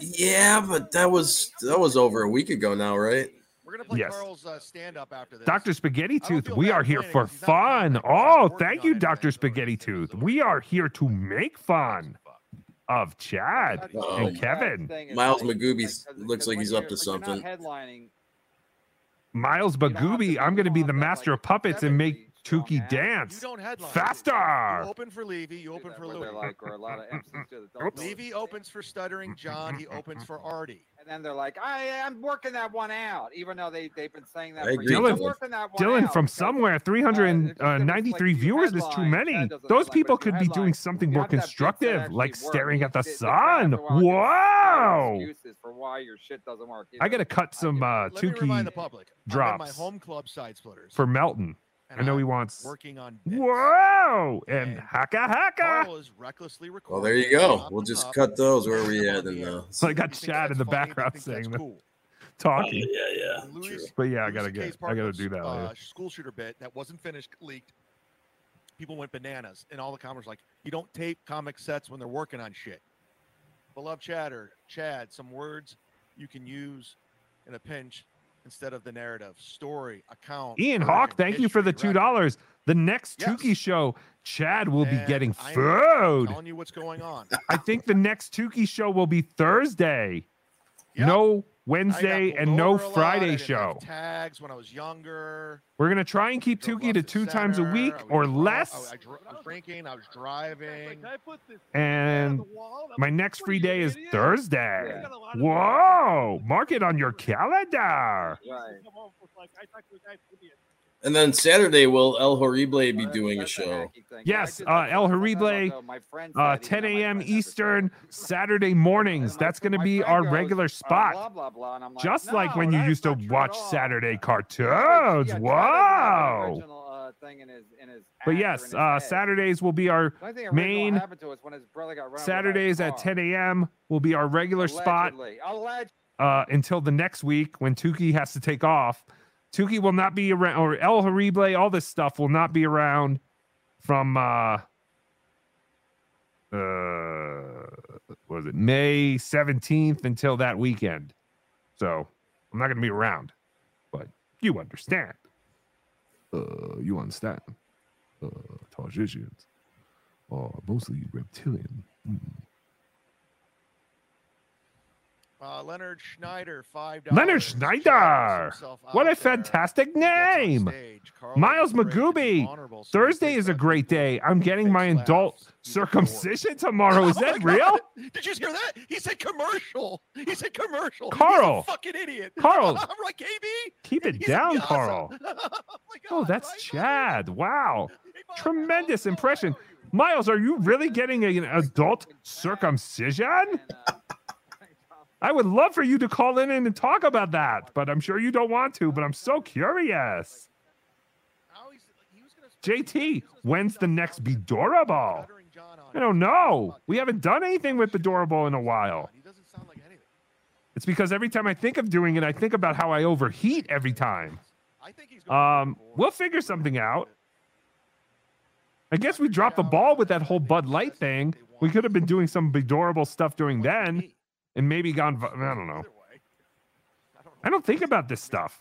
Yeah, but that was that was over a week ago now, right? We're gonna play Yes. Carl's uh, stand up after this. Dr. Spaghetti Tooth, we are here for fun. Oh, thank you, Dr. Spaghetti Tooth. We are here to make fun of Chad Uh-oh. and Kevin. Miles Magooby looks like he's up to something. Headlining. Miles Bagooby, I'm going to be the master of puppets and make Tookie dance faster. You open for Levy. You open for Louis. like, or a lot of MCs do that don't. Levy opens for stuttering John. He opens for Artie. And then they're like, I, I'm working that one out, even though they, they've been saying that for agree. years. I'm Dylan, working that one Dylan out from somewhere, 393 viewers is too many. Those people could be doing something more constructive, like staring at the sun. Whoa! excuses for why your shit doesn't work. I got to cut some uh, Let me remind the Tookie public. Drops my home club side splitters. for Melton. I know he wants. working on Whoa! And haka haka. Is recklessly Well, there you go. We'll just cut those where we at in the. So I got Chad in the background saying that, talking. yeah, yeah. Louis, But yeah, I gotta C.K.'s get, I gotta do that uh, school shooter bit that wasn't finished leaked. people went bananas, and all the comments like, "You don't tape comic sets when they're working on shit." Beloved chatter, Chad, some words you can use in a pinch instead of the narrative, story, account. Ian Hawk, thank you for the two dollars. The next Tookie show, Chad will be And getting I'm food. telling you what's going on. I think the next Tookie show will be Thursday. No Wednesday and no Friday show. Tags when I was younger. We're gonna try and keep Tookie to two times a week or oh, less. I, dr- I was drinking. I was driving. And my next free day is Thursday. Whoa! Mark it on your calendar. And then Saturday, will El Horrible be doing a show? Yes, uh, El Horrible, uh, 10 a.m. Eastern, Saturday mornings. That's going to be our regular spot. Just like when you used to watch Saturday cartoons. Whoa! uh, thing in his in his But yes, uh, Saturdays will be our The only thing original main. to us when his brother got run over by a Saturdays at 10 a.m. will be our regular spot Allegedly. Uh, until the next week when Tookie has to take off. Tookie will not be around, or El Horrible, all this stuff will not be around from uh, uh, was it May 17th until that weekend. So I'm not going to be around, but you understand. Uh, you understand. Uh, Targetians are mostly reptilian. Mm. Uh, Leonard Schneider, five Leonard Schneider. What a fantastic name. Miles Magooby. Thursday is a great day. I'm getting my adult circumcision tomorrow. Is that real? Did you hear that? He said commercial. He said commercial. Carl. He's a fucking idiot. Carl. I'm like, KB. Keep it down, Carl. Oh, that's Chad. Wow. Tremendous impression. Miles, are you really getting an adult circumcision? I would love for you to call in and talk about that, but I'm sure you don't want to. But I'm so curious. JT, when's the next Bedora Ball? I don't know. We haven't done anything with Bedora Ball in a while. It's because every time I think of doing it, I think about how I overheat every time. Um, we'll figure something out. I guess we dropped the ball with that whole Bud Light thing. We could have been doing some Bedorable stuff during then, and maybe gone. I don't know. I don't think about this stuff.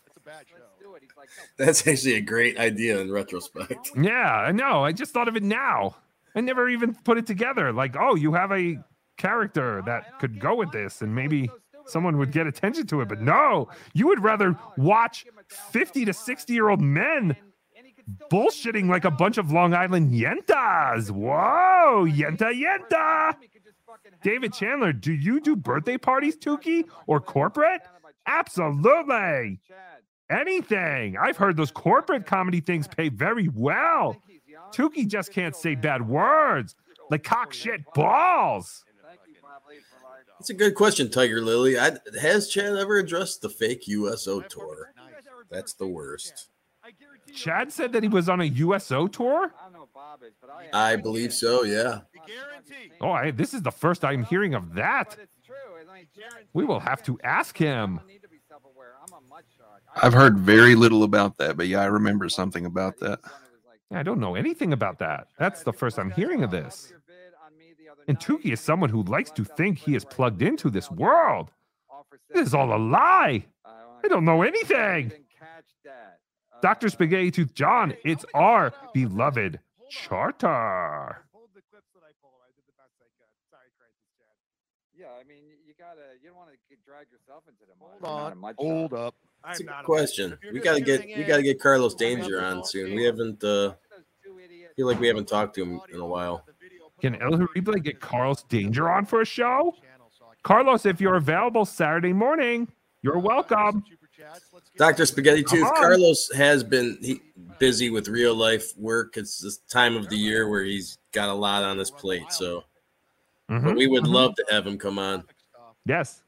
That's actually a great idea in retrospect. Yeah, I know. I just thought of it now. I never even put it together. Like, oh, you have a character that could go with this, and maybe someone would get attention to it. But no, you would rather watch 50 to 60 year old men bullshitting like a bunch of Long Island yentas. Whoa, yenta, yenta. David Chandler, do you do birthday parties, Tookie, or corporate? Absolutely. Anything. I've heard those corporate comedy things pay very well. Tookie just can't say bad words like cock shit balls. That's a good question, Tiger Lily. I, has Chad ever addressed the fake USO tour? That's the worst. Chad said that he was on a USO tour. I believe so. Yeah. Oh, I, this is the first I'm hearing of that. We will have to ask him. I've heard very little about that, but yeah, I remember something about that. I don't know anything about that. That's the first I'm hearing of this. And Tookie is someone who likes to think he is plugged into this world. This is all a lie. I don't know anything. Dr. Spaghetti Tooth John, it's our beloved charter. Yeah, I mean, you gotta. You don't want to drag yourself into the mud. Hold on. Hold up. That's a good question. We gotta get we gotta get Carlos Danger on soon. We haven't uh feel like we haven't talked to him in a while. Can El Horrible get Carlos Danger on for a show? Carlos, if you're available Saturday morning, you're welcome. Dr. Spaghetti Tooth, Come on. Carlos has been he, busy with real life work. It's this time of the year where he's got a lot on his plate. So but Mhm, we would mhm. love to have him come on. Yes.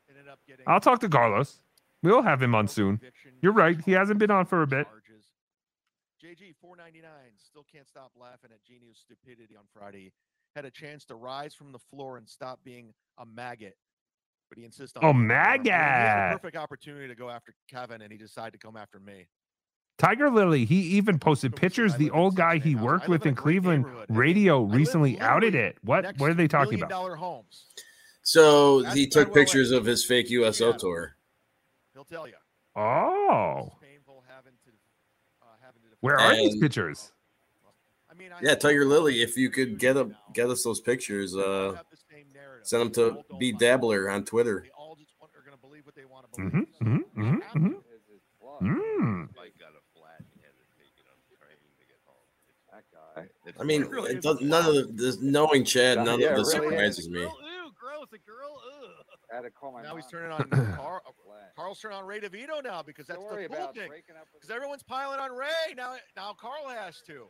I'll talk to Carlos. We'll have him on soon. You're right. He hasn't been on for a bit. JG 499 still can't stop laughing at Genius stupidity on Friday. Had a chance to rise from the floor and stop being a maggot, but he insists on. Oh, being a worm. I mean, He had a perfect opportunity to go after Kevin, and he decided to come after me. Tiger Lily, he even posted pictures. The old guy he worked with in Cleveland radio recently outed it. What? What are they talking about? dollar homes. So he took pictures of his fake USO tour. He'll tell you. Oh. Where are these And- pictures? Yeah, Tiger Lily, if you could get a, get us those pictures, uh, send them to BeDabbler on Twitter. Mm-hmm, mm-hmm, mm-hmm, mm-hmm. Mm. That guy. I mean, it does, none of the, this, knowing Chad, none Yeah, of this it really is. surprises me. I had to call my Now he's turning on Carl. Carl's turning on Ray DeVito now because that's worry the cool thing. breaking up with- Because everyone's piling on Ray now. Now Carl has to.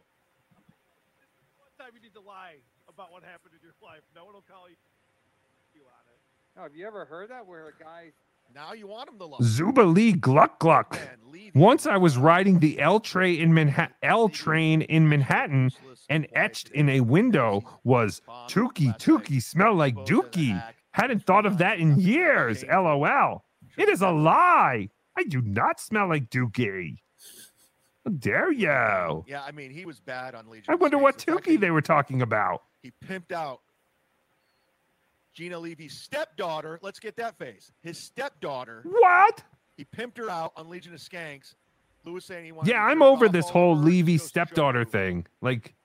One time you need to lie about what happened in your life. No one will call you, you on it. No, have you ever heard that where a guy? Now you want him to love. Zuba Lee Gluck Gluck. Once I was riding the L train in Manhattan, L train in Manhattan, and etched in a window was "Tookie Tookie smell like Dookie." Hadn't thought of that in years. LOL. It is a lie. I do not smell like Dookie. How dare you? Yeah, I mean he was bad on Legion. I wonder what The Tookie they were talking about. He pimped out Gina Levy's stepdaughter. Let's get that face. His stepdaughter. What? He pimped her out on Legion of Skanks. Lewis saying he wanted. Yeah, to I'm over this whole over. Levy stepdaughter thing. Like,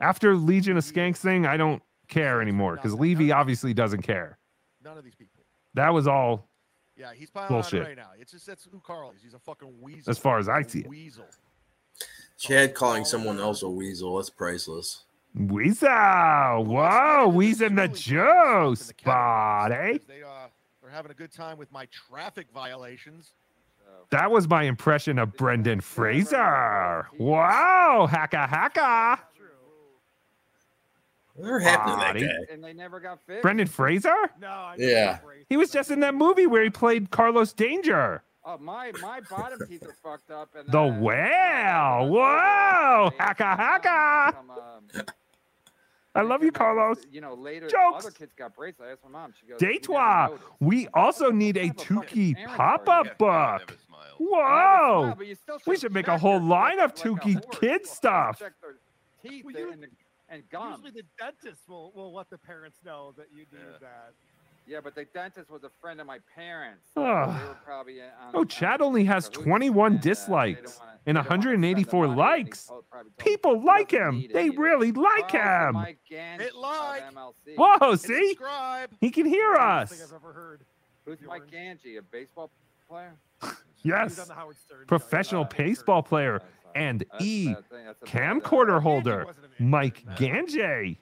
after Legion of Skanks thing, I don't care anymore because Levy obviously doesn't care. None of these people. That was all Yeah, he's piling Bullshit. on Ray now. It's just that's who Carl is. He's a fucking weasel. as far as I see it. Weasel. Chad calling someone else a weasel, that's priceless. Weasel. Whoa, Weasel in the juice, buddy. They uh, they're having a good time with my traffic violations. That was my impression of Brendan Fraser. Wow, hacka hacka. Whatever happened to that Body. guy? And they never got fixed. Brendan Fraser? No, I Yeah. He was just in that movie where he played Carlos Danger. Oh, my my bottom teeth are fucked up. And The uh, whale. Whoa, hacka hacka. some, um, I love you, Carlos. you know, later Jokes. other kids got braces. I asked my mom. She goes, "We never We also need a Tookie pop up book. Whoa. smile, but you still We should should make a whole line of like Tookie kid stuff. Check their teeth Well, and, the- and gum. Usually the dentist will, will let the parents know that you need that. Yeah, but the dentist was a friend of my parents. So they probably on, Oh, Chad only has 21 dislikes and 184 likes. People like him. They really like him. Hit like. Whoa, Hit see? Subscribe. He can hear us. Who's Mike Ganji, a baseball player? Yes. Professional baseball player and E that that's camcorder holder, Mike Ganjay.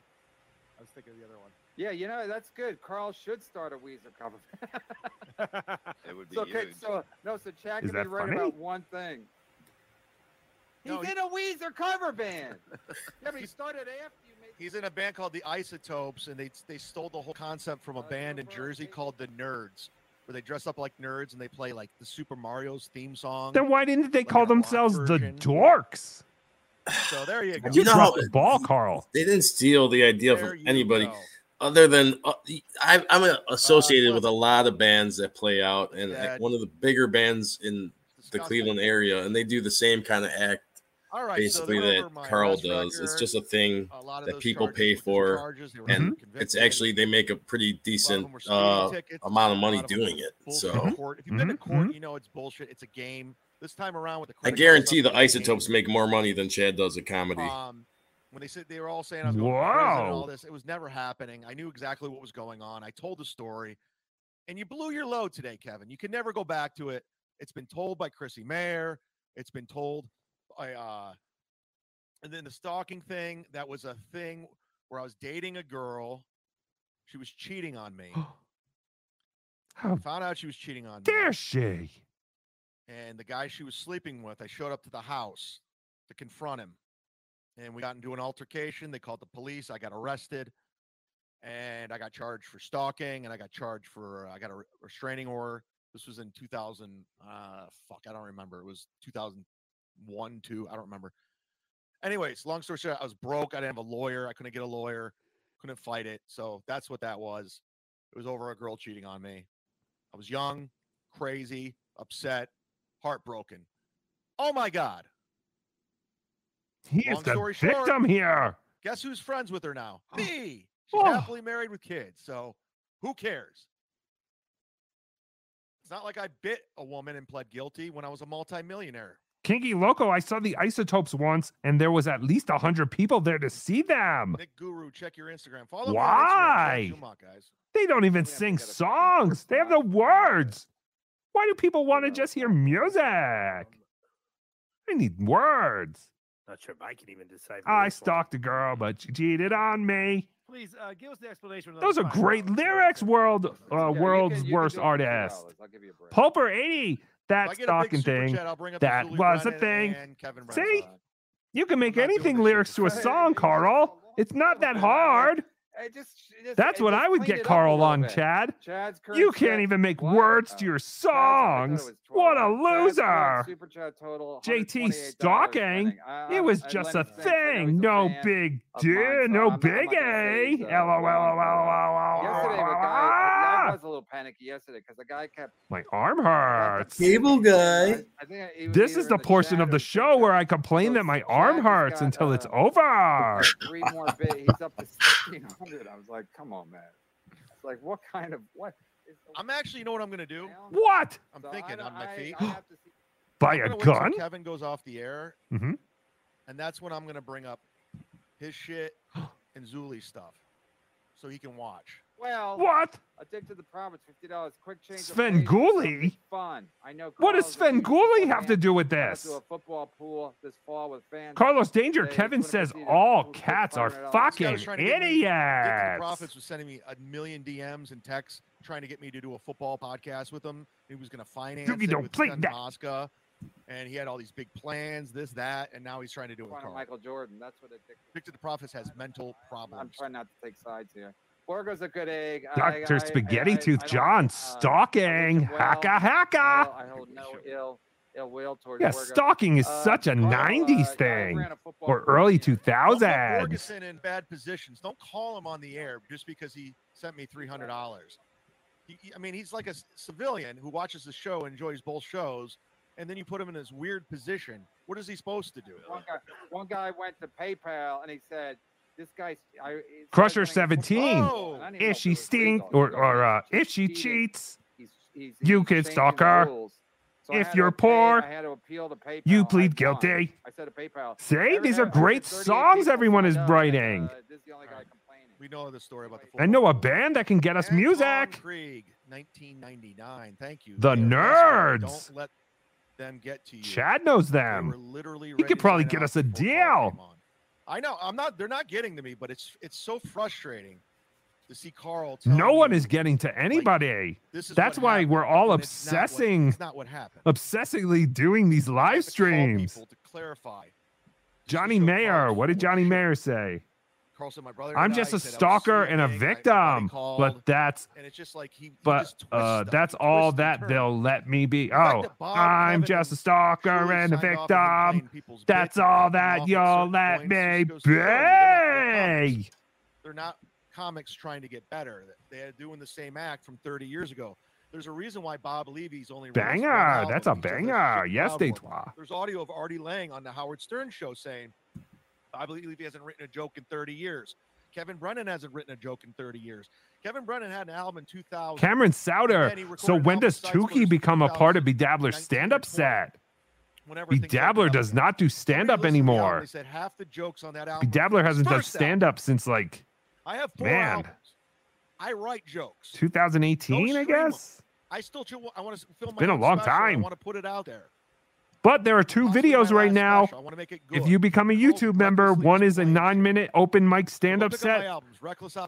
I was thinking of the other one. Yeah, you know that's good. Carl should start a Weezer cover. It would be so, okay, huge. so no, so Chad Is can that be right funny? about one thing. He's No, he- in a Weezer cover band. yeah, but he started after you made. He's in a band called the Isotopes, and they they stole the whole concept from a uh, band in Jersey called the Nerds, where they dress up like nerds and they play like the Super Mario's theme song. Then why didn't they Like call in a rock themselves the. Dorks? So there you go. You You know, dropped the ball, Carl. They didn't steal the idea There from anybody go. Other than uh, I, I'm uh, associated with a lot of bands that play out, and Yeah. one of the bigger bands in the Cleveland area, and they do the same kind of act. All right, basically they're that Carl arrest does. It's just a thing A that people pay for, charges. And it's actually they make a pretty A lot of decent them uh, tickets. amount of money lot doing it. So court. If you've been to Mhm, court, you know it's bullshit. It's a game. This time around with the I guarantee the it's a game. isotopes make more money than Chad does at comedy. Um, when they said they were all saying I was going and all this, it was never happening. I knew exactly what was going on. I told the story, and you blew your load today, Kevin. You can never go back to it. It's been told by Chrissie Mayr. It's been told by, uh, and then the stalking thing. That was a thing where I was dating a girl. She was cheating on me. How Found out she was cheating on me. dare she? And the guy she was sleeping with, I showed up to the house to confront him. And we got into an altercation. They called the police. I got arrested. And I got charged for stalking. And I got charged for, I got a restraining order. This was in 2000. Uh, fuck, I don't remember. It was 2001, two. I don't remember. Anyways, long story short, I was broke. I didn't have a lawyer. I couldn't get a lawyer. Couldn't fight it. So that's what that was. It was over a girl cheating on me. I was young, crazy, upset, heartbroken. Oh my God. He is Long the story short, victim here. Guess who's friends with her now? Me. She's Oh. happily married with kids. So who cares? It's not like I bit a woman and pled guilty when I was a multimillionaire. Kinky Loco, I saw the isotopes once, and there was at least a hundred people there to see them. Nick Guru, check your Instagram. Follow me on Instagram. Why? Guys. They don't even sing songs. They have the words. Why do people want to just hear music? Um, I need words. Not sure if I can even decipher. I stalked a girl, but she cheated on me. Please uh, give us the explanation. of Those are great dollars. lyrics, world uh, you world's can- worst do it for $2. artist. I'll give you a break. Pulper 80, that I get a big stalking thing. chat, I'll bring up That Zuli was a thing. Kevin See? You can make anything lyrics to a song, Carl. It's not that hard. Hey, just, just, That's hey, what just I would get it up a Carl on, bit. Chad. Chad's You can't even make What? words to Oh, your Chad's- I thought it songs. What a 12. Chad's current loser. Super chat total, JT stalking. I- I- It was I just a him think. I know thing. No big deal. No I'm not- I'm big not gonna say A. uh, LOL. Yesterday, a guy, I was a little panicky yesterday because the guy kept. My arm hurts. Cable guy. I think he was This is in the portion of the show where I complain that my arm hurts got, until it's uh, over. Three more bit. He's up to sixteen hundred. I was like, come on, man. It's like, what kind of what? the- I'm actually, you know what I'm going to do? What? I'm So thinking on my feet. I have to see- Buy I'm a gonna wait till gun? Kevin goes off the air, hmm and that's when I'm going to bring up his shit and Zuli stuff, so he can watch. Well, What? Addicted to the profits, fifty dollars. Quick change. Sven pace, Gulli? Fun. I know. What does Carl's a Sven huge Gulli have to do with this? To a football pool this fall with fans. Carlos Danger, They Kevin says all cats are $500. This guy fucking was trying to get me- the idiots. Profits was sending me a million DMs and texts trying to get me to do a football podcast with him. He was going to finance Doogie it don't with play Sven that. Mosca, and he had all these big plans, this, that, and now he's trying to do it with Fun of Carl. Michael Jordan. That's what addicted. Addicted to Profits has mental problems. I'm trying not to take sides here. Borgo's a good egg. Dr. I- Spaghetti I- I Tooth don't, John uh, stalking. I haka him well. I hold no ill ill will towards Yeah, Borgo. stalking is Uh, such a Carl, uh, 90s guy thing. ran a Or pool. early Don't 2000s. Ferguson in bad positions. Don't call him on the air just because he sent me three hundred dollars. I mean, he's like a civilian who watches the show, enjoys both shows, and then you put him in this weird position. What is he supposed to do? One guy, one guy went to PayPal and he said, "This guy's I, Crusher 17. And I didn't know If she it was stink or, or uh, if she cheats, He's, he's, you he's can stalk her. So If you're pay- poor, I had to appeal to PayPal. you I plead won. guilty. I said to PayPal. See, Every- these are great songs everyone is signed writing. uh, this is the only guy complaining. We know the story about the I know a band that can get us Anton music. Krieg, 1999. Thank you. The They nerds. Don't let them get to you. Chad knows them. literally He could probably get us a before Carl deal. I know. I'm not. They're not getting to me, but it's it's so frustrating to see Carl. No one is getting to anybody. this is That's why happened, we're all when it's not what- obsessing, it's not what happened. obsessively doing these live I have to call streams. people to clarify. Johnny Mayer, what did Johnny Mayer say? Carl said my brother. I'm just a said I was stalker and a sleeping. I- my buddy victim, called, but that's and it's just like he. he but just uh, stuff. that's all that they'll let me be. Oh, I'm just a stalker and a signed off on him playing victim. That's all that you'll certain let me He "They're not- not be. comics. They're not comics trying to get better. They're doing the same act from 30 years ago. There's a reason why Bob Levy's only Banger. That's a banger. Yes, they twa. There's audio of Artie Lange on the Howard Stern show saying, Bob he hasn't written a joke in 30 years. Kevin Brennan hasn't written a joke in 30 years. Kevin Brennan had an album in 2000. Cameron Souter. So when does Tookie become a part of 2000, BeDabbler's stand-up set? BeDabbler does not do stand-up listened the album, anymore. They said half the jokes on that album. BeDabbler hasn't done stand-up since like I have four Man. albums. I write jokes. 2018, I guess. I still I want to film my been a long special. I want to put it out there. But there are two videos right now. special. I want to make it If you become a YouTube member, one is a nine-minute open mic at my set,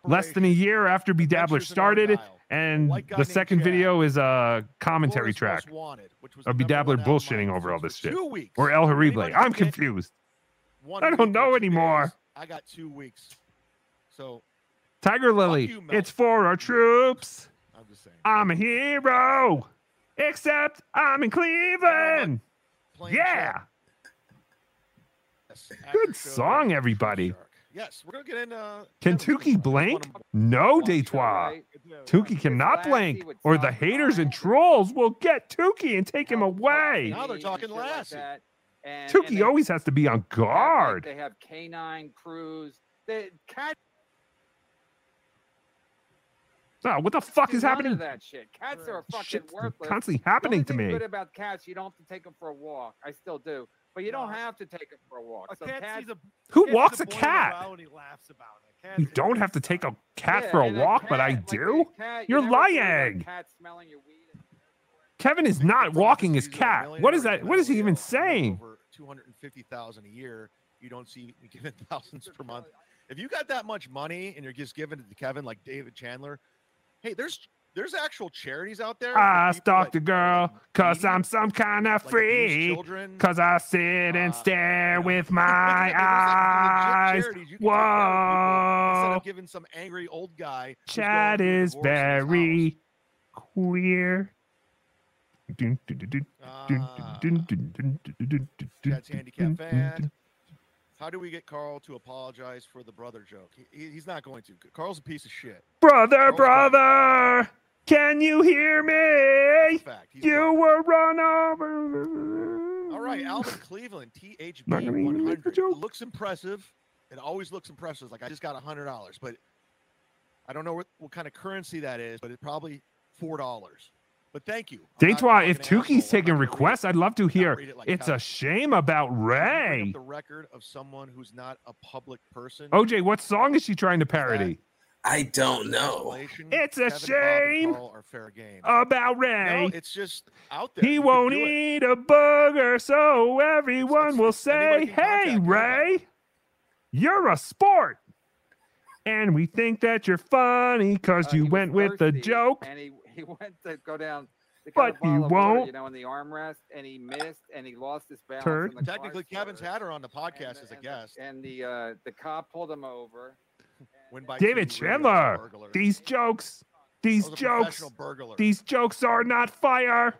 less than a year after BeDabbler started, and the second video is a commentary track Most Wanted, which was of BeDabbler one album on bullshitting over all this shit, or El. Anybody I'm confused. I don't know anymore. I got two weeks. So Tiger Lily, it's for our troops. I'm just saying. I'm a hero, except I'm in Cleveland. Plain Yeah. Yes, good song, everybody. Yes, we're gonna get in. Uh, Can Tookie blank? No, Detroit. Tookie cannot blank, or the haters and trolls will get Tookie and take him away. Now they're talking Lassie. that. And, Tookie and they- always has to be on they have, like, guard. They have canine crews. The cat. Oh, what the fuck do is none happening? Of that shit. Cats are fucking Shit's worthless. constantly The happening only to thing me. Good about cats, you don't have to take them for a walk. I still do, but you don't have to take them for a walk. A so cat cats, a Who cat walks sees a cat? row and he laughs about it. Cat You don't have to take a cat Yeah, for a and a walk, but I cat, like do. cat, you You're never lying. cat smelling your weed. Kevin is not walking his cat. What is that? What is he even saying? Over two hundred and fifty thousand a year. You don't see me giving thousands per month. If you got that much money and you're just giving it to Kevin like David Chandler, Hey, there's there's actual charities out there. I stalk the girl because I'm some kind of like freak. Because I sit and stare uh, with my eyes. Like Whoa. Instead of giving some angry old guy. Chad is very queer. Chad's handicap fan. How do we get Carl to apologize for the brother joke? He, he- he's not going to. Carl's a piece of shit. Brother, brother, can you hear me? fact. You were run over. All right, Alvin Cleveland, THB Not gonna even make the 100. joke. Looks impressive. It always looks impressive. Like I just got hundred dollars, but I don't know what, what kind of currency that is, but it's probably four dollars. But thank you. I'm not if fucking an Tookie's asshole. taking requests, I'd love to hear. it like It's Kevin. a shame about Ray. up the record of someone who's not a public person. OJ, what song is she trying to parody? I don't know. It's a Kevin, shame fair game. about Ray. No, it's just out there. He You won't do it. eat a booger, so everyone will say, Hey, contact me Ray, you're a sport. And we think that you're funny because Uh, you went with the joke. and he he went to go down. To But get a bottle he of water, won't. you know, in the armrest, and he missed, and he lost his balance. Turd. in the Technically, Kevin's had her on the podcast as a guest. and the uh, the cop pulled him over. Win by David two, Ray was a Chandler, these jokes, these jokes, these jokes are not fire.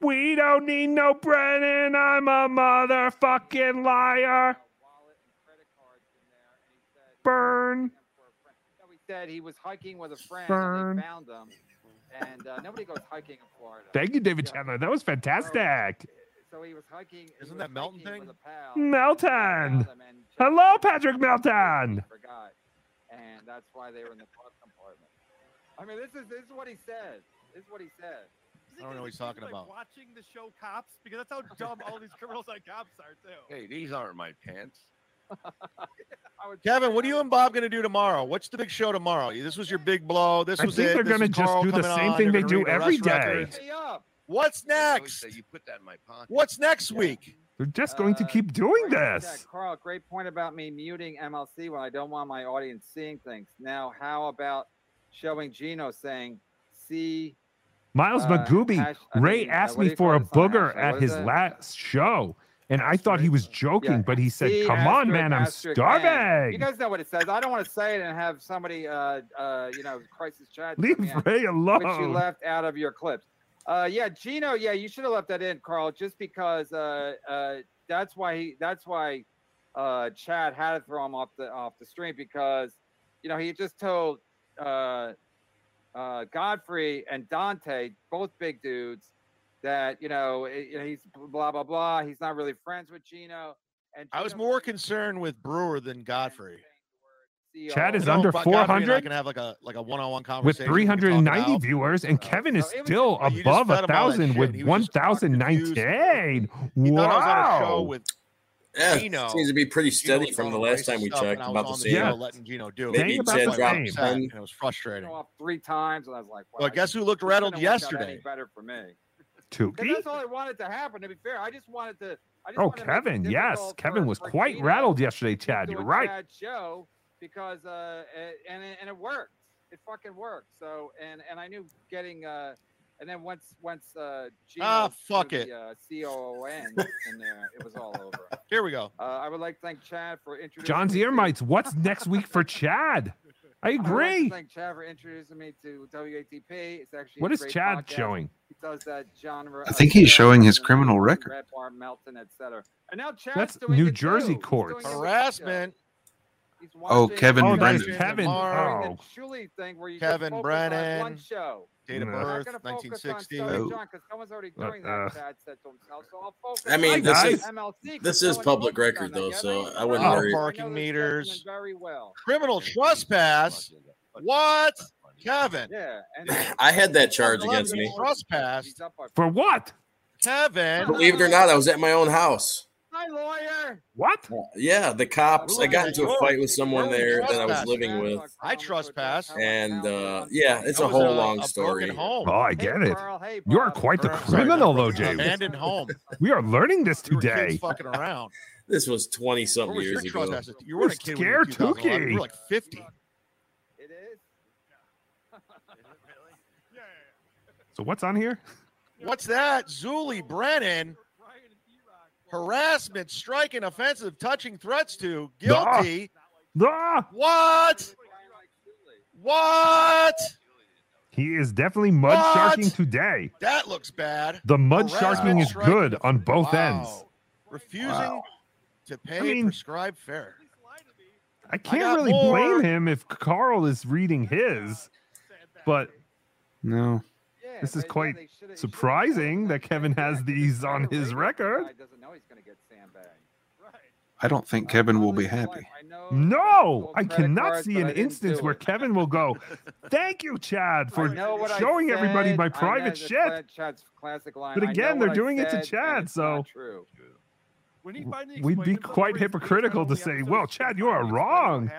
We don't need no Brennan. I'm a motherfucking liar. Burn. He said he was hiking with a friend, Burn. and they found him. And uh, nobody goes hiking in Florida. Thank you, David Chandler. That was fantastic. So he was hiking. Isn't that Melton thing? Melton. Hello, Patrick Melton. Forgot, and that's why they were in the glove compartment. I mean, this is this is what he said. This is what he said. I don't know what he's talking like about. watching the show Cops because that's how dumb all these criminals on Cops are too. Hey, these aren't my pants. Kevin, what are you and Bob going to do tomorrow? What's the big show tomorrow? This was your big blow. This I was think it. they're gonna just do the same on. thing They're they do read every arrest day. records. What's next? You put that in my pocket. What's next week? They're just going to keep doing Yeah, this. Carl, great point about me muting MLC when I don't want my audience seeing things. Now, how about showing Gino saying, "See, Miles Uh, Magooby, hash- I Ray mean, uh, asked me for a booger hashtag? at What is his last show, and I thought he was joking, but he said, "Come on, man, I'm starving." and." You guys know what it says. I don't want to say it and have somebody, uh, uh, you know, crisis chat. Leave Ray Ray Which you left out of your clips. Uh, yeah, Gino. Yeah, you should have left that in, Carl, just because uh, uh, that's why he. That's why uh, Chad had to throw him off the off the stream because you know he just told uh, uh, Godfrey and Dante, both big dudes, that you know eh, he's blah blah blah. He's not really friends with Gino. And Gino I was more concerned with Brewer than Godfrey. Chad is you under 400. I can have like a like a one-on-one conversation with 390 viewers, and Kevin is still above a thousand with 1,019. Wow. With yeah, Gino. seems to be pretty steady from the last time we checked about the same. Yeah, letting Gino do it. Maybe he said drop and it was frustrating. Three times, and I was like, well, guess who looked rattled yesterday? Better for me. 'Cause Tookie? that's all I wanted to happen. To be fair, I just wanted to. I just Oh, wanted to Kevin, yes. Kevin for- was for quite Gino rattled yesterday, Chad. You're right. Chad show because uh, and it- and it worked. It fucking worked. So and and I knew getting uh, and then once once uh, Gino Ah, threw fuck the, it. Uh, C O O N in there, it was all over. Here we go. Uh, I would like to thank Chad for introducing. John's me to- earmites. What's next week for Chad? I I would like to agree. thank Chad for introducing me to WATP. It's actually What a is great Chad podcast. showing? does that genre. I think he's showing his criminal record. Bar, Melton, That's New Jersey too. courts. Harassment. Oh, Kevin oh, Brennan. Kevin. Oh. Kevin Brennan. On show. Date of birth, 1960. Uh, I mean, this is, this is public record, though, so I wouldn't oh, worry. Parking meters. Very well. Criminal trespass. What? Kevin. Yeah. And I had that charge against me. Trespass. For what? Kevin. Believe it or not, I was at my own house. My lawyer. What? Uh, yeah, the cops. I got into a fight with someone there that I was living with. I trespass. And uh, yeah, it's a whole long story. Oh, I get it. You're quite the criminal, OJ. Abandoned home. We are learning this today. Fucking around. This was twenty something years ago. You were a kid. Scare Tookie. You were like fifty. So what's on here? What's that? Zuli Brennan. Harassment, striking, offensive, touching, threats to. Guilty. Ah! Ah! What? What? He is definitely mud what? sharking today. That looks bad. The mud Harassment sharking is good on both wow. ends. Refusing wow. to pay I mean, prescribed fare. I can't I really more. blame him if Carl is reading his, but no this is quite surprising that Kevin has these on his record. I don't think Kevin will be happy. No, I cannot see an instance where Kevin will go, Thank you, Chad, for showing everybody my private shit. But again, they're doing it to Chad, so we'd be quite hypocritical to say, Well, Chad, you are wrong.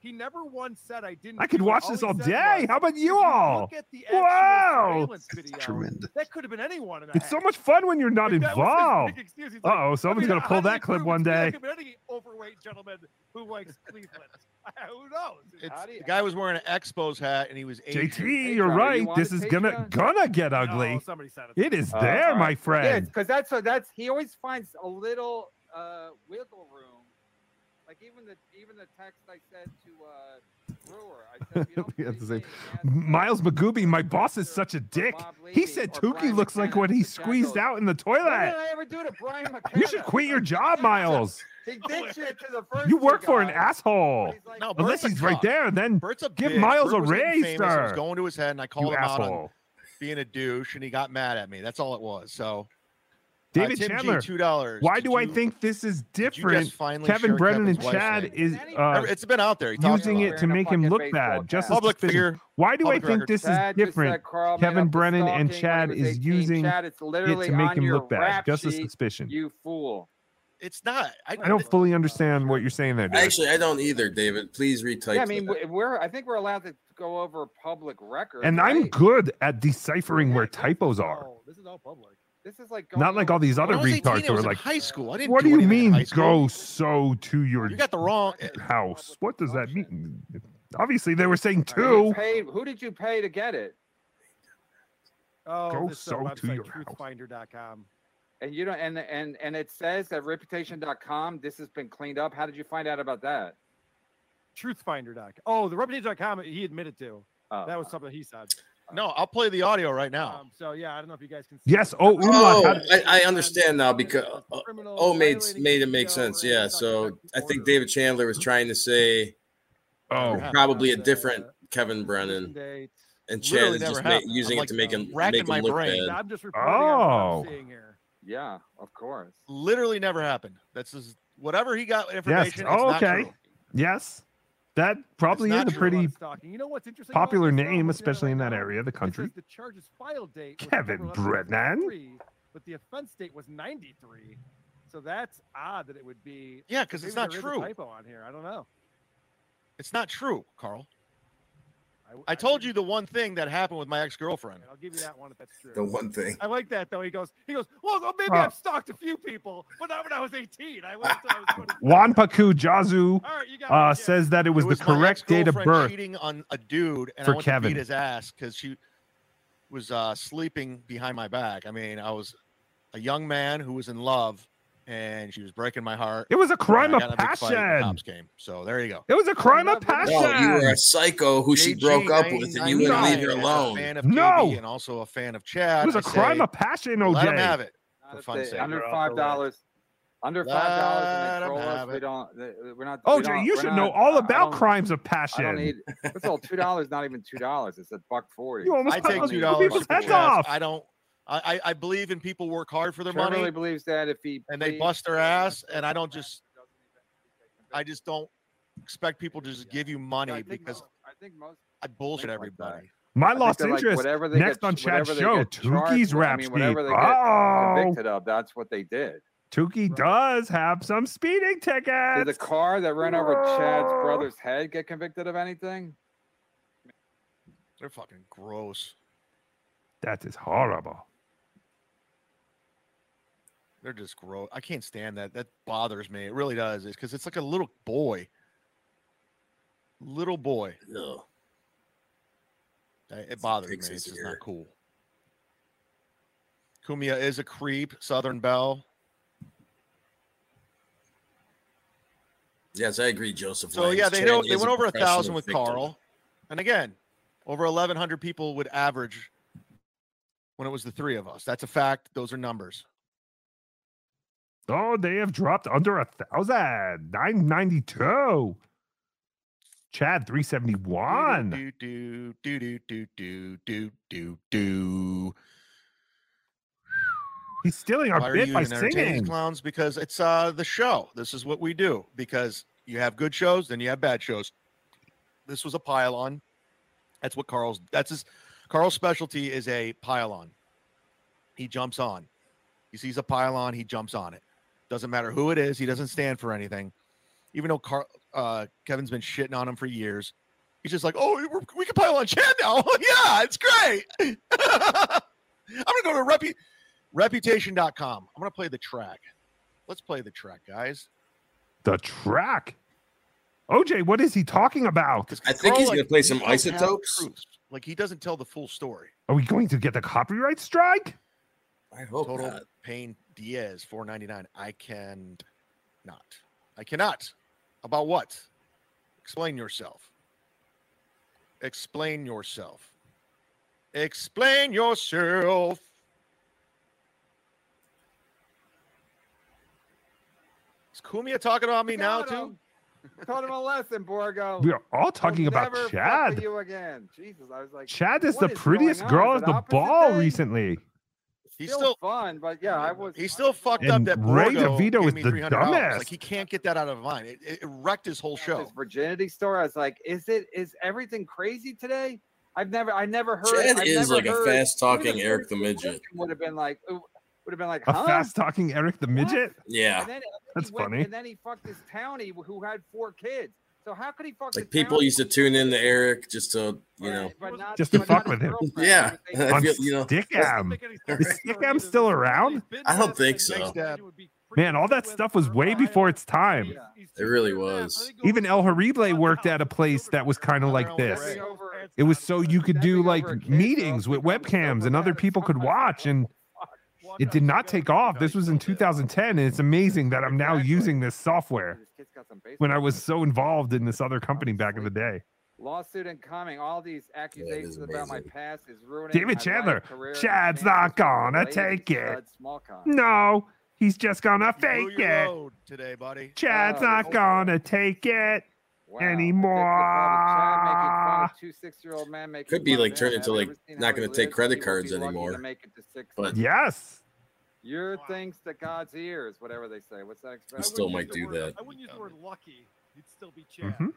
He never once said I didn't. I could watch this all day. How about you all? Look at the wow, video, tremendous. That could have been anyone. it's so much fun when you're not involved. Uh oh, someone's I mean, gonna pull that clip one day. Any overweight gentleman who likes Cleveland. Who knows? The guy was wearing an Expos hat and he was Asian. JT, you're right. You this is gonna gonna get ugly. No, somebody said it. It is uh, there, right. my friend. Because that's that's he always finds a little uh, wiggle room even the even the text I said to uh, Brewer, I said, we have. Miles McGooby, my boss is such a dick. He said Tookie looks like what he squeezed out in the toilet. What did I ever do to Brian McKenna? You should quit your job, Miles. He did shit to the first. You work for an asshole. Like, no, unless he's right there, and then Bert's a give. Miles Bert a raise, sir. It was going to his head, and I called you him asshole. out on being a douche, and he got mad at me. That's all it was. So uh, David uh, Chandler, G, two dollars. Why Did do you, I think this is different? Kevin Brennan and Chad is uh, it's been out there using it to make him look bad. Just public figure. Why do public I think record. this Chad is different? Kevin Brennan and Chad is using Chad, it to make him look bad. Just a suspicion. You fool. It's not. I, I don't fully understand what you're saying there. David. Actually, I don't either, David. Please retype. Yeah, I mean, that. we're. I think we're allowed to go over public record. And right? I'm good at deciphering where typos are. Oh, this is all public. This is like not like all these other retards who are like high school. I didn't. What do, you mean go so to your? You got the wrong house. What does that mean? Obviously, they were saying two. Paid, who did you pay to get it? Oh, go uh, so website, to your truthfinder.com. And you don't and and and it says that reputation.com this has been cleaned up. How did you find out about that? Truthfinder.com. Oh, the reputation.com he admitted to. Oh. That was uh. something he said. No, I'll play the audio right now. Um, so yeah, I don't know if you guys can. yes. Oh, oh had, I, I, understand now because uh, oh, made made it make sense. Yeah. So I think David Chandler was trying to say, oh, probably a different Kevin Brennan. And Chad is just ma- using like, it to make him uh, make him look brain. bad. I'm just reporting oh. Yeah, of course. Literally never happened. That's just whatever he got information. Yes. Oh, okay. Yes that probably is a pretty you know popular name, especially in that uh, area of the country. The charges filed date Kevin Brennan. Oh but the offense date was 93. So that's odd that it would be. Yeah, because it's not true. typo on here. I don't know. It's not true, Carl. I, I told you the one thing that happened with my ex girlfriend. I'll give you that one if that's true. The one thing. I like that though. He goes, he goes, well, well maybe. I've stalked a few people, but not when I was 18. I went Juan Paku Jazu right, uh, says that it was, it was the correct date of birth. Cheating on a dude and for I went Kevin. to beat his ass because she was uh, sleeping behind my back. I mean, I was a young man who was in love and she was breaking my heart. It was a crime of passion. Cops came. So there you go. It was a crime of passion. No, you were a psycho who she broke up with, and you wouldn't leave her alone. fan of no, and also a fan of Chad. It was a I crime say, of passion. OJ, let him have it for fun. Sake. Under five dollars. Under five dollars, We don't. We're not. OJ, we you should not, know all about crimes of passion. I don't need. It's all two dollars. Not even two dollars. It's a buck forty. You almost I take two dollars. I don't. I, I I believe in people work hard for their Trevor money really believes that if he and they bust their ass, and I don't just. I just don't expect people to just give you money I because most- I think most. I bullshit like everybody. My I lost they're like, interest whatever they next get- on Chad's show. get charged Tookie's with, I mean, whatever they get Oh, convicted of, that's what they did. Tookie does have some speeding tickets. Did the car that ran over Chad's brother's head get convicted of anything? They're fucking gross. That is horrible. They're just gross. I can't stand that. That bothers me. It really does. It's because it's like a little boy. Little boy. No. Uh, It bothers me. It's just not cool. Kumia is a creep. Southern Belle. Yes, I agree, Joseph. So yeah, they they went over a thousand with victim. Carl, and again, over eleven hundred people would average when it was the three of us. That's a fact. Those are numbers. Oh, they have dropped under a thousand. Nine ninety two. Chad three seventy one. Do do do do do do do do do. He's stealing our Why bit by singing. clowns? Because it's uh the show. This is what we do. Because you have good shows, then you have bad shows. This was a pylon. That's what Carl's. That's his. Carl's specialty is a pylon. He jumps on. He sees a pylon, he jumps on it. Doesn't matter who it is. He doesn't stand for anything. Even though Carl, uh, Kevin's been shitting on him for years, he's just like, "Oh, we're, we can pile on Chad now. yeah, it's great." I'm gonna go to repu- reputation.com. I'm gonna play the track. Let's play the track, guys. The track. OJ, what is he talking about? I think he's gonna play some he doesn't have the isotopes. Like he doesn't tell the full story. Are we going to get the copyright strike? I hope Total not. Pain Diaz, 499. I can not. I cannot. About what? Explain yourself. Explain yourself. Explain yourself. Is Kumia talking about me now Got too? him. Taught him a lesson, Borgo. We are all talking I'll about never fuck with Chad. You again, Jesus! I was like, Chad is the going prettiest girl Is at the ball day? recently. He's still, still fun, but yeah, I was. He's still fucked up that Ray Borgo DeVito is the $300. Like he can't get that out of his mind. It, it, it wrecked his whole show. his virginity story. I was like, is it is everything crazy today? I've never I never heard. Chad I've is never like a fast-talking Eric the Midget. question Would have been like would have been like A fast talking Eric the midget? Yeah. And then, and then That's went- funny. And then he fucked this townie who had four kids. So how could he fuck Like people townie? used to tune in to Eric just to, you know, but not, Just to fuck with him. yeah. He was I On feel, you know, Stickam. Is Stickam still around? I don't think so. Man, all that stuff was way before its time. It really was. Even El Horrible worked at a place that was kind of like this. It was so you could do like meetings with webcams and other people could watch, and it did not take off. This was in 2010, and it's amazing that I'm now using this software His kid's got some baseball when I was so involved in this other company back in the day. lawsuit incoming. All these accusations about my past is ruining David my life, Chandler, career, Chad's not gonna related take to it. stud small con. No, he's just gonna Blew fake your it. load today, buddy. Chad's Oh, not gonna take it Wow. anymore. Two six-year-old man making could be fun of like him. turned into like not going to take credit cards be to anymore. make it to six But Yes. Your things to God's ears, whatever they say. What's that I expression? still might do that. I wouldn't use the word lucky. You'd still be Chad. Mhm.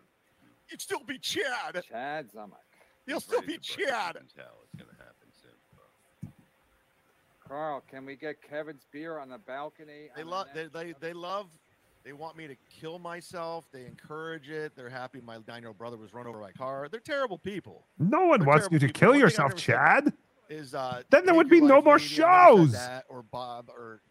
You'd still be Chad. Chad Zumock. You'll still be Chad. It's gonna happen soon. Carl, can we get Kevin's beer on the balcony? They on the love. They, they they love. They want me to kill myself. They encourage it. They're happy my nine-year-old brother was run over by a car. They're terrible people. No one They're wants you to people. kill One yourself, never said Chad. Is uh, Then there would be no more easy. I've never said shows. that, or Bob or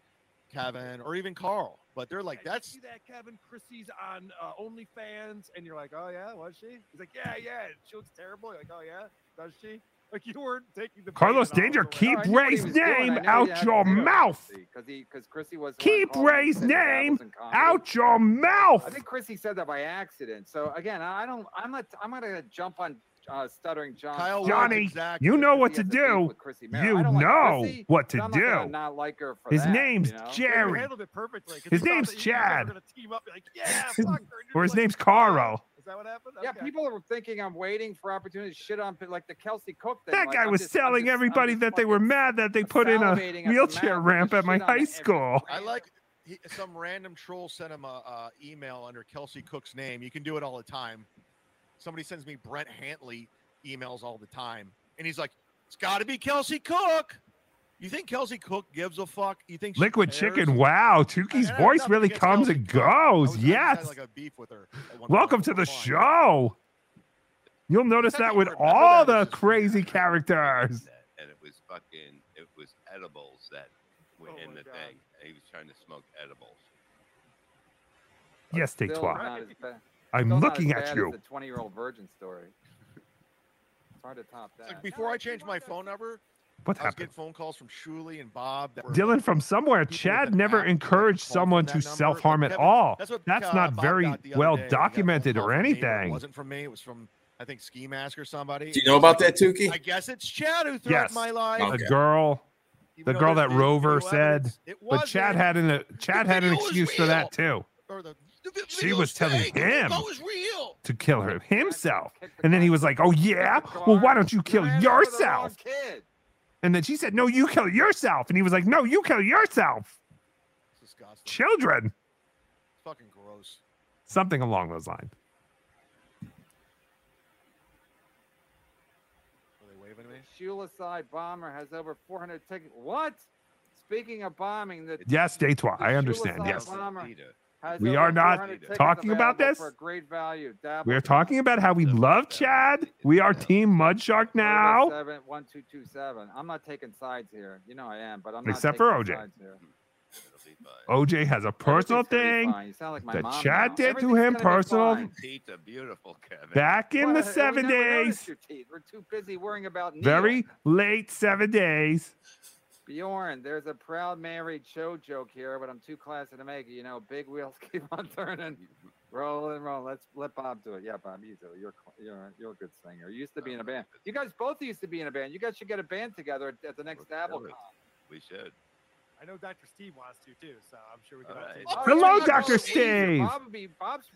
Kevin or even Carl. But they're like, that's See that Kevin Christie's on uh, OnlyFans, and you're like, oh yeah, was she? He's like, yeah, yeah. She looks terrible. You're like, oh yeah, does she? Like you weren't taking the Carlos. Danger, You're like, keep No, I knew what he Ray's was doing. I name out your to do it, mouth. Because he, because Chrissie was. Keep Ray's and said that name out your mouth. I think Chrissie said that by accident. So again, I don't. I'm not. I'm not gonna jump on uh, stuttering John. Kyle Johnny, exactly. you know what to has a beef do. with Chrissie Mayr. You I like know Chrissie, what to but I'm not gonna do. not like her for His that, name's you know? Jerry. handled it perfectly. 'cause His name's that you guys were Chad. team up, like, yeah, fuck her. or his name's Carl. Is that what happened? Yeah, people are thinking I'm waiting for opportunities to shit on like the Kelsey Cook thing. That like, guy I'm was just- telling just- everybody that they were mad that they put in a salivating at the wheelchair ramp at my high school. I like he, some random troll sent him a, a email under Kelsey Cook's name. You can do it all the time. Somebody sends me Brent Hantley emails all the time, and he's like, "It's got to be Kelsey Cook." You think Kelsey Cook gives a fuck? You think Liquid cares? chicken. Wow, Tookie's I voice really comes Kelsey and goes. was- I had, Yes. like a beef with her. Welcome to the We're show. You'll notice that with all the crazy characters. and it was fucking it was edibles that were Oh in the thing. And he was trying to smoke edibles. Yes, Still Detroit. Not as bad- I'm still not looking as at bad you. as The 20 year old virgin story. It's hard to top that. Like before I changed my phone number, What I was happened? getting phone calls from Shuli and Bob. That were Dylan from somewhere. Chad never encouraged someone to self harm at all. That's, what, That's uh, not Bob very got the other well day. He got a phone documented call or from me, but It anything. wasn't from me. It was from I think Ski Mask or somebody. Do you know about that, Tookie? I guess it's Chad who threatened Yes, my life. the girl, the Even though girl there's that video Rover said. evidence, it But Chad wasn't. had an Chad had an video was excuse for that too. Or the, She was telling him was real. to kill her himself, and then he was like, "Oh yeah, well why don't you kill yourself?" And then she said, "No, you kill yourself," and he was like, "No, you kill yourself." Children, Fucking gross. something along those lines. Are they waving at me? Shulasai bomber has over 400 tickets. What? Speaking of bombing, the Yes, Detroit, I understand. Yes, bomber has We are not talking about this. for great value. Dabble we are talking about how we love Chad. We are Team Mudshark now. Seven one two two seven. I'm not taking sides here. You know I am, but I'm not Except for taking OJ. sides here. OJ has a personal Everything's gonna be thing fine. You sound like that Chad now. did to him personal. Teeth are beautiful, Kevin. back in the What? We never seven days, your teeth. We're too busy worrying about Neil. very late seven days. Bjorn, there's a proud married show joke here, but I'm too classy to make it. You know, big wheels keep on turning. Roll and roll. Let's let Bob do it. Yeah, Bob, you do it. You're you're you're a good singer. You used to be in a band. You guys both used to be in a band. You guys should get a band together at, at the next DabbleCon. We should. I know Dr. Steve wants to too, so I'm sure we can all, All take right. Hello, you guys Dr. Steve. Bob would be Bob's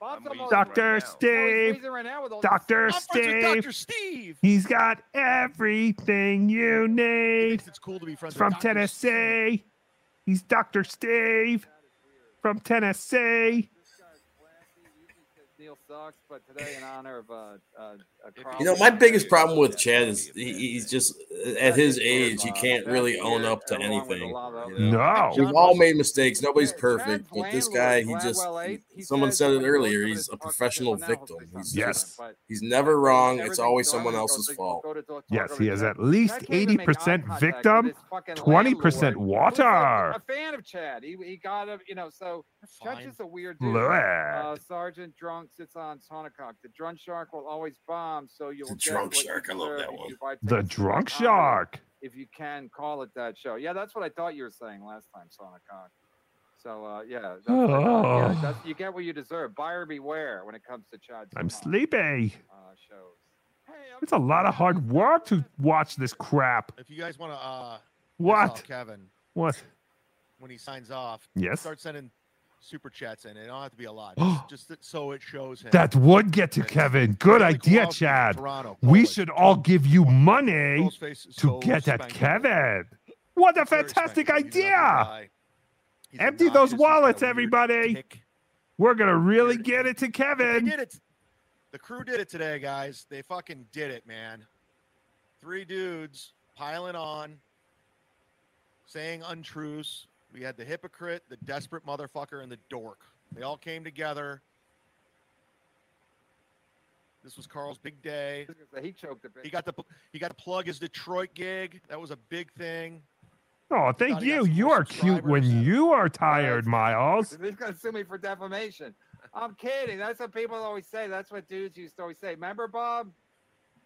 licking. Bob's I'm almost Dr. right now. Oh, he's Steve, right now with all Dr. I'm friends with Steve. Dr. Steve. He's got everything you need. it's cool to be friends He's from with Dr. Steve. Tennessee. He's Dr. Steve from Tennessee. Neil sucks, but today in honor of uh, uh, uh You know, my biggest problem with Chad is he, he's just at his age, he can't really own up to anything. No. We've all made mistakes. Nobody's perfect, but this guy, he just. Someone said it earlier. He's a professional victim. He's Yes. just. He's never wrong. It's always someone else's fault. Yes, he is at least Chad can't even make eye 80% victim, with his fucking 20% water. A, a fan of Chad. He, he got him, you know, so Chad's Fine. just a weird dude. Bleh. Uh, Sergeant Drunk sits on Sonacock. The drunk shark will always bomb, so you'll The get drunk what you shark, I love deserve that one. The drunk comedy, shark. If you can call it that show. Yeah, that's what I thought you were saying last time, Sonacock. So uh, yeah, that's what I thought. yeah Oh. that's, you get what you deserve. Buyer beware when it comes to Chad. I'm Simon, sleepy. Uh, shows. It's a lot of hard work to watch this crap. If you guys want to, uh, What? Kevin, What? when he signs off, Yes? start sending super chats in. It don't have to be a lot, just, so it shows him. That would get to Kevin. Good idea, Chad. Toronto, We should all give you money Girl's face is to get at. Kevin. What a fantastic spankable. He's a lovely idea. Empty those He's got a wallets, everybody. tick. We're going to really get it to They Kevin. did it. The crew did it today, guys. They fucking did it, man. Three dudes piling on, saying untruths. We had the hypocrite, the desperate motherfucker, and the dork. They all came together. This was Carl's big day. He choked a bit. He got the he got to plug his Detroit gig. That was a big thing. Oh, thank thought he got you. You are cute when you are tired, Miles. He's gonna sue me for defamation. I'm kidding. That's what people always say. That's what dudes used to always say. Remember, Bob?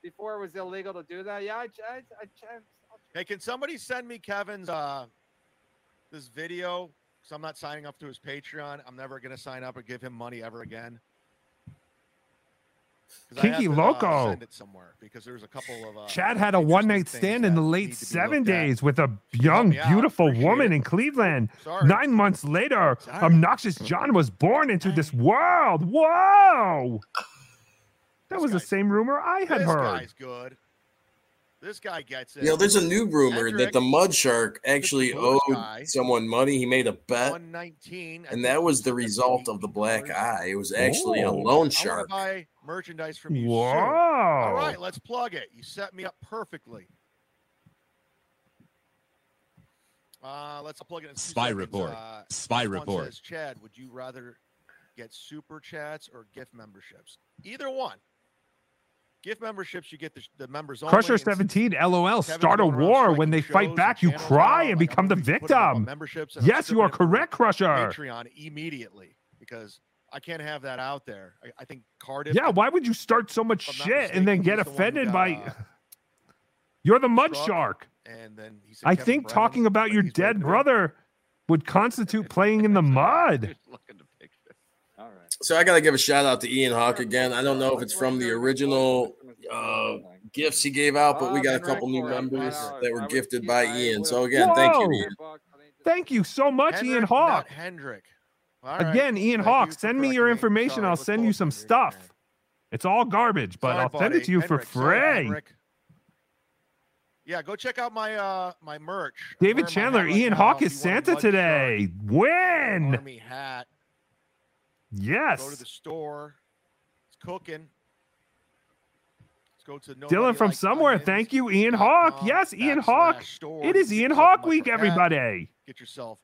Before it was illegal to do that. Yeah, I, I, I, I Hey, can somebody send me Kevin's uh this video because I'm not signing up to his Patreon. I'm never going to sign up or give him money ever again. Kinky to, uh, Loco. Uh, send it somewhere because there's a couple of. Uh, Chad had a one night stand in the late seven days with a young, yeah, beautiful woman it. in Cleveland. Sorry. Nine months later, Sorry. obnoxious John was born into this world. Whoa! That this was the same rumor I had this heard. This guy's good. This guy gets it. You know, there's a new rumor that the Mud Shark actually owed guy. someone money. He made a bet, 119, and that was the result of the black eye. It was actually Ooh. a loan shark. buy merchandise from you. Wow! Soon. All right, let's plug it. You set me up perfectly. Uh, let's plug it in. Spy seconds. report. Uh, Spy report. Says, Chad, would you rather get super chats or gift memberships? Either one. Gift memberships, you get the, the members only. Crusher 17, LOL, Kevin start a war. When they fight back, you cry and become the victim. Memberships yes, you are correct, Crusher. Patreon immediately because I can't have that out there. I, I think Cardiff. Yeah, why would you start so much shit mistaken, and then get offended got, by. Uh, You're the mud shark. And then he said I Kevin think talking about your dead brother would constitute playing in the mud. So I got to give a shout out to Ian Hawk again. I don't know if it's from the original uh, gifts he gave out, but we got a couple new members that were gifted by Ian. So again, Whoa. thank you, Ian. Thank you so much, Hendrick, Ian Hawk. Hendrick. Right. Again, Ian thank Hawk, you send me your information. Sorry, I'll send you some stuff. Man. It's all garbage, but Sorry, I'll buddy. send it to you Hendrick, for free. Yeah, go check out my uh my merch. David Chandler, Ian Hawk is Santa today. Win. Army hat. Yes. Go to the store. It's cooking. Let's go to Dylan from somewhere. Onions. Thank you, Ian Hawk. Yes, Ian Hawk. Store. It is Ian Hawk week, everybody. Get yourself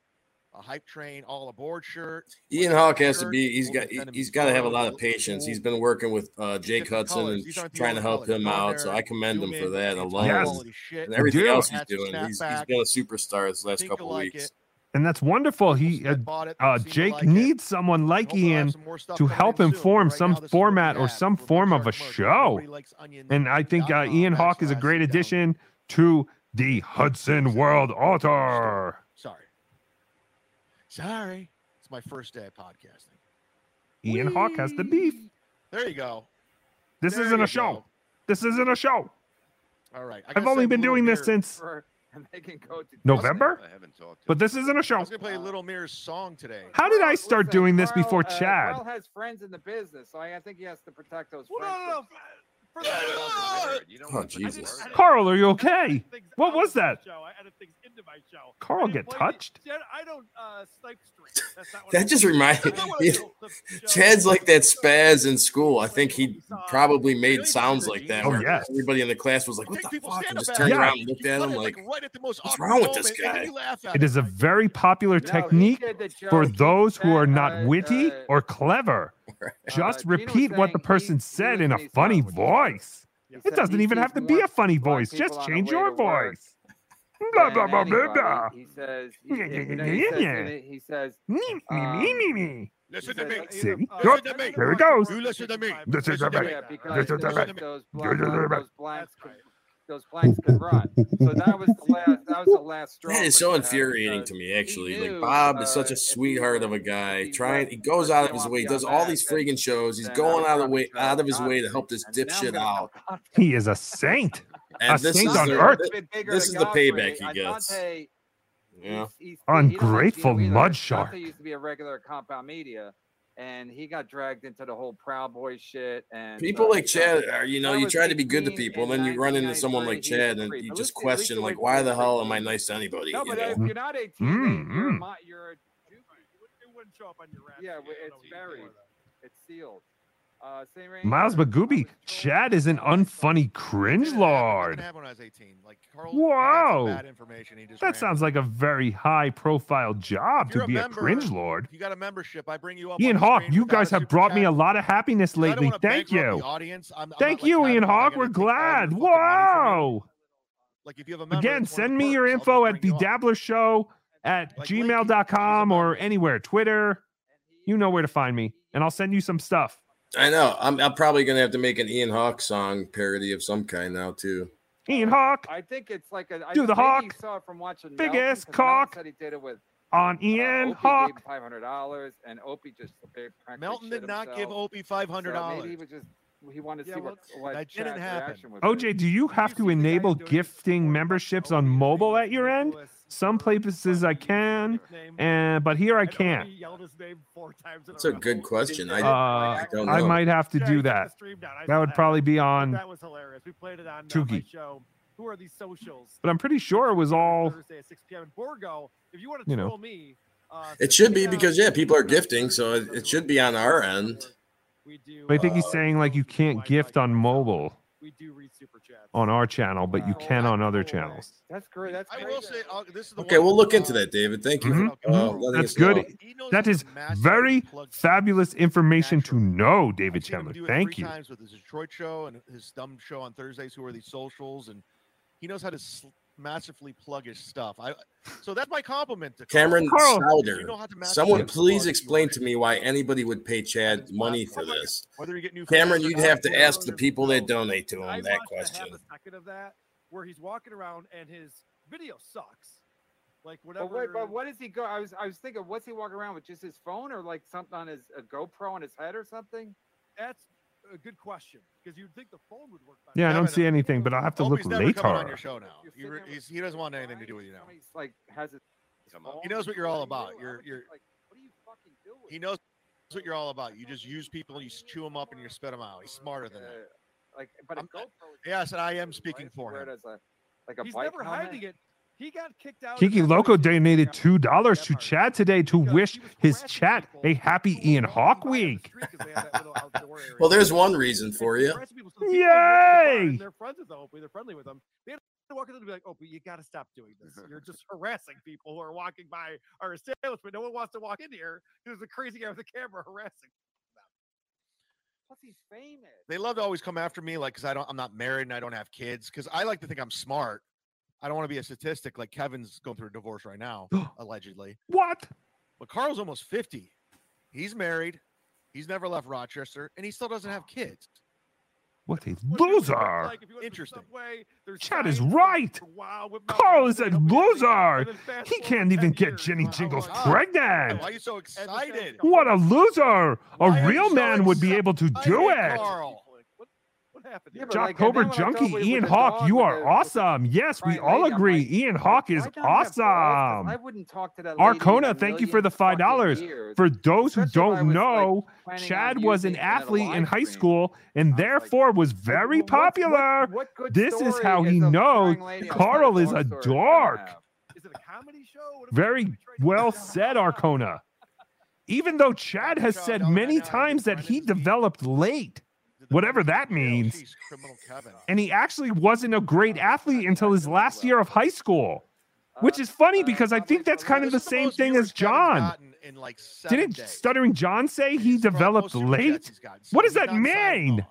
a hype train all aboard shirt. Ian Hawk has to be. He's got. He's got to have a lot of patience. He's been working with uh, Jake Hudson and trying to help him out. So I commend him for that alone. Yes. And everything else he's doing, he's, he's been a superstar this last couple weeks and that's wonderful. He uh, uh Jake like needs it. someone like Ian to help him form some format or some form of a show. And I think uh, Ian Hawk is a great addition to the Hudson World Author. Sorry, sorry, it's my first day of podcasting. Ian Whee! Hawk has the beef. There you go. This there isn't a show. Go. This isn't a show. All right, I have only been doing this since. For and they can go to November. I haven't talked to but this isn't a show. I was gonna play Little Mirror's song today. How did I start doing this Carl, before uh, Chad? Carl has friends in the business, so I, I think he has to protect those. Well, friends. no, no, no. You know, oh Jesus! Carl, are you okay? What was that? Carl get touched? I don't uh, snipe That just reminded me. Chad's like that spaz in school. I think he probably made sounds like that. Oh, yeah. Everybody in the class was like, "What the fuck?" And just turned yeah. around and looked at him like, "What's wrong with this guy?" It is a very popular technique for those who are not witty or clever Just uh, repeat what the person said in a funny voice. It doesn't even have to be a funny voice. Just change your voice. Blah blah blah blah blah. He says. He says. Me me me me. Listen to me. See? Listen to me. Here it goes. You listen to me. Listen to me. Listen to me. Listen to me those planks could run. So that was the last. That was the last straw. That is so infuriating to me, actually. Knew, like Bob is such uh, a sweetheart of a guy. Trying, he goes out of his way, does all these friggin' shows. He's going out of the way, out of his way to help this dipshit out. He is a saint. And a this saint is on earth. This is the payback he gets. Yeah. He's, he's, Ungrateful he mud shark. Used to be a regular compound media and he got dragged into the whole Proud Boy shit. And people uh, like Chad are, you know, you try to be good to people, and, then you run into someone like Chad, and you just question, like, why the hell am I nice to anybody? No, but know? if you're not 18, mm-hmm. you're, a, you're a, wouldn't show up on your. Yeah, it's buried. It's sealed. Uh, Miles Magooby, Chad is an unfunny cringe lord. Like, wow, that sounds like a very high profile job to be a, member, a, cringe lord. You got a membership. I bring you up. Ian Hawk, you guys have brought chat. me a lot of happiness lately. Thank you. Audience. I'm, I'm Thank not, like, you, Ian Hawk. We're glad. Wow. Like if you have a member, again, send me your info at the Dabbler Show at like, gmail.com or anywhere, Twitter. You know where to find me, and I'll send you some stuff. I know. I'm, I'm probably gonna have to make an Ian Hawke song parody of some kind now too. Ian Hawk I think it's like a. I Do the think maybe hawk. You saw it from watching Big Melton, ass 'cause Melton cock. Said he did it with on uh, Ian Opie Hawk. Five hundred dollars, and Opie just Melton did not give. Opie $500. So maybe he was just he wanted to Yeah, see well, what, what that didn't happen. OJ, do you have to enable gifting memberships on mobile at your end? Some places I can, and but here I can't. That's a good question. I, Uh, I don't know. I might have to do that. That would probably be on That was hilarious. We played it on uh, my Tookie. show. Who are these socials? But I'm pretty sure it was all. Thursday at 6 p.m. And Borgo, if you want to You know. me, uh, It should be because yeah, people are gifting, so it, it should be on our end. But I think he's saying like you can't gift on mobile we do read super chats. on our channel, but you can on other channels. That's great. That's I will say uh, this is the Okay, one we'll look into that, David. Thank you Mhm, for uh, mhm. That's good. That is very fabulous information to know, David Chandler. Thank you. times with his Detroit show and his dumb show on Thursdays. Who are these socials? And he knows how to sl- massively pluggish stuff. I so that's my compliment to Cameron Carl. Souder. You know how to Someone please explain to me why anybody would pay Chad money for this. Whether you get new Cameron, you'd have to ask the people that donate to I him that question. A half a second of that where he's walking around and his video sucks. Like But whatever. wait, but what does he go? I was I was thinking, what's he walking around with? Just his phone or like something on his a GoPro on his head or something? That's a good question because you'd think the phone would work. better. Yeah, I don't see anything, but I'll have to Hope look he's never coming on later. your show now. He, re- he's, he doesn't want anything to do with you now. He's like has it. He knows what you're all about. You're you're. What are you fucking doing? He knows what you're all about. You just use people, you chew them up, and you spit them out. He's smarter than that. Like, but a GoPro. Yes, and I am speaking for wear him. it as a like a He's never hiding it. He got kicked out. Kiki Loco donated two dollars to Chad today to wish his chat a happy Ian Hawk week. Well, there's one reason for you. Yay! They're friends with them. Hopefully, they're friendly with them. They had to walk in and be like, "Oh, but you got to stop doing this. You're just harassing people who are walking by our establishment. No one wants to walk in here. There's a crazy guy with a camera harassing." Plus, he's famous. They love to always come after me, like, because I don't, I'm not married and I don't have kids. Because I like to think I'm smart. I don't want to be a statistic like Kevin's going through a divorce right now, allegedly. What? But Carl's almost 50. He's married. He's never left Rochester, and he still doesn't have kids. What a loser! Interesting. Chad is right. Carl is a loser. He can't even get Jenny Jingles pregnant. Why are you so excited? What a loser! A real man would be able to do it. Carl. What happened? Yeah, but like, and Jocktober then Junkie, Ian with Hawk, you are the- awesome. Yes, we crying all lady, agree. like, Ian Hawk is why don't you have balls? 'Cause awesome. I wouldn't talk to that lady in a Arcona, thank you for the five dollars. For those who Especially if I don't was, like, know, planning Chad was an using it in a athlete in high stream. school and therefore was very popular. good This is how he knows crying lady on Carl is a Dog story? dork. Is it a comedy show? Very well said, Arcona. Even though Chad has said many times that he developed late, whatever that means, and he actually wasn't a great athlete until his last year of high school, which is funny because I think that's kind of the same thing as John. Like Didn't. Stuttering John say he developed late? What does that mean?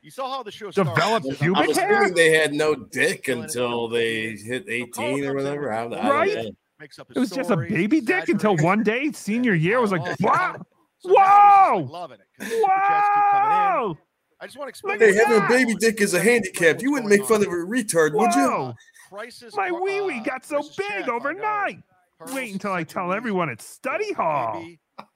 You saw how the show Developed started. pubic I'm assuming hair? they had no dick until they hit 18 or whatever. I, I Right? know. Makes It was just a baby dick until one day, senior year, was like, wow, Whoa! whoa, Whoa! I just want to explain. Hey, having a baby dick is a handicap. You wouldn't make fun of a retard, would you? Crisis. My wee wee uh, got so big overnight. Wait until I tell everyone at study hall.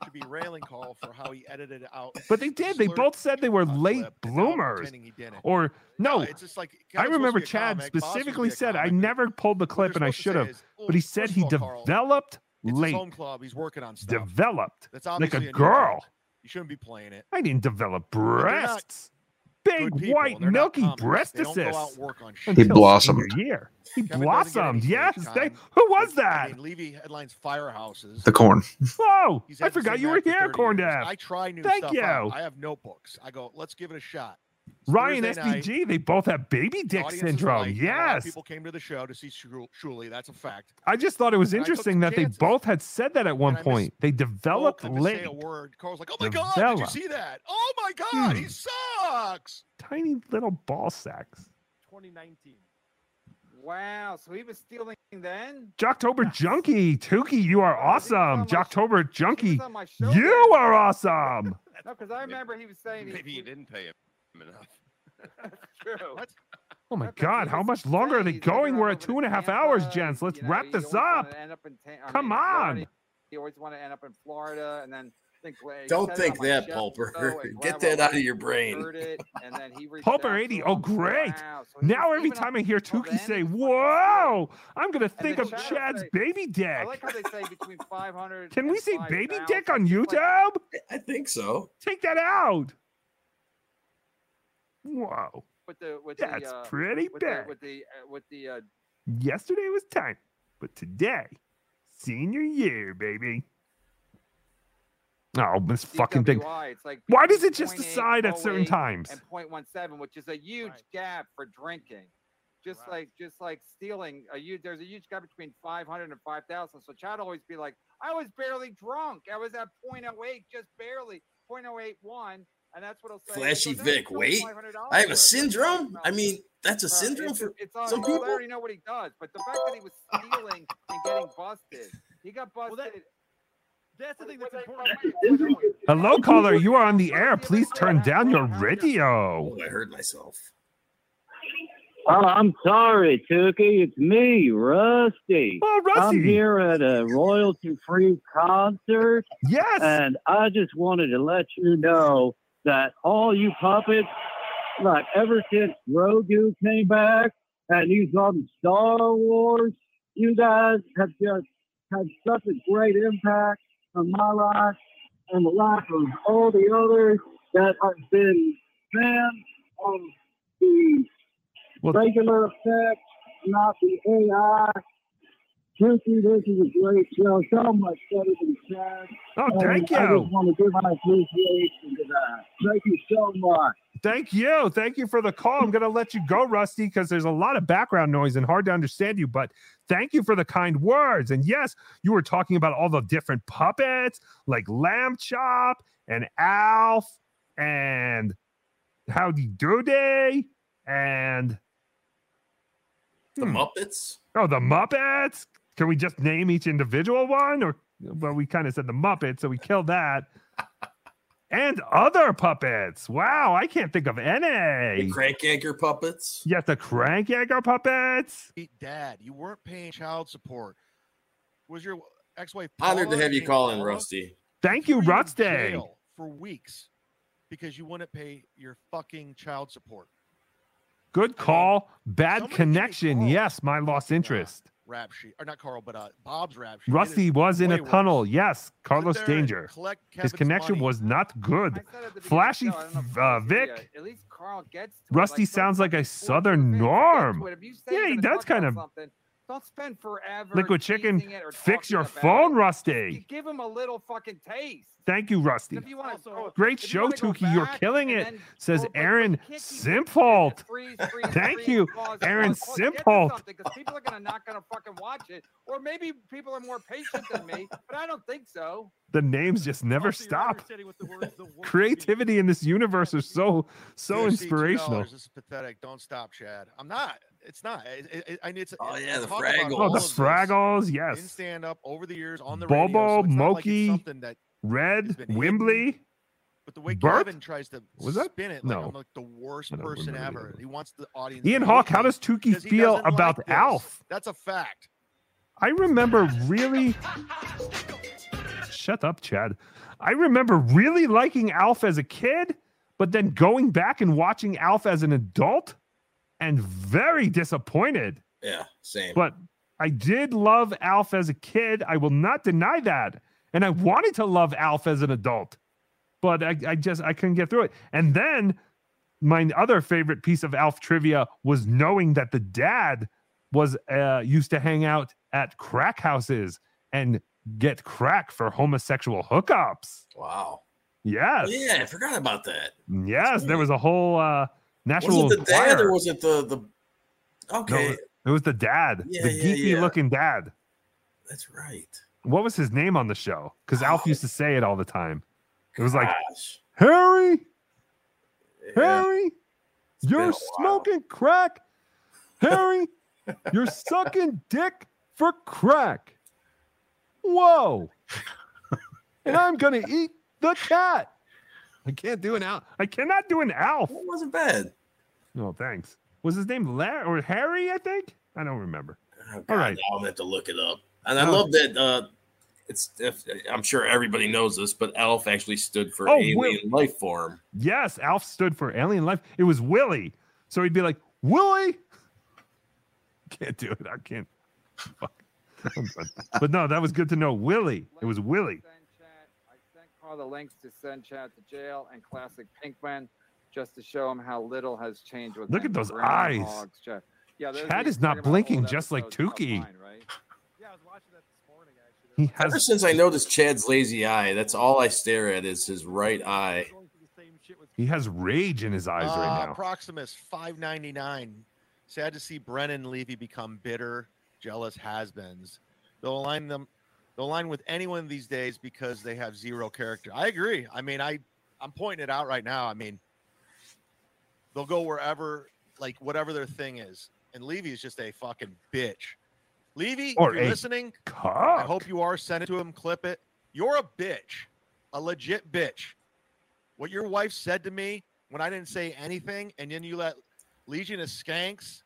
To be railing Carl for how he edited it out. But they did. They both said they were late bloomers. pretending he didn't. Or no, it's just like I remember to be a Chad comic, specifically supposed to said I never pulled the clip and I should have. But he "Oh, said he of Carl, developed late. home club. He's working on stuff. Developed That's like obviously a girl. band. You shouldn't be playing it. I didn't develop they're not breasts. Big white milky comics. They don't go out breastises. and work on He blossomed. senior Year. He Kevin blossomed. Yes. They, who was I that? mean, Levy headlines firehouses. The corn. Oh, I forgot you were here, 30 Corn years. Dab. I try new Thank stuff you. out. I have notebooks. I go, let's give it a shot. It's Ryan Thursday night. SDG, they both have baby dick syndrome. right. A lot of Yes. people came to the show to see Shuli. That's a fact. I just thought it was And interesting some that they both had said that at one And I point. They developed Spoke, I say a word. Carl's like, oh my god, did you see that? Oh my god, Hmm. he sucks. Tiny little ball sacks. 2019. Wow, so he was stealing then? Jocktober Junkie. Tookie, you are awesome. Jocktober Junkie. on my You are awesome. No, because I remember he was saying he, Maybe you didn't pay him enough. true. Oh my God. How much longer are they going? We're at two and a half hours, gents. Let's You know, wrap this up. end up in Ta- Come mean, on. You always want to end up in Florida, and then think Glenn- Don't think that, Pulper. so, Get that out of your brain. heard it, and then he reached Pulper 80. Oh, great. So now every time I hear till Tookie say, whoa, I'm going to think of Chad's say- baby I dick. like how they say between 500. Can we and see baby dick on YouTube? I think so. Take that out. Whoa. with the with That's the uh, pretty with bad. The, with the uh, with the uh, Yesterday was time, but today, senior year, baby. Oh, this fucking thing. It's like Why does it just decide at certain times? And 0.17, which is a huge gap for drinking. Just like just like stealing a huge there's a huge gap between 500 and 5000 so chad always be like i was barely drunk i was at 0.08 just barely 0.081 and that's what i'll say Flashy So Vic, wait. I have a syndrome? I mean, that's a Bro, syndrome it's, for it's on, some people? I already know what he does, but the fact that he was stealing and getting busted, he got busted. That's the thing that's important. Hello, caller. You are on the air. Please turn down your radio. Oh, I heard myself. Oh, I'm sorry, Tookie. It's me, Rusty. Oh, Rusty. I'm here at a royalty free concert. Yes. And I just wanted to let you know that all you puppets, like ever since Grogu came back and he's on Star Wars, you guys have just had such a great impact on my life and the life of all the others that have been fans of the regular effect, not the AI. Tookie, this is a great show, so much better than Chad. Oh, And thank I you. just want to give my appreciation to that. Thank you so much. Thank you. Thank you for the call. I'm going to let you go, Rusty, because there's a lot of background noise and hard to understand you. But thank you for the kind words. And yes, you were talking about all the different puppets like Lamb Chop and Alf and Howdy Doody and The Hmm. Muppets? Oh, the Muppets. Can we just name each individual one? Or well, we kind of said the Muppet, so we killed that. and other puppets. Wow, I can't think of any. The Crank Yankers puppets? Yes, the Crank Yankers puppets. Dad, you weren't paying child support. Was your ex-wife Honored to have you named call in, Rusty. Thank you, Rusty. For weeks, because you wouldn't pay your fucking child support. Good call. Bad connection. Yes, my lost interest. Rap sheet, or not Carl, but uh, Bob's rap sheet. Rusty was in a way worse. tunnel. Yes, Carlos Danger. His connection money. was not good. I said at the beginning Flashy of show, I don't know if uh, Vic. At least Carl gets to. Rusty Like, sounds like a southern norm. it. If you say Yeah, you're he does kind of. something, Don't spend forever. Liquid Chicken, it or fix your phone, it. Rusty. Give him a little fucking taste. Thank you, Rusty. If you want to, Great show, Tookie. You're killing it. Says Aaron Simpolt. Thank you, Aaron Simpolt. because people are gonna not gonna fucking watch it, or maybe people are more patient than me, but I don't think so. The names just never stop. Creativity in this universe is so so UFC, $2, inspirational. This is pathetic. Don't stop, Chad. I'm not. It's not. It, it, it, I mean, it's. Oh, it's- yeah, the Fraggles. Oh, the of this Fraggles, In yes. stand up over the years on the Bobo, radio. So it's not like something that Red, been Wimbley. But the way Bert? Kevin tries to Was that- spin it like no. I'm like the worst person remember the ever. He wants the audience. Ian to Hawk, how does Tookie feel doesn't like about. Alf? That's a fact. I remember really. Shut up, Chad. I remember really liking Alf as a kid, but then going back and watching Alf as an adult and very disappointed. Yeah, same. But I did love Alf as a kid. I will not deny that. And I wanted to love Alf as an adult, but I, I just I couldn't get through it. And then my other favorite piece of Alf trivia was knowing that the dad was uh, used to hang out at crack houses and get crack for homosexual hookups. Wow. Yes. Yeah, I forgot about that. Yes, there was a whole uh, national. Was it the dad or was it the the? No, Okay, it was the dad, Yeah, the geeky yeah. looking dad. that's right. What was his name on the show? Because Alf used to say it all the time. It was like, Gosh. Harry, Harry, been you're smoking crack. Harry, you're sucking dick for crack. Whoa. and I'm to eat the cat. I can't do an Alf. I cannot do an Alf. That wasn't bad. No, thanks. Was his name Larry or Harry? I think. I don't remember. Oh, God, right. now I'll have to look it up. And I Oh. love that uh it's if, I'm sure everybody knows this, but Alf actually stood for Oh, alien Will- life form. Yes, Alf stood for alien life. It was Willie. So he'd be like, Willie. Can't do it. I can't. But no, that was good to know. Willie. It was Willie. Carl the links to send Chad to jail and classic Pinkman just to show him how little has changed with Look at those eyes. Hogs, Chad. Yeah, Chad is not blinking just like episodes Tookie. online, right? Yeah, I was watching this morning, he Ever since I noticed Chad's lazy eye, that's all I stare at is his right eye. he has rage in his eyes Uh, right now. Proximus five ninety nine. Sad to see Brennan Levy become bitter, jealous has-beens. They'll align them. They'll align with anyone these days because they have zero character. I agree. I mean, I I'm pointing it out right now. I mean, they'll go wherever, like whatever their thing is. And Levy is just a fucking bitch. Levy, Or if you're listening, I hope you are. Send it to him. Clip it. You're a bitch, a legit bitch. What your wife said to me when I didn't say anything, and then you let Legion of Skanks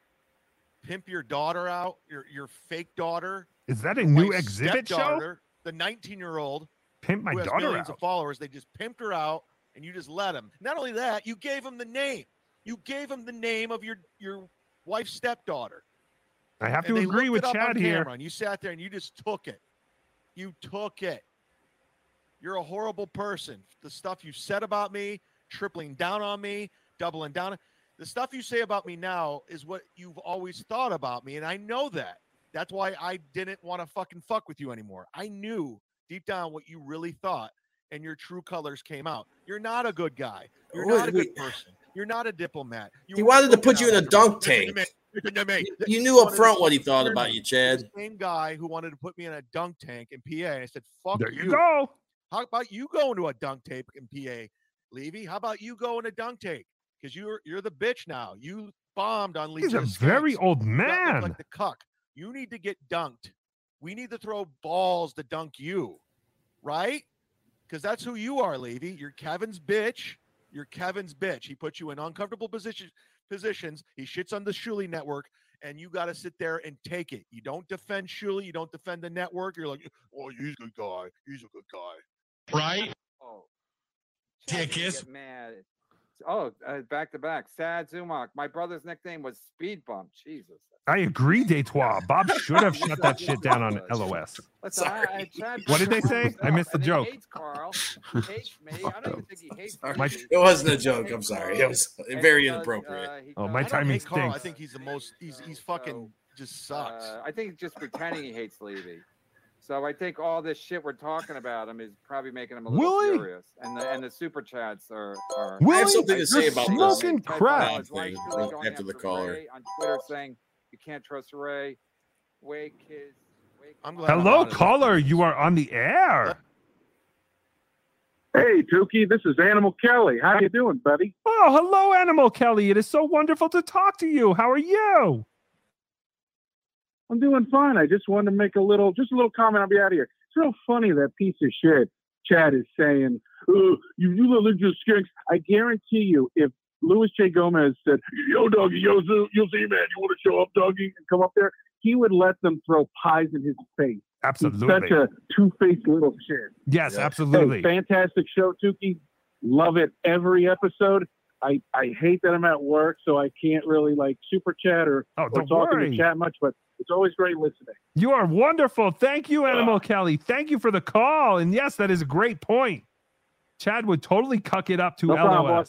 pimp your daughter out, your your fake daughter. Is that a new exhibit show? The 19 year old Pimp my daughter millions out. of followers. They just pimped her out, and you just let him. Not only that, you gave him the name. You gave him the name of your your wife's stepdaughter. I have And to agree with it up on Chad here. camera, And you sat there and you just took it. You took it. You're a horrible person. The stuff you said about me, tripling down on me, doubling down. The stuff you say about me now is what you've always thought about me. And I know that. That's why I didn't want to fucking fuck with you anymore. I knew deep down what you really thought, and your true colors came out. You're not a good guy. You're Wait, not a good person. You're not a diplomat. You He wanted to put you in a dunk tank. me. Listen to me. You knew up front what he thought about you, Chad. Same guy who wanted to put me in a dunk tank in PA. And I said, fuck There you go. How about you going to a dunk tank in PA, Levy? How about you going to dunk tank? Because you're you're the bitch now. You bombed on Levy. He's Legion a very old You got looked man. Like the cuck. You need to get dunked. We need to throw balls to dunk you, right? Because that's who you are, Levy. You're Kevin's bitch. You're Kevin's bitch. He puts you in uncomfortable positions. Positions. He shits on the Shuli network, and you got to sit there and take it. You don't defend Shuli. You don't defend the network. You're like, oh, he's a good guy. He's a good guy. Right? Oh. Chad didn't mad. Oh, uh, back to back. Sad Zumock. My brother's nickname was Speed Bump. Jesus. I agree, Detroit. Bob should have shut that shit down on LOS. Listen, I, I, What did they say? I missed the and he joke. hates Carl. He hates me. I don't even think he hates me. It wasn't a joke. I'm sorry. It was very inappropriate. Oh, my timing hate Carl. I think he's the most. He's he's fucking just sucks. Uh, I think just pretending he hates Levy. So I think all this shit we're talking about him is probably making him a little Willie? furious. And the and the super chats are. are Willie, I have something to say you're about smoking this. crack. Thing, after the caller. Ray on Twitter saying you can't trust Ray. Wake his. Wake I'm Hello, caller. You are on the air. Hey, Tookie, this is Animal Kelly. How you doing, buddy? Oh, hello, Animal Kelly. It is so wonderful to talk to you. How are you? I'm doing fine. I just wanted to make a little, just a little comment. I'll be out of here. It's real funny that piece of shit Chad is saying, oh, you, you little just skanks. I guarantee you, if Luis J. Gomez said, yo, doggy, yo, Zoo, yo, Z man, you want to show up, doggy, and come up there, he would let them throw pies in his face. Absolutely. He's such a two-faced little shit. Yes, Hey, absolutely. fantastic show, Tookie. Love it every episode. I, I hate that I'm at work, so I can't really like super chat or, Oh, or don't talk in worry. the chat much, but it's always great listening. You are wonderful. Thank you, Animal Kelly. Thank you for the call. And yes, that is a great point. Chad would totally cuck it up to No LOS. problem.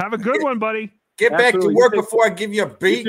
Have a good one, buddy. Get back to work before I give you a beat.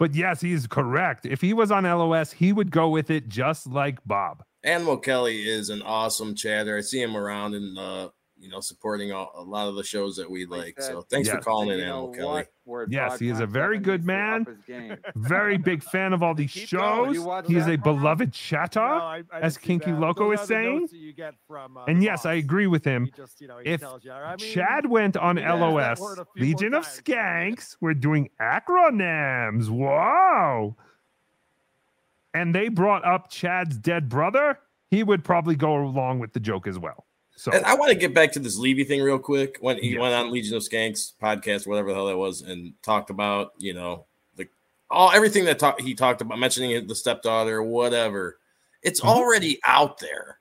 But yes, he is correct. If he was on LOS, he would go with it just like Bob. Animal Kelly is an awesome chatter. I see him around and uh, you know supporting all, a lot of the shows that we like. So thanks for calling in, You know Animal? Kelly. Yes, he is a very good man. he's to up his game. Very big fan of all these going. shows. He is that a beloved chatter, I- I as Kinky that. Loco Those is are the notes saying. you get from, uh, And yes, I agree with him. He just, you know, he if tells you. I mean, Chad went on he uses that LOS, word a few more Legion of times. Skanks, we're doing acronyms. Whoa. And they brought up Chad's dead brother, he would probably go along with the joke as well. So And I want to get back to this Levy thing real quick. When he went on Legion of Skanks podcast, whatever the hell that was, and talked about you know the all everything that talk, he talked about, mentioning the stepdaughter, whatever. It's Mm-hmm. already out there.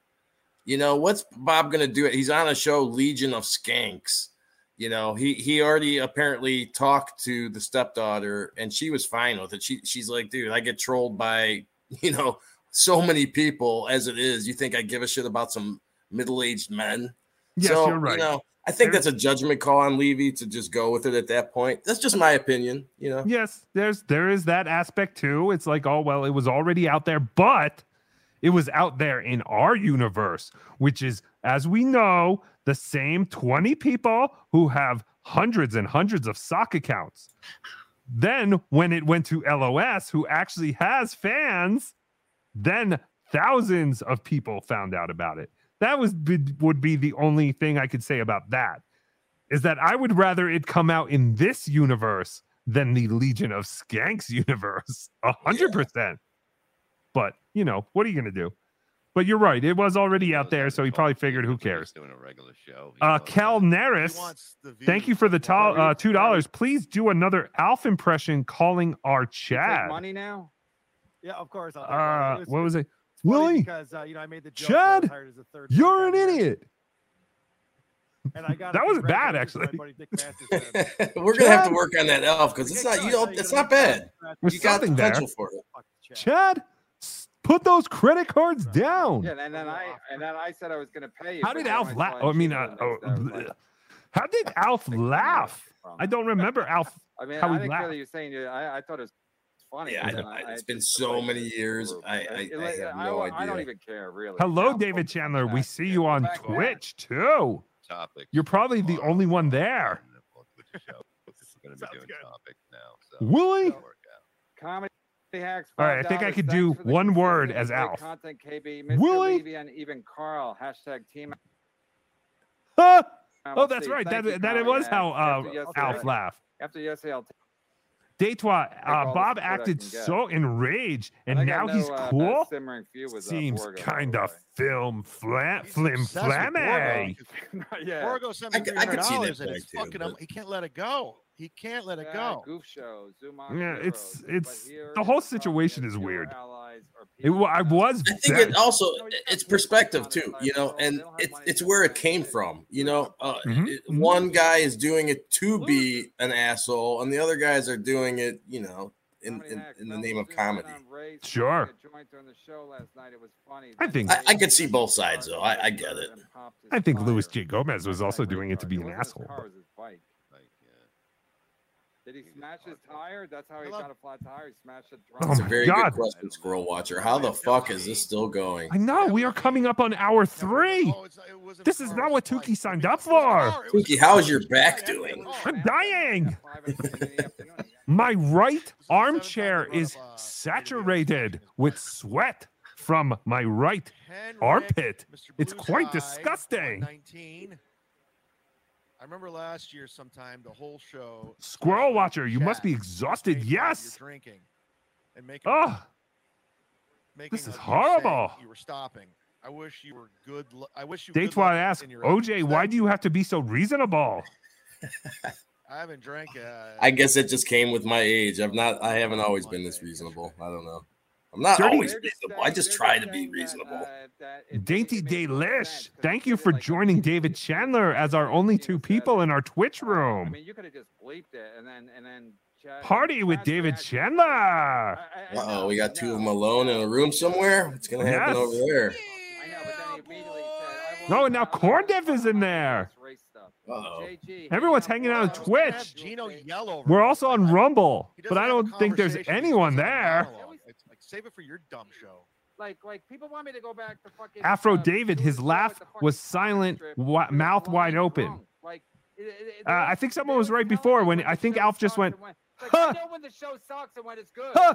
You know, what's Bob going to do? It He's on a show, Legion of Skanks. You know, he he already apparently talked to the stepdaughter, and she was fine with it. She she's like, dude, I get trolled by you know so many people as it is. You think I give a shit about some middle aged men? Yes, so, you're right. You know, I think There's- that's a judgment call on Levy to just go with it at that point. That's just my opinion. You know, Yes, there's there is that aspect too. It's like, oh well, it was already out there, but it was out there in our universe, which is, as we know, the same 20 people who have hundreds and hundreds of sock accounts. Then when it went to LOS, who actually has fans, then thousands of people found out about it. That was would be the only thing I could say about that. Is that I would rather it come out in this universe than the Legion of Skanks universe. A hundred percent. But you know, what are you gonna do? But you're right, it was already out there, so he probably figured who cares. Doing a regular show. Uh Cal Neris, thank you for the to- uh, two dollars. Please do another Alf impression calling our chat. Money now. Yeah, of course. Uh, what was it? It's Willie, Because uh, you know I made the joke. that I was Chad, hired as a third you're an idiot. And I got That wasn't bad, congratulations to my actually. buddy Dick Masters. we're gonna have to work on that Alf because it's not you know it's not bad. There's You got something there. potential for it. Chad, put those credit cards down. Yeah, and then I and then I said I was going to pay you. How did Alf laugh? saw I mean, uh, oh, day, I was like, how did Alf laugh? I don't remember Alf. I mean, how I he didn't care laughed. you're saying you. I, I thought it was funny. Yeah, but I know. I- It's I been so like many years. I, I, It- I have I, no I don't idea. even care really. Hello, David Chandler. We see you on Twitch too. Topic. You're probably the only one there. show. We're going to be doing topics now. So Willie. Comedy hacks. All right, I think I could do one word as great Alf. Content KB, Mr. Willie. Levy, and even Carl. Hashtag team. Huh? Uh, Oh, let's that's see. right. Thank That, you, that it was Hacks. how uh, Alf laughed. After yesterday, I'll Datwa, all uh, Bob acted so enraged, and, I now got he's no, uh, cool. simmering feud with, uh, Seems Borgo, kind of film flam flim obsessed with flamme. yeah. Borgo sent me I three c- I hundred could see that dollars, and back too, fucking him. but- He can't let it go. He can't let it go. Goof show, Zoom on Yeah, it's but it's the whole situation is weird. It, I was. I think very- it also it's perspective too, you know, and it's it's where it came from. You know, uh, Mhm. it- one guy is doing it to be an asshole, and the other guys are doing it, you know, in in, in the name of comedy. Sure. I think I, I could see both sides though. I, I get it. I think Luis J. Gomez was also doing it to be an asshole. Did he smash his tire? That's how he got a flat tire. He smashed it. Oh It's a my very God. good question, Squirrel Watcher. How the fuck is this still going? I know we are coming up on hour three. This is not what Tookie signed up for. Tookie, how is your back doing? I'm dying. My right armchair is saturated with sweat from my right armpit. It's quite disgusting. 19. I remember last year sometime the whole show. Squirrel Watcher, you must be exhausted. Yes. You're drinking and making. Oh, making this is horrible. You were stopping. I wish you were good. I wish you. good Datewad luck asks, OJ, why do you have to be so reasonable? I haven't drank. Uh, I guess it just came with my age. I've not. I haven't always been this reasonable. I don't know. I'm not Dirty- always reasonable. I just try to be reasonable. Dainty Delish, thank you for joining David Chandler as our only two people in our Twitch room. I room. mean, you could have just bleeped it and then and then. Party with David Chandler. Uh oh, we got two of them alone in a room somewhere. What's gonna happen Yes. over there? No, and now Corn Dev is in there. Uh-oh. Everyone's hanging out on Twitch. Gino yell over. We're also on Rumble, but I don't think there's conversation, he just anyone there. Monologue. It's like save it for your dumb show. Like like people want me to go back to fucking. Afro uh, David, his laugh was silent, wi- mouth wide open. Like, it, it, it, Uh, I think someone was right before when I think Alf just went, like, huh, I know when the show sucks and when it's good. Huh.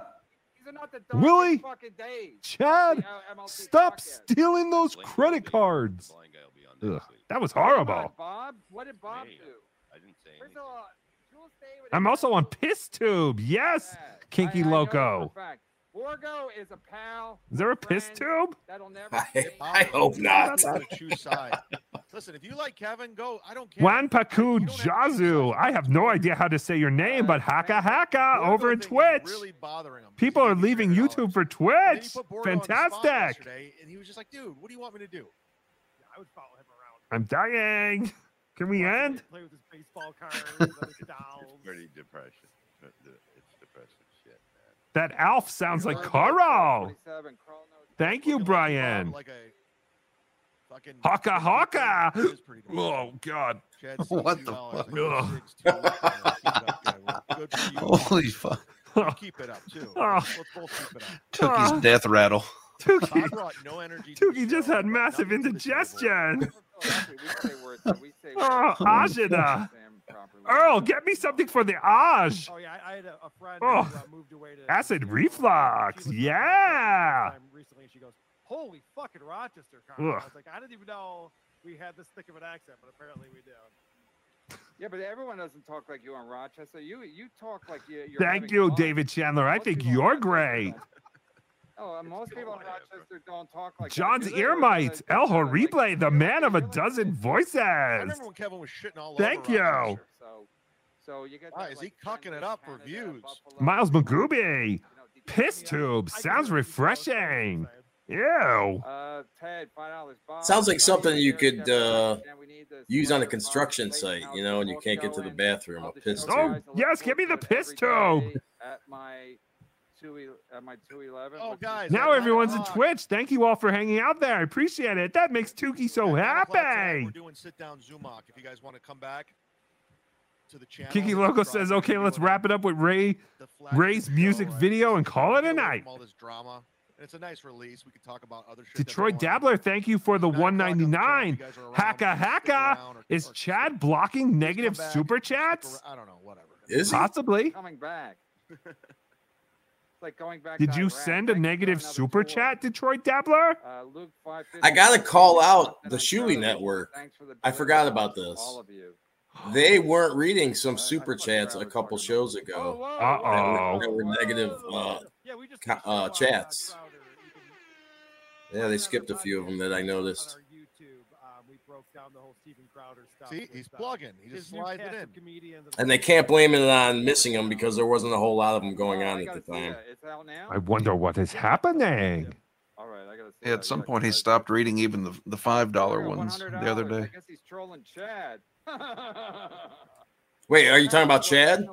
These are not the Willie, fucking days. Chad, stop stealing those credit cards. Ugh, that was horrible. Bob, what did Bob do? I didn't say First of all, I'm also on Piss Tube. Yes, Kinky Loco. Borgo is a pal. Is there a Piss Tube? That'll never. I, I hope not. Gotta choose side. Listen, if you like Kevin, go. I don't care. Juan Paku Jazu. I have no idea how to say your name, but haka haka over in Twitch. Really bothering him. People are leaving YouTube for And then he Twitch. put Borgo on the spot Fantastic. yesterday, And he was just like, dude, what do you want me to do? I would follow him around. I'm dying. Can we end? Play with his baseball cards, his dolls. Pretty depression. It's depressing shit, man. That Alf sounds like Carl. Thank you, Brian. Like a fucking Haka haka. Oh God. What the fuck? Holy fuck. Keep it up too. Oh. Let's both keep it up. Tookie's ah. death rattle. I Tookie. brought no energy. Tookie just had massive indigestion. Oh, Oh, Ajita. Earl, get me something for the Aj. Oh yeah, I, I had a, a friend Oh, who uh, moved away to acid reflux. Yeah. recently, and she goes, "Holy fucking Rochester, I was like, "I didn't even know we had this thick of an accent, but apparently we do." Yeah, but everyone doesn't talk like you on Rochester. You you talk like you. You're Thank you, fun. David Chandler. I think you're great. Oh, and most people in Rochester don't talk like that, John's 'cause they were Earmite, El Horrible, the man of a dozen voices. I remember when Kevin was shitting all Thank over you. Rochester. So, so you get. Why that, is he like, cucking it up for views? Miles Magooby, Piss Tube, sounds refreshing. Ew. Uh, Ted, five dollars. Sounds like something you could uh, use on a construction site, you know, and you can't get to the bathroom. A piss Oh, yes, give me the piss tube. At my two, at my two eleven. Oh, guys. Now everyone's in Twitch. Thank you all for hanging out there. I appreciate it. That makes Tookie so happy. We're doing sit down Zumock. If you guys want to come back to the channel, Kiki Loco says, okay, let's wrap it up with Ray Ray's music video and call it a night. all this drama. And it's a nice release. We could talk about other shit. Detroit Dabbler, thank you for the 199. Haka Haka. Is Chad blocking negative super chats? I don't know. Whatever. Is he? Possibly. Coming back. it's like going back. Did you Iraq. send a Thank you for negative super tour. chat, Detroit Dabbler? Uh, Luke I gotta call out the Shuli Network. I forgot about this. All of you. They weren't reading some super chats a couple shows ago. Uh-oh. That were negative uh, uh, chats. Yeah, they skipped a few of them that I noticed. See, he's plugging. He just slides it in. And they can't blame it on missing them because there wasn't a whole lot of them going on at the time. It's out now. I wonder what is happening. All right, I gotta. Yeah, at some point he stopped reading even the the five dollar ones the other day. I guess he's trolling Chad. Wait, are you talking about Chad?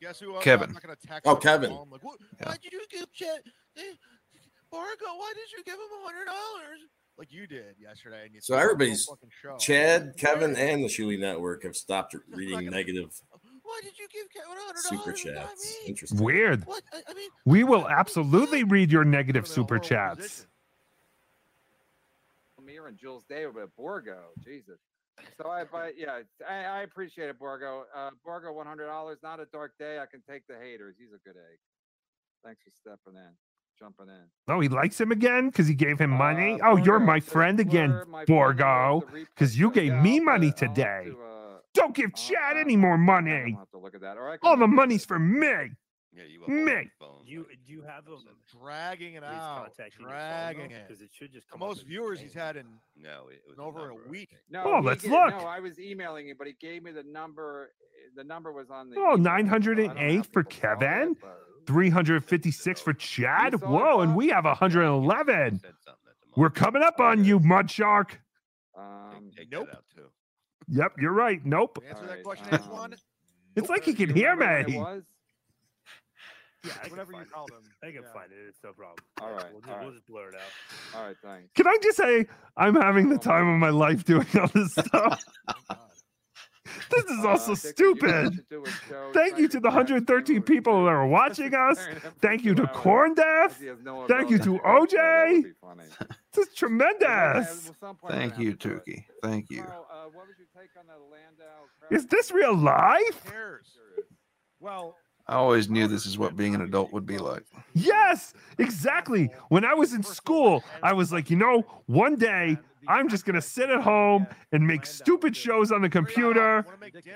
Guess who? uh, Kevin. I'm not gonna text Oh, Kevin. Like, Yeah. Why did you give Chad? eh, Borgo, why did you give him a hundred dollars? Like you did yesterday. And you So threw the whole everybody's fucking show. Chad, Kevin, and the Shuli Network have stopped reading negative Why did you give Kevin a hundred super dollars? chats. Interesting. Weird. What? I, I mean, We will absolutely read your negative super chats. Amir and Jules David, but Borgo, Jesus. So I, but yeah, I, I appreciate it, Borgo. Uh, Borgo, one hundred dollars. Not a dark day. I can take the haters. He's a good egg. Thanks for stepping in, jumping in. Oh, he likes him again because he gave him money. Uh, oh, you're my friend again, my Borgo, wrote the replay because you gave me money but I'll have today. to, uh, Don't give Chad any more money. Have to look at that. Or I can All the money's for me. Yeah, you Me. You do you have him dragging it Please out, contact me your phone, dragging it because it should just come up most viewers name. he's had in No, it was in a over number, week. think. No, Oh, let's ga- look. No, I was emailing him, but he gave me the number. The number was on the. Oh, email, so I don't know 908 for Kevin, it, but- 356 for Chad. You saw it, Whoa, and we have 111. We're coming up on you, Mud Shark. Um, Nope. that out too. Yep, you're right. Nope. Answer that question, um, Antoine. It's like he can hear remember what it me. Yeah, I Whatever you find call them. I can Yeah. find it. It's no problem. All right, We'll just, all we'll just blur it out. All right, thanks. Can I just say I'm having the time of my life doing all this stuff? this is Uh, also Dixie, you stupid. should do a show Thank you to the 113 people that are watching us. Thank you to Corn Deaf. Thank you to OJ. This is tremendous. Thank you, Tookie. Thank you. Uh, what was your take on the Landau? Is this real life? Well, I always knew this is what being an adult would be like. Yes, exactly. When I was in school, I was like, you know, one day I'm just going to sit at home and make stupid shows on the computer,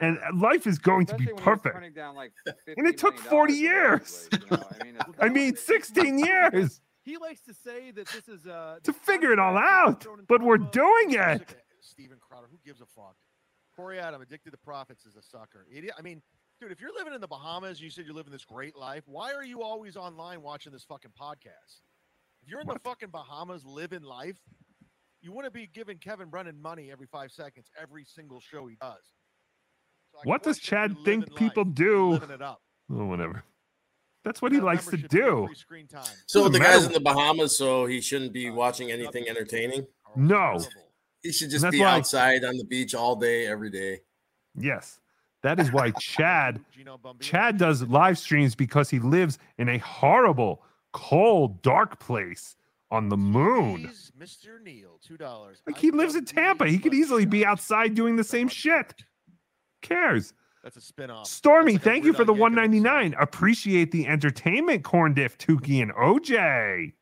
and life is going to be perfect. And it took 40 years. I mean, 16 years he likes to say that this is uh to figure it all out, but we're doing it. Steven Crowder. Who gives a fuck? Corey Adam, addicted to profits, is a sucker. Idiot. I mean, dude, if you're living in the Bahamas, you said you're living this great life. Why are you always online watching this fucking podcast? If you're in the fucking Bahamas living life, you wouldn't be giving Kevin Brennan money every five seconds, every single show he does. So What does Chad think people life, do? living it up. Oh, whatever. That's what he likes to membership, you get do. screen time. So Doesn't the guy's in the Bahamas, so he shouldn't be uh, watching anything entertaining. No. He should just be why- outside on the beach all day, every day. Yes. That is why Chad Chad does live streams because he lives in a horrible, cold, dark place on the moon. Mr. Neal, two dollars. Like he lives in Tampa. He could easily be outside doing the same shit. Cares? That's a spin-off. Stormy, thank you for the 199. Appreciate the entertainment corn diff, Tookie and OJ.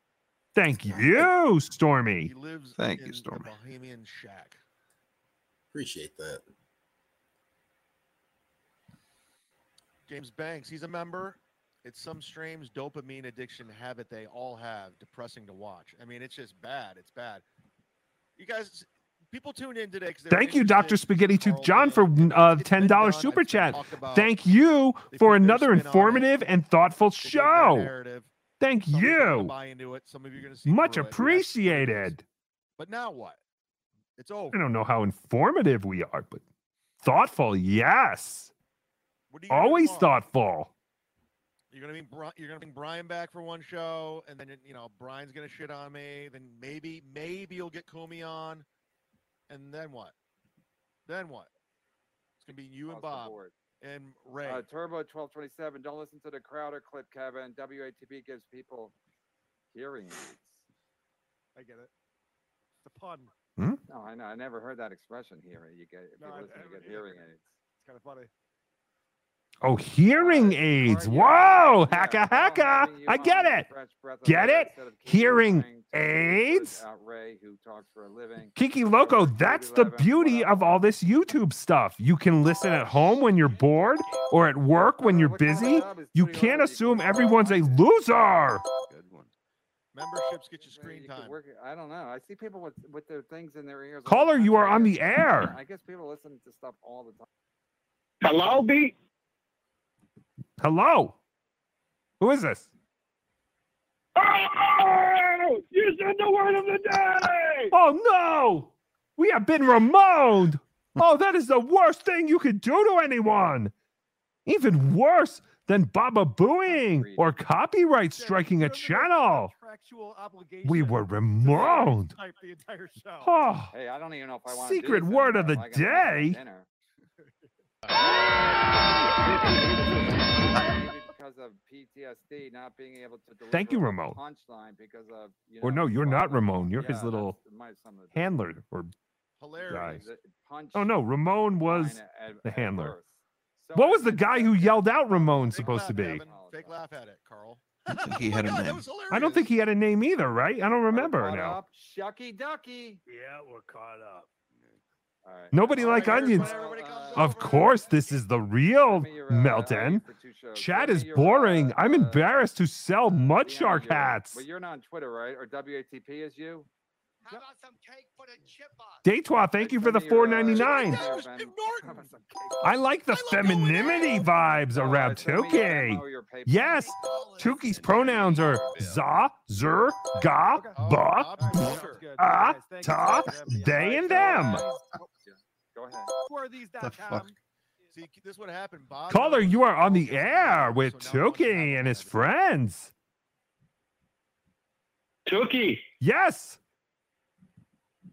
Thank you, Stormy. He lives Thank in you, Stormy. the shack. Appreciate that. James Banks, he's a member. It's some strange dopamine addiction habit they all have, depressing to watch. I mean, it's just bad. It's bad. You guys, people tune in today because Thank you, Dr. Spaghetti Tooth John, for uh, $10 super chat. Thank you for another informative and thoughtful show. Thank you. buy into it. Some of you are going to see Much appreciated. But now what? It's over. I don't know how informative we are, but thoughtful, yes. Always thoughtful. You're gonna bring you're gonna bring Brian back for one show, and then you know Brian's gonna shit on me. Then maybe maybe you'll get Kumi on, and then what? Then what? It's gonna be you and Bob board. and Ray. Uh, Turbo 1227. Don't listen to the Crowder clip, Kevin. WATP gives people hearing aids. I get it. The pun. Hmm? No, I know. I never heard that expression. Hearing you get if No, you I- listen, I you get either. hearing aids. It's kind of funny. Oh, hearing aids. Whoa, hacka hacka. I get it. Get it? Hearing aids? Out Ray, who talks for a living. Kiki Loco, that's the beauty of all this YouTube stuff. You can listen at home when you're bored or at work when you're busy. You can't assume everyone's a loser. Memberships get you screen time. work I don't know. I see people with with their things in their ears. Caller, you are on the air. I guess people listen to stuff all the time. Hello, B. Hello. Who is this? Oh, you said the word of the day. Oh no! We have been remoaned. Oh, that is the worst thing you could do to anyone. Even worse than Baba booing or copyright striking a channel. We were remoaned. Type the entire show. Oh, Hey, I don't even know if I want secret word of the day. because of PTSD, not being able to deliver Thank you, Ramon. punchline because of you Or no, you're not. Ramon. You're Yeah, his little that's my- some of the handler or guy. Hilarious. the punch Oh no, Ramon was line at- the at handler. birth. What was the guy who yelled out Ramon supposed to be? Kevin, fake laugh at it, Carl. I think he had a That name. I don't think he had a name either, right? I don't remember Caught now. up, Shucky Ducky. Yeah, we're caught up. All right. Nobody like onions. Of course, this is the real uh, Melton. Chat is uh, boring. I'm uh, embarrassed to sell mud shark hats. But you're not on Twitter, right? Or WATP is you? Daytwa, thank you for the Send me your, uh, 499. I like the femininity vibes around Tookie. Yes, Tookie's pronouns are za, zer, ga, ba, bu, ah, ta, they, and them. Go ahead. Who are these? The fuck? See, this would happen, Bob. Caller, you are on the air with Tookie and his friends. Tookie. Yes.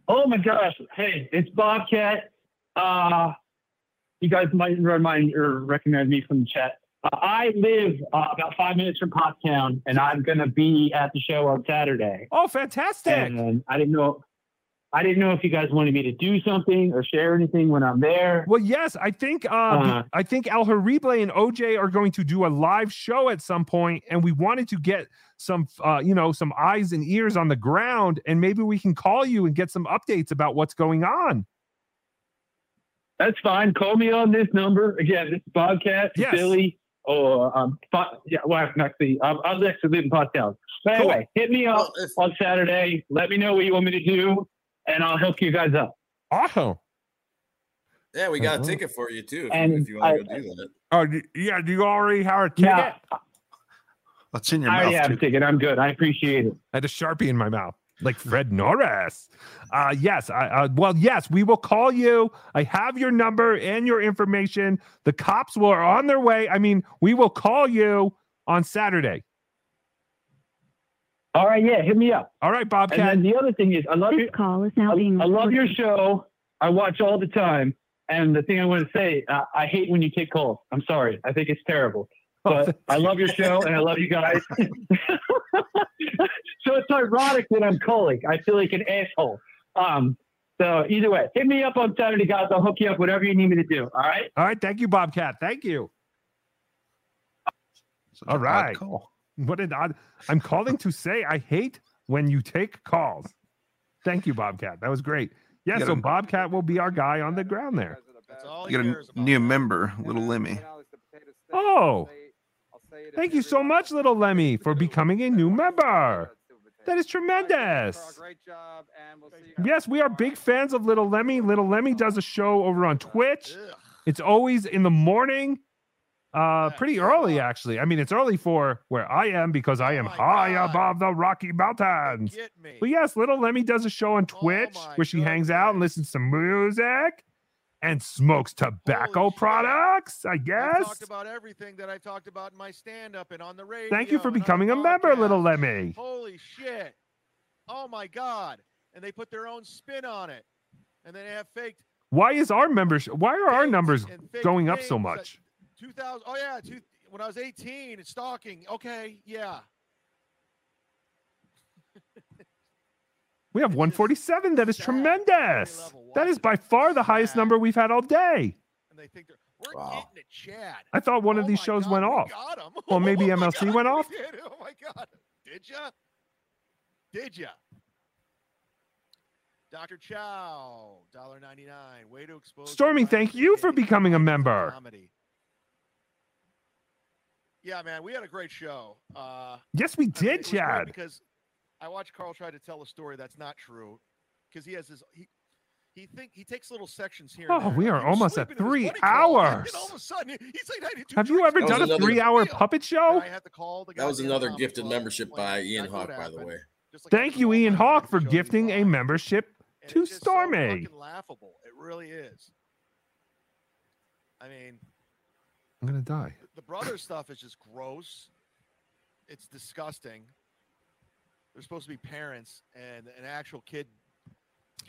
Oh my gosh. Hey, it's Bobcat. Uh, you guys might remind or recognize me from the chat. Uh, I live uh, about five minutes from Pottstown, and I'm going to be at the show on Saturday. Oh, fantastic. And I didn't know. I didn't know if you guys wanted me to do something or share anything when I'm there. Well, yes, I think uh, Uh, I think El Horrible and OJ are going to do a live show at some point, and we wanted to get some, uh, you know, some eyes and ears on the ground, and maybe we can call you and get some updates about what's going on. That's fine. Call me on this number again. This is Bobcat, Yes. Philly, or um, Pot- yeah. Well, actually, um, I actually live in Pottstown. But anyway, hit me up on Saturday. Let me know what you want me to do, and I'll hook you guys out. Awesome. Yeah, we got Uh-huh. a ticket for you too. If, And you, if you want I- to go do that. Oh, yeah. Do you already have a ticket? Yeah. That's in your I mouth. already have a too. ticket. I'm good. I appreciate it. I had a sharpie in my mouth, like Fred Norris. Uh, yes. I, uh, well, yes, we will call you. I have your number and your information. The cops will are on their way. I mean, we will call you on Saturday. All right, yeah, hit me up. All right, And Bobcat. then the other thing is, I love your call is now I, being I love your show. I watch all the time. And the thing I want to say, uh, I hate when you take calls. I'm sorry. I think it's terrible. But I love your show and I love you guys. so it's ironic that I'm calling. I feel like an asshole. Um, so either way, hit me up on Saturday, guys. I'll hook you up, whatever you need me to do. All right. All right. Thank you, Bobcat. Thank you. Such All an odd right. call. What an odd. I'm calling to say I hate when you take calls. Thank you, Bobcat. That was great. Yeah, so gotta- Bobcat will be our guy on the ground there. That's all You got a about. new member, little Lemmy. Oh, thank you so much, little Lemmy, for becoming a new member. That is tremendous. Great job, and we'll see you. Yes, we are big fans of Little Lemmy. Little Lemmy does a show over on Twitch. It's always in the morning, uh, pretty early actually. I mean, it's early for where I am because I am high above the Rocky Mountains. But yes, Little Lemmy does a show on Twitch where she hangs out and listens to music and smokes tobacco products. I I've guess. talked about everything that I've talked about in my stand-up and on the radio. Thank you for becoming a member, Little. Lemmy. Holy shit! Oh my god! And they put their own spin on it, and then they have faked. Why is our membership? Why are our numbers going up so much? 2000. Oh yeah, two, when I was 18, it's stalking. Okay, yeah. We have 147. That is tremendous. That is by far the highest number we've had all day. And they think they're we're getting it, Chad. I thought one of oh these shows went off. Got 'em. Well, maybe Oh MLC God, went off. did. Oh my god! Did ya? Did ya? Dr. Chow, dollar ninety nine. Way to expose. the Stormy, thank you for becoming a member. comedy. Yeah, man, we had a great show. Uh, Yes, we I mean, did, it Chad. Because I watched Carl try to tell a story that's not true, because he has his he he think he takes little sections here. Oh, we are almost at sleeping in his three buddy call, and hours. all of a sudden, he's like, "I had Have you ever in done a another- three-hour puppet show? I had to call the That was another comedy gifted club, membership like, by Ian Hawk, by the way. Just like Thank you, Ian Hawk, for gifting a membership to it's just so Stormy. laughable. It really is. I mean, I'm gonna die. the brother stuff is just gross. It's disgusting. They're supposed to be parents, and an actual kid.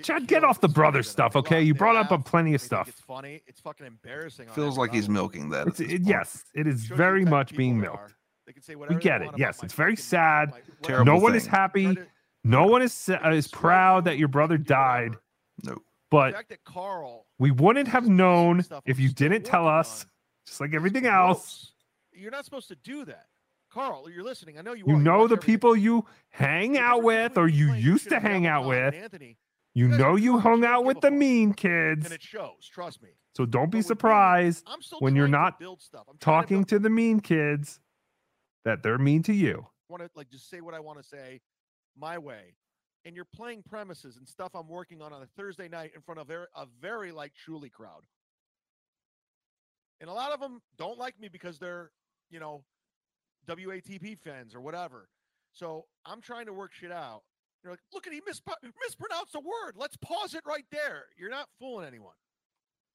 Chad, get off the brother stuff, okay? You brought up a plenty of stuff. It's funny. It's fucking embarrassing. Feels like he's milking that. It's, it, yes, it is Shows very the much being milked. are. They can say We whatever they get it. Yes, it's very sad. Terrible no one is happy. No one is sa- is proud that your brother died. No. But fact that Carl we wouldn't have known if you didn't tell us. Just like everything else, You're not supposed to do that. Carl, you're listening. I know you you are. know watch the everything. people you hang out with or you used to hang out with. Anthony, You know you hung out with the mean kids. and it shows. Trust me. So don't be But with me, surprised I'm still when you're to not build stuff. I'm trying to talking build- to the mean kids that they're mean to you. I want to like just say what I want to say my way. And you're playing premises and stuff I'm working on on a Thursday night in front of very, a very like truly crowd. And a lot of them don't like me because they're, you know, WATP fans or whatever. So I'm trying to work shit out. You're like, look at he misp- mispronounced a word. Let's pause it right there. You're not fooling anyone.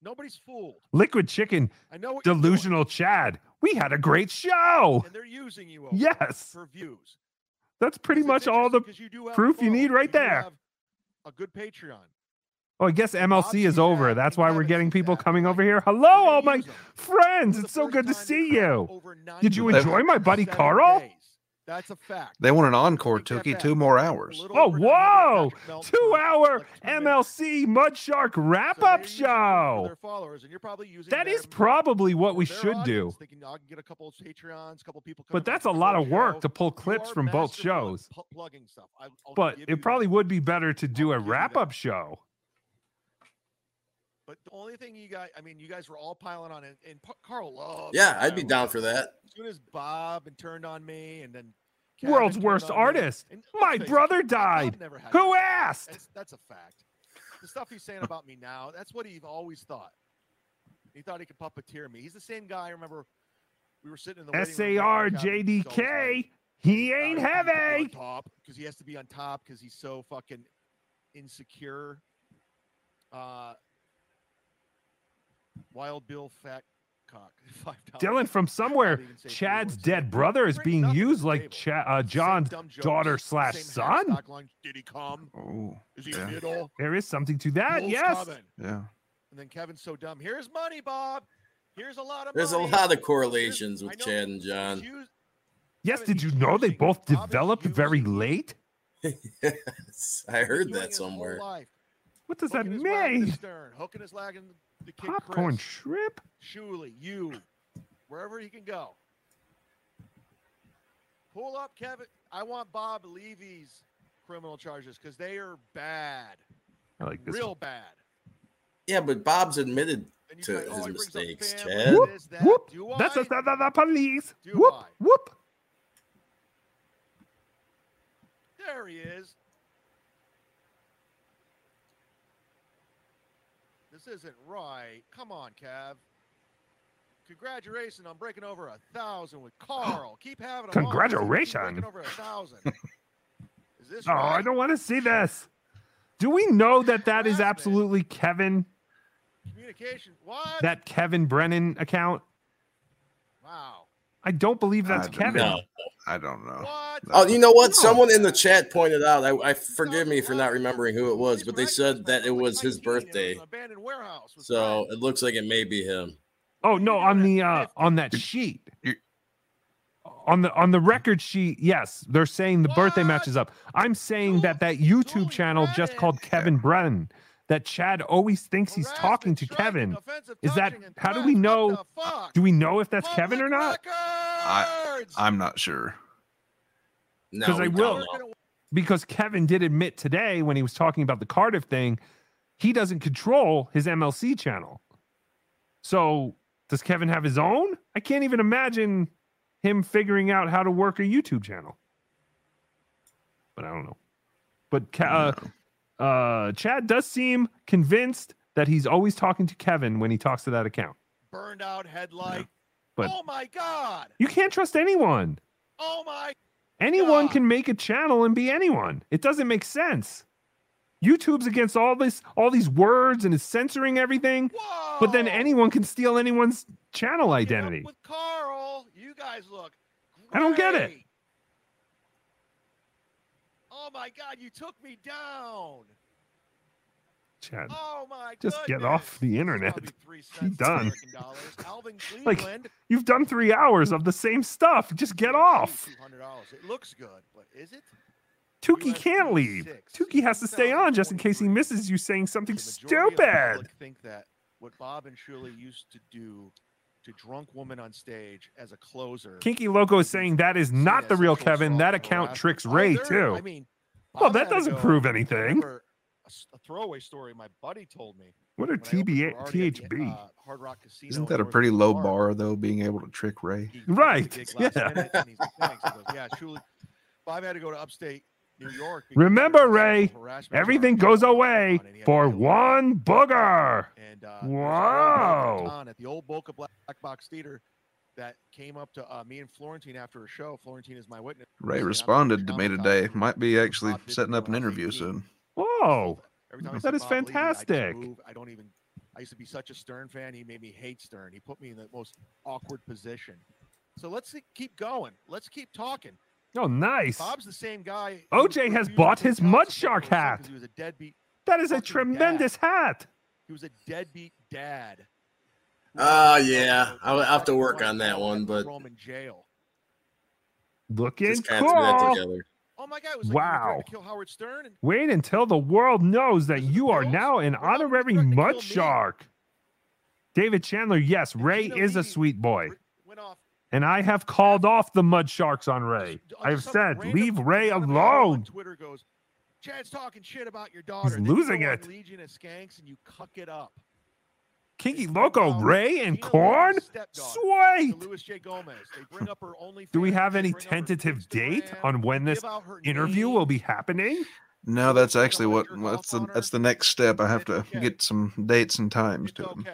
Nobody's fooled. Liquid Chicken, I know what. Delusional Chad. We had a great show. And they're using you over Yes. for views. That's pretty much all the you proof you need right do there. A good Patreon. Oh, I guess MLC is over. That's why we're getting people coming over here. Hello, We're all my friends. It's so good to see you. Did you enjoy my buddy Carl? days. That's a fact. They want an encore, Tookie. Two more hours. Oh, whoa! Two for, hour like, two minutes. MLC Mud Shark wrap up they're using you for show. Followers, and you're probably using That is probably what we for their should do. Thinking get a couple of Patreons, couple people. But that's a lot of work to pull clips from both shows. pu- plugging stuff. I, I'll But it probably that. would be better to do a give you wrap up show. But the only thing you guys, I mean, you guys were all piling on, and, and Carl loved. Yeah, I'd be down for that. As soon as Bob and turned on me, and then Kevin World's worst artist. and My let's face it, brother died. never had Who asked? That's, that's a fact. the stuff he's saying about me now, that's what he always thought. He thought he could puppeteer me. He's the same guy. I remember we were sitting in the waiting room SAR talking about Kevin, he's always like, JDK. He ain't "Uh, he has to be heavy. top because he has to be on top because he's so fucking insecure. Uh, Wild Bill Fat Cock. Five Dylan from somewhere. Chad's dead brother is being used like Cha- uh, John's daughter slash son. Stock line. Did he come? Oh, Is he yeah. middle? There is something to that. Bull's Yes. coming. Yeah. And then Kevin's so dumb. Here's money, Bob. Here's a lot of There's a lot of correlations with Chad and John. Yes. Did you know they both developed very late? yes, I heard that somewhere. What does that Hooking his lag in the mean? stern, hooking his lag in the kid Popcorn Chris, shrimp? Shuli, you, wherever he can go. Pull up, Kevin. I want Bob Levy's criminal charges because they are bad, I like this. real one. bad. Yeah, but Bob's admitted to say, oh, his he mistakes, Chad. Whoop, this, that. whoop. That's I? the, the, the police. Do Whoop, I? whoop. There he is. This isn't right. Come on, Cav. Congratulations on breaking over a thousand with Carl. Keep having. Keep Congratulations. breaking over a thousand. Is this Oh, right? I don't want to see this. Do we know that that is absolutely Kevin? Communication. What? That Kevin Brennan account? wow. I don't believe that's I don't Kevin. know. I don't know. Oh, you know what? Someone in the chat pointed out. I, I forgive me for not remembering who it was, but they said that it was his birthday. Abandoned warehouse. So it looks like it may be him. Oh no, on the uh on that sheet. On the on the record sheet, yes, they're saying the birthday match is up. I'm saying that that YouTube channel just called Kevin Brennan. That Chad always thinks he's talking to Kevin. Is that how do we know? Do we know if that's Kevin or not? I, I'm not sure. No, Because I will. know. Because Kevin did admit today when he was talking about the Cardiff thing, he doesn't control his MLC channel. So does Kevin have his own? I can't even imagine him figuring out how to work a YouTube channel. But I don't know. But uh, uh, Chad does seem convinced that he's always talking to Kevin when he talks to that account. Burned out headlight. But oh my God. you can't trust anyone. Oh my. Anyone can make a channel and be anyone. It doesn't make sense. YouTube's against all this, all these words, and is censoring everything. But then anyone can steal anyone's channel identity. With Carl, you guys look. I don't get it. Oh my God, you took me down. Chad, Oh my just get off the internet. Be done. Alvin Like you've done three hours of the same stuff. Just get off. $200. It looks good, but is it? Tookie can't leave. Tookie has to stay on just in case he misses you saying something stupid. think that what Bob and Shirley used to do to drunk woman on stage as a closer. Kinky Loco is saying that is not the real Kevin. That account tricks Ray too. I mean, well, that doesn't go- prove anything. remember A, s- a throwaway story my buddy told me. What are when I TBA, for Artie at the, uh, Hard Rock Casino. Isn't that a pretty low Bar. bar though? Being able to trick Ray. Right. Yeah. minute, and he's like, "Thanks." He goes, yeah, truly. Bob had to go to upstate New York. Remember, Ray, everything goes away for one booger. And uh, Wow. Wow. At the old Boca Black Box Theater that came up to uh, me and Florentine after a show. Florentine is my witness. Ray responded to me today. Might be actually setting up an interview soon. Whoa. Every time I That see is Bob I fantastic. move. I don't even. I used to be such a Stern fan. He made me hate Stern. He put me in the most awkward position. So let's keep going. Let's keep talking. Oh, nice. Bob's the same guy. OJ has bought his mud shark hat. He was a deadbeat. That is a fucking tremendous hat. He was a deadbeat dad. Ah, yeah. I'll I'll have to work on that one, but Throw him in jail. Looking just kind of threw that cool. together. Oh my God! It was like Wow. Wow. To kill Howard Stern. And Wait until the world knows that you are now an honorary mud shark. David Chandler, yes, Ray is a sweet boy. And I have called off the mud sharks on Ray. I've said, leave Ray alone. Twitter goes, Chad's talking shit about your daughter. Then you losing go it. Legion of Skanks and you cuck it up. Kinky Loco, Ray and Corn? Sweet. Luis J. Gomez. They bring up her only. Do we have any tentative date on when this interview will be happening? No, that's actually what what's the that's the next step. I have to get some dates and times to him.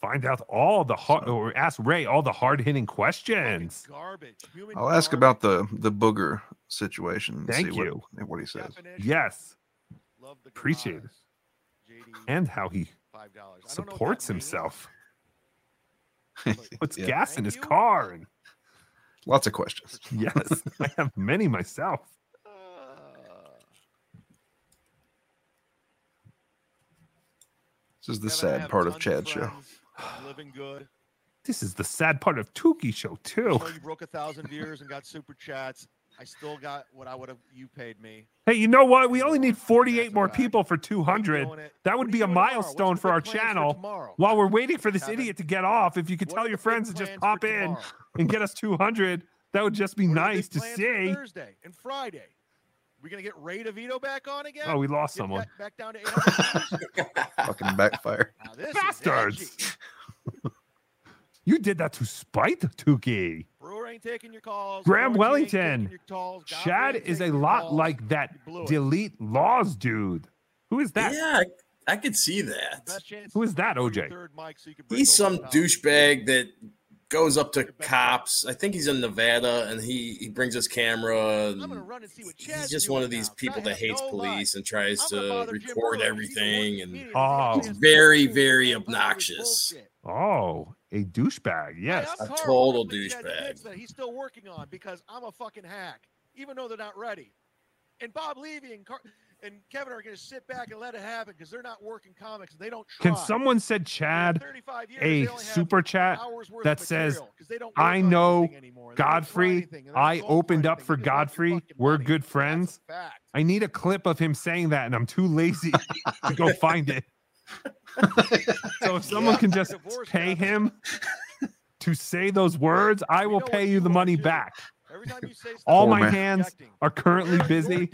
Find out all the hard, or ask Ray all the hard hitting questions. Garbage. I'll ask about the the booger situation. and Thank see what- What, he says. Yes. Appreciate it. And how he supports himself. Puts Yeah. gas in his car. And Lots of questions. yes, I have many myself. Uh. This is the sad part of Chad's show. Living good. This is the sad part of Tookie show too. You broke a thousand viewers and got super chats. I still got what I would have you paid me. Hey, you know what? We only need 48 more people for 200. That would be a milestone for our channel. While we're waiting for this idiot to get off, if you could tell your friends to just pop in and get us 200, that would just be nice to see. Thursday and Friday. We're gonna get Ray DeVito back on again? Oh, we lost Get someone. Back, back down to 800 Fucking backfire. Now, this is Bastards. You did that to spite Tookie. Brewer ain't taking your calls. Graham George Wellington. your calls. God Chad is a lot calls. like that delete laws dude. Who is that? Yeah, I, I could see that. Who is that, OJ? He's some douchebag that goes up to cops. I think he's in Nevada, and he he brings his camera. And he's just one of these people that hates police and tries to record everything, and Oh. he's very very obnoxious. Oh, a douchebag. Yes. A total douchebag. that he's still working on because I'm a fucking hack, even though they're not ready. And Bob Levy and Car- and Kevin are going to sit back and let it happen because they're not working comics and they don't try. Can someone send Chad years, a they only have super chat that says, they don't I know anything anymore. They don't try Godfrey, anything. They don't I opened up for They just want your Godfrey. We're money. good friends. I need a clip of him saying that, and I'm too lazy to go find it. so if someone can just pay him to say those words, I will pay you the money back. Every time you say All my hands are currently busy.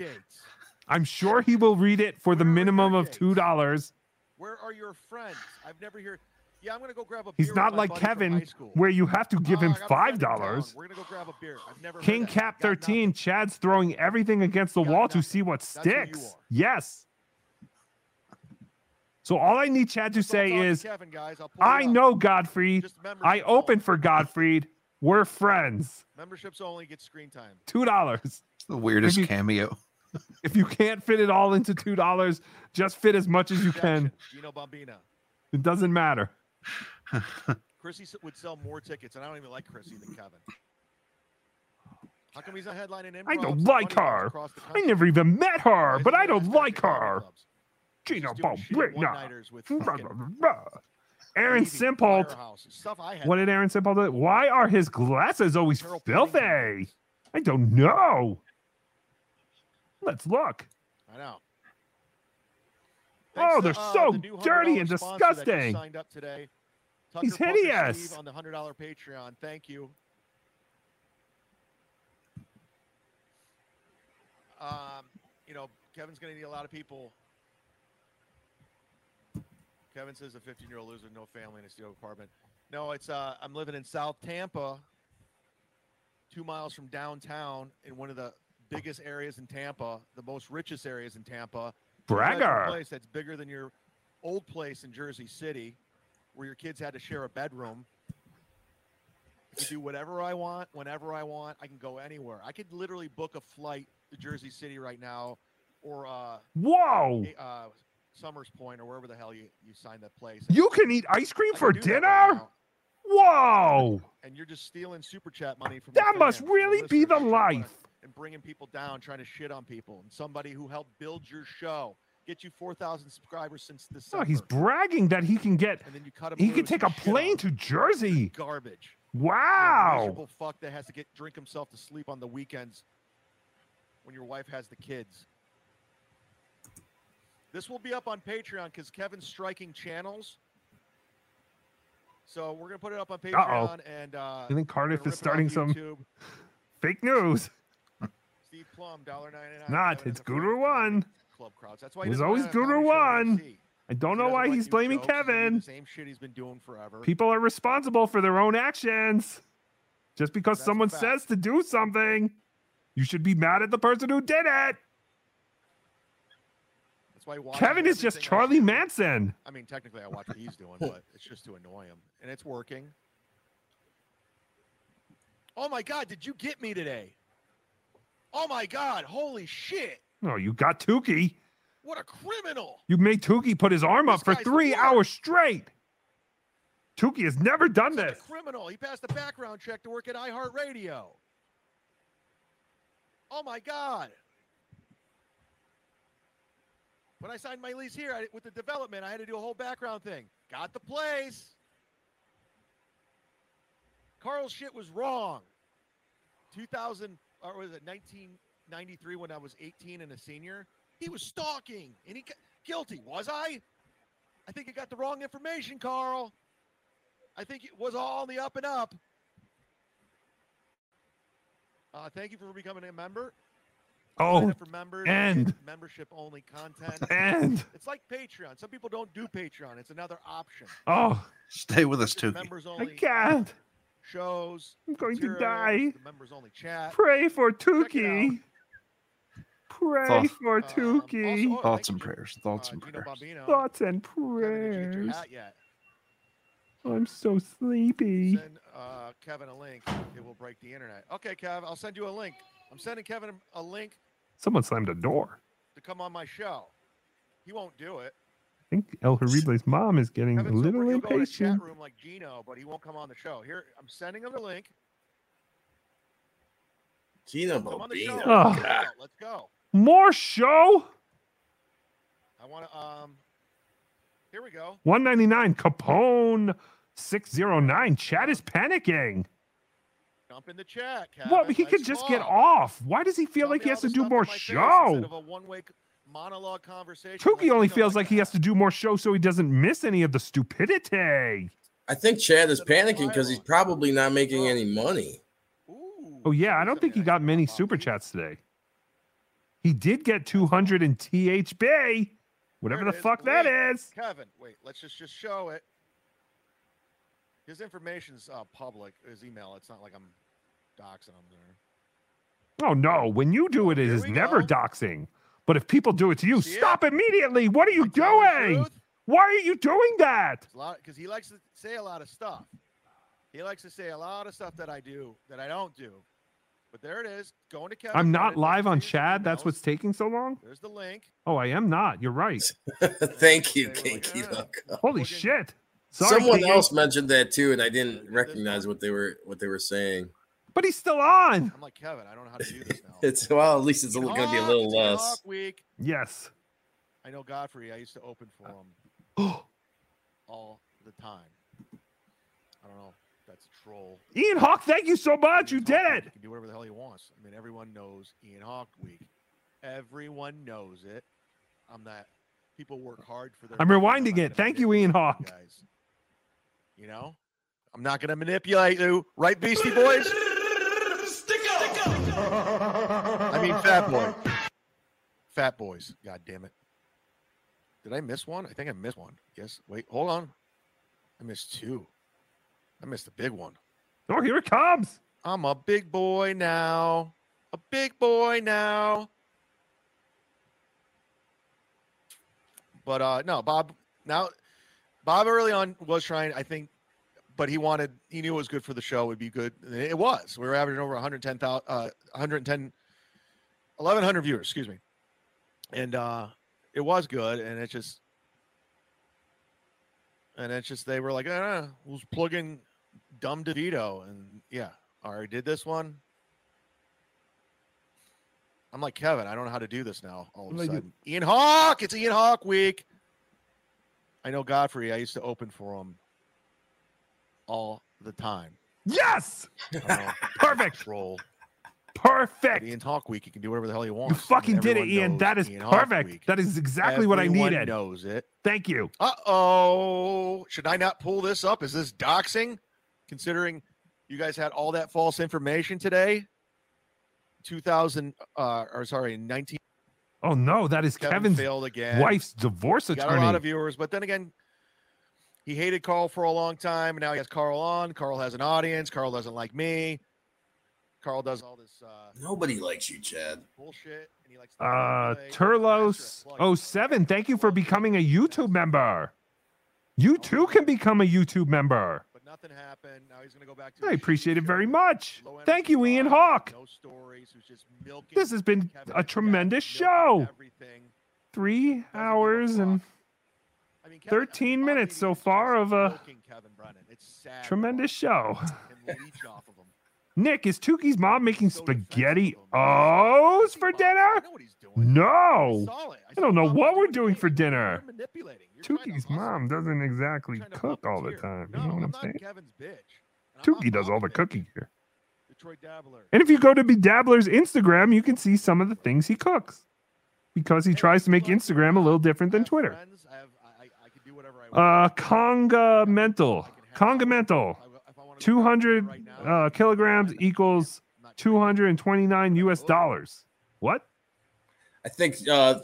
I'm sure he will read it for the minimum of two dollars. Where are your friends? I've never heard. Yeah, I'm gonna go grab a. He's not like buddy from high Kevin, where you have to give him I got a friend five dollars. We're gonna go grab a beer. I've never. King. Cap 13, Chad's throwing everything against the wall to see what sticks. Yes. So all I need Chad to say is, Kevin, guys. I'll I up. know Godfrey. I opened for Godfrey. We're friends. Memberships only get screen time. Two dollars. The weirdest If you- cameo. If you can't fit it all into two dollars, just fit as much as you can. Gino Bombina. It doesn't matter. Chrissie would sell more tickets, and I don't even like Chrissie than Kevin. How come he's not headlining improv? I don't like her. I never even met her, but I don't like her. Gina Balbrina. one-nighters with fucking Aaron Simple. Firehouse. Stuff I had. What did Aaron Simple do? Why are his glasses always filthy? I don't know. Let's look. I know. Oh, they're to, uh, so the dirty and sponsor that just disgusting. Signed up today. He's Tucker Pucker hideous. On the hundred dollar Patreon. Thank you. Um, you know, Kevin's going to need a lot of people. Kevin says a 15 year old loser, no family in a steel apartment. No, it's uh, I'm living in South Tampa, two miles from downtown, in one of the biggest areas in Tampa, the most richest areas in Tampa. Bragger. Place that's bigger than your old place in Jersey City, where your kids had to share a bedroom. I can do whatever I want, whenever I want. I can go anywhere. I could literally book a flight to Jersey City right now, or uh, Whoa. uh, Somers Point, or wherever the hell you you signed that place. You can eat ice cream I for that right dinner? Whoa. and you're just stealing super chat money from That must really be the listeners, trying to- life. and bringing people down trying to shit on people and somebody who helped build your show get you 4000 subscribers since December Oh, he's bragging that he can get. and then you cut him He can take a plane to Jersey. garbage Wow. miserable fuck that has to get drink himself to sleep on the weekends when your wife has the kids this will be up on patreon because kevin's striking channels so we're gonna put it up on patreon Oh, and uh You think Cardiff is rip it off starting some fake news? Steve Plum, $1.99. Not. It's Guru One. club crowds. That's why It was always Guru comedy show on One. I don't know why like he's blaming jokes. He's Kevin. Same shit he's been doing forever. People are responsible for their own actions. Just because That's someone says to do something, you should be mad at the person who did it. That's why Kevin is just Charlie do- Manson. I mean, technically, I watch what he's doing, but it's just to annoy him, and it's working. Oh my God! Did you get me today? Oh my God! Holy shit! Oh, you got Tookie. What a criminal! You made Tookie put his arm up for three hours straight. Tookie has never done Such this. a criminal. He passed the background check to work at iHeartRadio. Oh my God! When I signed my lease here I, with the development, I had to do a whole background thing. Got the place. Carl's shit was wrong. 2000 or was it 1993 when I was 18 and a senior? He was stalking and he guilty. Was I? I think you got the wrong information, Carl. I think it was all on the up and up. Uh, thank you for becoming a member. Sign Oh, for members, and membership only content. And- it's like Patreon. Some people don't do Patreon. It's another option. oh, Stay with us, Just Tookie. Members I can't. shows. I'm going to die. The members only chat. Pray for Tookie. Pray Thought- for Tookie. Thoughts and prayers. Thoughts and Uh, Gino prayers. Bambino. Thoughts and Kevin, did you get your prayers. yet? I'm so sleepy. Send uh, Kevin a link. It will break the internet. Okay, Kev, I'll send you a link. I'm sending Kevin a link Someone slammed a door. to come on my show. He won't do it. I think El Horrible's mom is getting a Kevin's so little he'll go in a chat room like Gino, but he won't come on the show. Here, I'm sending him the link. Gino Come on the show. Bobino. Oh. Let's go. Let's go. More show. I want to. Um, here we go. 199 Capone 609. Chad is panicking. Jump in the chat, Kevin. Well, he could Let's just get off. Why does he feel Tell like he has to do more in my face show? Instead of a one-way monologue conversation. Tookie only feels like he has to do more show so he doesn't miss any of the stupidity. I think Chad is panicking because he's probably not making any money. Oh yeah, I don't think he got many super chats today. He did get 200 in THB, whatever the it is. fuck that Link. is. Kevin, wait. Let's just just show it. His information's uh, public. His email. It's not like I'm doxing him there. Oh no, when you do it, it is we never go. doxing. But if people do it to you, See it? stop immediately. What are you doing? Why are you doing that? It's a lot because he likes to say a lot of stuff. He likes to say a lot of stuff that I do that I don't do. But there it is. Going to Kevin. I'm not live on there's Chad. That's what's taking so long. There's the link. Oh, I am not. You're right. Thank you, Kinky Duck. Holy shit. Sorry, Someone Kinky. else mentioned that too, and I didn't recognize what they were what they were saying. But he's still on. I'm like Kevin. I don't know how to do this now. It's well, at least it's going to be a little less. Week. Yes. I know Godfrey. I used to open for uh, him oh. all the time. I don't know. if That's a troll. Ian Hawk, thank you so much. You did it. He can do whatever the hell he wants. I mean, everyone knows Ian Hawk week. Everyone knows it. I'm that. People work hard for their. I'm rewinding it. Thank you, Ian Hawk. guys. You know, I'm not going to manipulate you, right, Beastie Boys? I mean, Fat Boy. Fat Boys. God damn it. Did I miss one? I think I missed one. Yes. Wait, hold on. I missed two. I missed a big one. Oh, here it comes. I'm a big boy now. A big boy now. But uh no, Bob now Bob early on was trying, I think, but he wanted he knew it was good for the show, it would be good. It was. We were averaging over 110,000 uh 110 1100 viewers, excuse me. And uh it was good and it just and it's just they were like, ah, we'll plug in dumb DeVito. And yeah, I already did this one. I'm like Kevin, I don't know how to do this now. All of a What do I do? sudden, Ian Hawk, it's Ian Hawk week. I know Godfrey. I used to open for him all the time. Yes. I Perfect. Troll. Perfect. Ian Hawk week. you can do whatever the hell he You wants. fucking did it, Ian. That is Ian perfect. That is exactly what I Everyone needed. Knows it. Thank you. Uh oh. Should I not pull this up? Is this doxing? Considering you guys had all that false information today. 2000, uh, or sorry, 19. Oh no, that is Kevin Kevin's failed again. wife's divorce He got attorney. a lot of viewers, but then again, he hated Carl for a long time, and now he has Carl on. Carl has an audience. Carl doesn't like me. Carl does all this uh, Nobody likes you, Chad. bullshit, and he likes. Uh. Turlos 07, thank you for becoming a YouTube member. You too can become a YouTube member. But nothing happened. Now he's gonna go back to. I appreciate it very much. Thank you, Ian Hawk. No stories. Who's just milking. This has been a tremendous show. Everything. Three hours and 13 minutes so far of a tremendous show. Nick, is Tookie's mom making spaghetti O's for dinner? No. I don't know what we're doing for dinner. Tookie's mom doesn't exactly cook all the time. You know what I'm saying? Tookie does all the cooking here. And if you go to BeDabbler's Instagram, you can see some of the things he cooks because he tries to make Instagram a little different than Twitter. Uh, Conga mental, Conga mental, 200 uh, kilograms equals 229 US dollars. What? I think uh,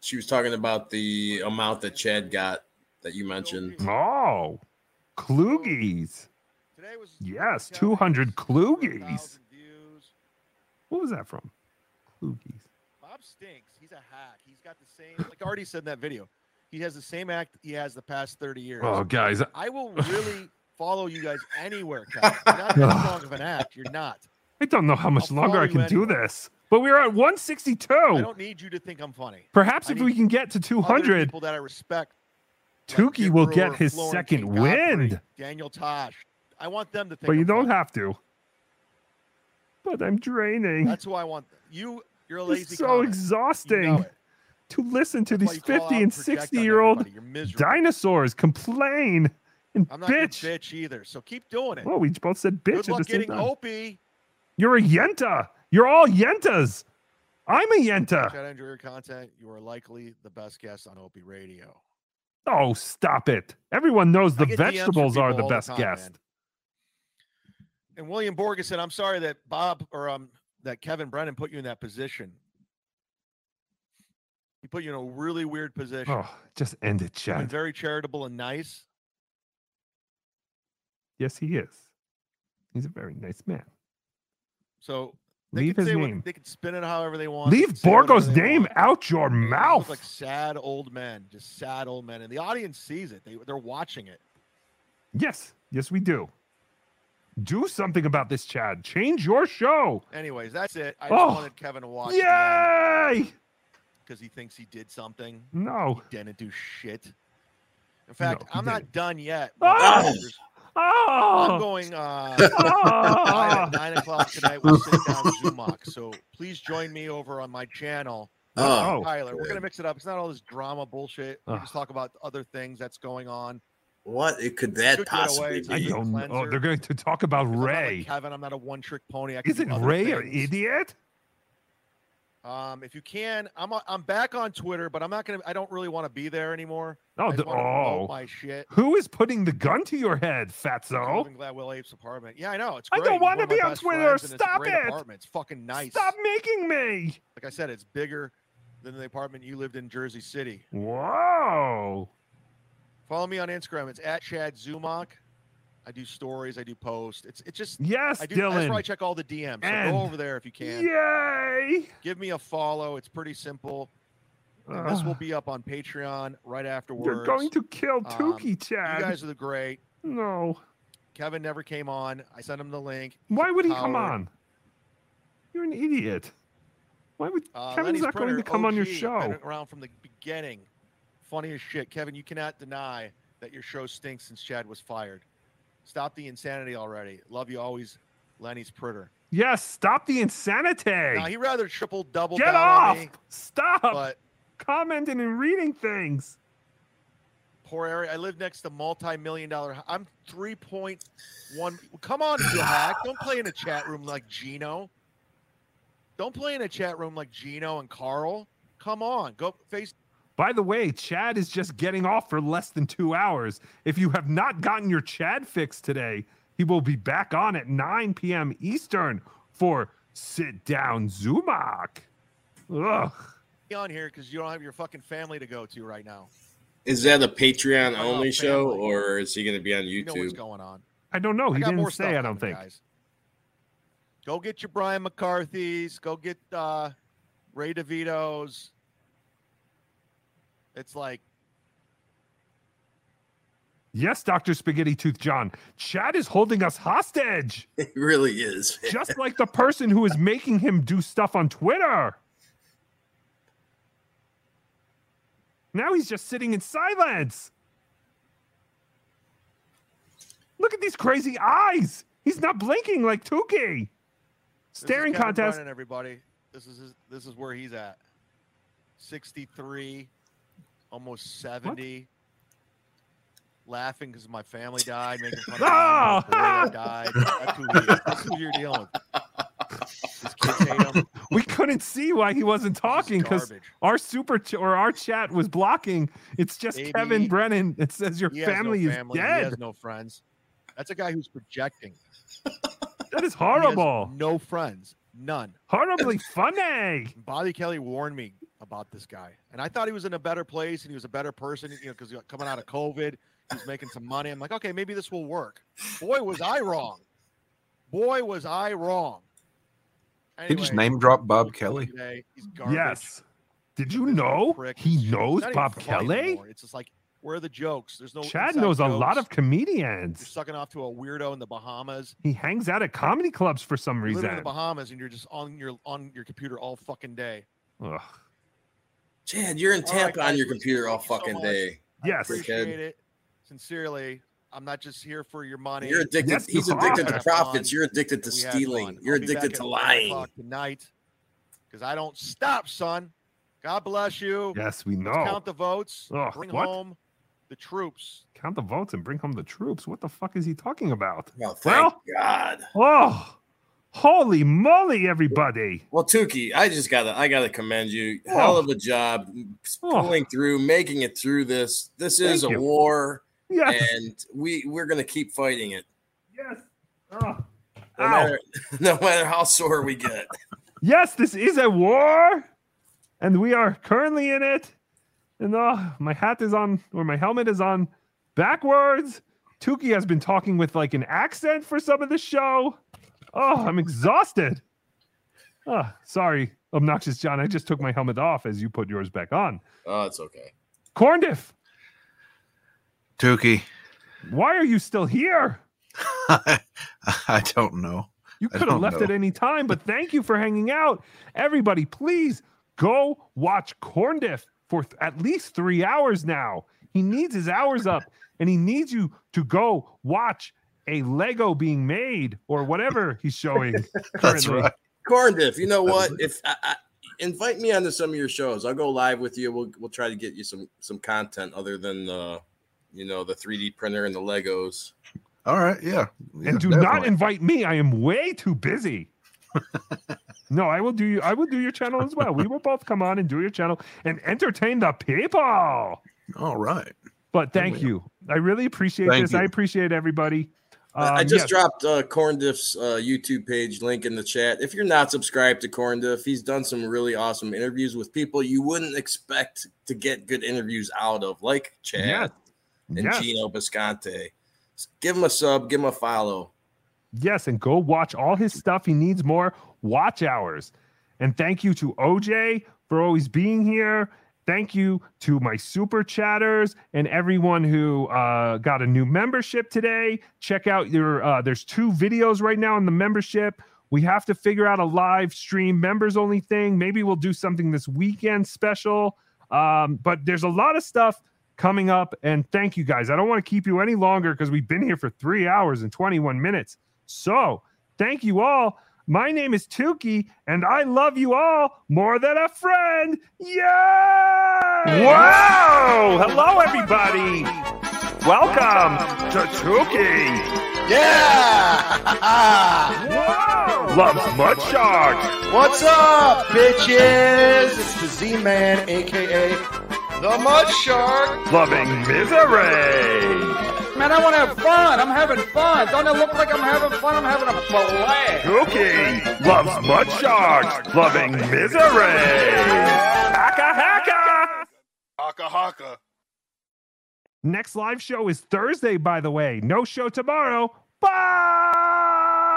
she was talking about the amount that Chad got that you mentioned. Oh, Klugies. Yes, 200 Klugies. What was that from? Klugies. Bob stinks. He's a hack. He's got the same. Like I already said in that video, he has the same act he has the past thirty years. Oh, guys. I will really follow you guys anywhere. Kevin. You're not that long of an act. You're not. I don't know how much longer I can do this, but we're at 162. I don't need you to think I'm funny. Perhaps I if we can get to 200, people that I respect. Tookie will Brewer, get his Florentine second wind. Daniel Tosh. I want them to think. But you don't funny. have to. But I'm draining. That's who I want. You. You're a lazy. It's so comic. exhausting You know. To listen to That's these 50 and and 60 on year old everybody. You're miserable. dinosaurs complain and I'm not bitch. bitch either. So keep doing it. Well, we both said bitch Good at the luck getting time. Opie. You're a Yenta. You're all Yentas. I'm a Yenta. Chad, I enjoy your content. You are likely the best guest on Opie Radio. Oh, stop it. Everyone knows the vegetables are the best time, guest. man. And William Borges said, "I'm sorry that Bob or um that Kevin Brennan put you in that position. He put you in a really weird position. Oh, just end it, Chad. very charitable and nice. Yes, he is. He's a very nice man. So they Leave his say what- name. they can spin it however they want. Leave can say whatever Borgo's name want. out your They mouth. Like sad old men, just sad old men, and the audience sees it. They they're watching it. Yes, yes, we do. Do something about this, Chad. Change your show. Anyways, that's it. I just Oh, wanted Kevin to watch. Yay! Because he thinks he did something. No. He didn't do shit. In fact, No, I'm not done yet. Oh! Oh! I'm ah! going uh, Oh! at nine o'clock tonight with Sit Down Zumock. So please join me over on my channel. Uh, oh, Tyler, we're gonna mix it up. It's not all this drama bullshit. We Oh. just talk about other things that's going on. What it could that Should possibly It's I don't know. Oh, cleanser. They're going to talk about I'm not like Ray. Kevin, I'm not a one-trick pony. I can do Isn't other Ray an idiot? Um, if you can, I'm I'm back on Twitter, but I'm not gonna. I don't really want to be there anymore. Oh, I just the- wanna promote oh. my shit. Who is putting the gun to your head, Fatso? in Gladwell Apes apartment. Yeah, I know. It's I don't of my be on Twitter. friends, and it's a Stop it. Apartment. It's fucking nice. Stop making me. Like I said, it's bigger than the apartment you lived in Jersey City. Whoa. Follow me on Instagram. It's at Chad Zumock. I do stories. I do posts. It's it's just Yes, I do. That's where I check all the DMs. So go over there if you can. Yay. Give me a follow. It's pretty simple. This will be up on Patreon right afterwards. You're going to kill Um, Chad. You guys are the great. no. Kevin never came on. I sent him the link. Why would he come on? You're an idiot. Why would Uh, Kevin's Lenny's not going to come on your OG, show? Been around from the beginning. Funny as shit. Kevin, you cannot deny that your show stinks since Chad was fired. Stop the insanity already. Love you always, Lenny's Pritter. Yes, stop the insanity. Now he rather triple double Get off. me, Stop but commenting and reading things. poor area. I live next to multi-million dollar. I'm three point one. Come on, you hack! Don't play in a chat room like Gino. Don't play in a chat room like Gino and Carl. Come on, go face. By the way, Chad is just getting off for less than two hours. If you have not gotten your Chad fix today, he will be back on at 9 p.m. Eastern for Sit Down Zumock. Ugh. Be on here because you don't have your fucking family to go to right now. Is that a Patreon only show, or is he going to be on You know what's YouTube? going on. I don't know. He got didn't more say, I don't think. guys. Go get your Brian McCarthy's. Go get uh, Ray DeVito's. It's like Yes, Dr. Spaghetti Tooth John. Chad is holding us hostage. It really is. Just like the person who is making him do stuff on Twitter. Now he's just sitting in silence. Look at these crazy eyes. He's not blinking like Tookie. Staring this is Kevin contest. Brennan, everybody. This is his, this is where he's at. 63, almost 70. Laughing because my family died, making fun of me, my died. That's who, is. That's who you're dealing with. His kids hate him. We couldn't see why he wasn't talking because our super ch- or our chat was blocking. It's just Baby. Kevin Brennan. It says your has no family is family, He has no friends. That's a guy who's projecting. That is He has horrible. no friends. None. Horribly funny. Bobby Kelly warned me about this guy, and I thought he was in a better place and he was a better person, you know, because coming out of COVID, he's making some money. I'm like, okay, maybe this will work. Boy, was I wrong. Boy, was I wrong. He just name dropped Bob Kelly. today, he's garbage. Yes. Did you know he knows Bob Kelly? anymore. It's just like, where are the jokes? There's no. Chad inside knows a lot of comedians. You're sucking off to a weirdo in the Bahamas. He hangs out at comedy clubs for some You live in reason. the Bahamas and you're just on your on your computer all fucking day. Ugh. Chad, you're in All right, Tampa on your computer all thank you so fucking day. Yes. Appreciate it sincerely. I'm not just here for your money. You're addicted. Yes, he's you addicted to Have profits. You're addicted to We stealing. You're I'll be back addicted to 11 lying. o'clock tonight because I don't stop, son. God bless you. Yes, we Let's know. count the votes. Ugh, Bring what? home the troops. Count the votes and bring home the troops. What the fuck is he talking about? Oh, thank God. Oh, holy moly, everybody. Well, Tookie, I just gotta, I gotta commend you. Oh. Hell of a job oh. pulling through, making it through this. This is Oh. Thank a you. war, Yes. and we we're gonna keep fighting it, Yes. Oh. no matter no matter how sore we get. Yes, this is a war, and we are currently in it. And uh, my hat is on, or my helmet is on backwards. Tookie has been talking with like an accent for some of the show. Oh, I'm exhausted. Oh, sorry, obnoxious John. I just took my helmet off as you put yours back on. Oh, it's okay. Corndiff, Tookie. why are you still here? I don't know. You could have left know. at any time, but thank you for hanging out. Everybody, please go watch Corndiff for th- at least three hours now. He needs his hours up, and he needs you to go watch a Lego being made or whatever he's showing currently. Corn Diff, you know what? If I, I, invite me onto some of your shows, I'll go live with you. We'll we'll try to get you some some content other than the you know the 3D printer and the Legos. All right, yeah. And do not invite me. I am way too busy. No, I will do you. I will do your channel as well. We will both come on and do your channel and entertain the people. All right. But thank you. I really appreciate Thank this. you. I appreciate everybody. I Um, just yes. dropped uh, Corn Diff's uh, YouTube page link in the chat. If you're not subscribed to Corn Diff, he's done some really awesome interviews with people you wouldn't expect to get good interviews out of, like Chad Yes. and Yes. Gino Bisconte. Give him a sub, give him a follow. Yes, and go watch all his stuff. He needs more watch hours. And thank you to OJ for always being here. Thank you to my super chatters and everyone who uh, got a new membership today. Check out your, uh, there's two videos right now in the membership. We have to figure out a live stream members only thing. Maybe we'll do something this weekend special. Um, but there's a lot of stuff coming up. And thank you guys. I don't want to keep you any longer because we've been here for three hours and 21 minutes. So thank you all. My name is Tookie, and I love you all more than a friend. Yeah! Wow! Hello, everybody. Welcome to Tookie. Yeah! Whoa! Loves Mud Shark. What's up, bitches? It's the Z-Man, aka the Mud Shark. Loving misery. Man, I want to have fun. I'm having fun. Don't it look like I'm having fun? I'm having a blast. Tookie loves Mud Shark. Loving misery. Haka haka. Haka haka. Next live show is Thursday, by the way. No show tomorrow. Bye.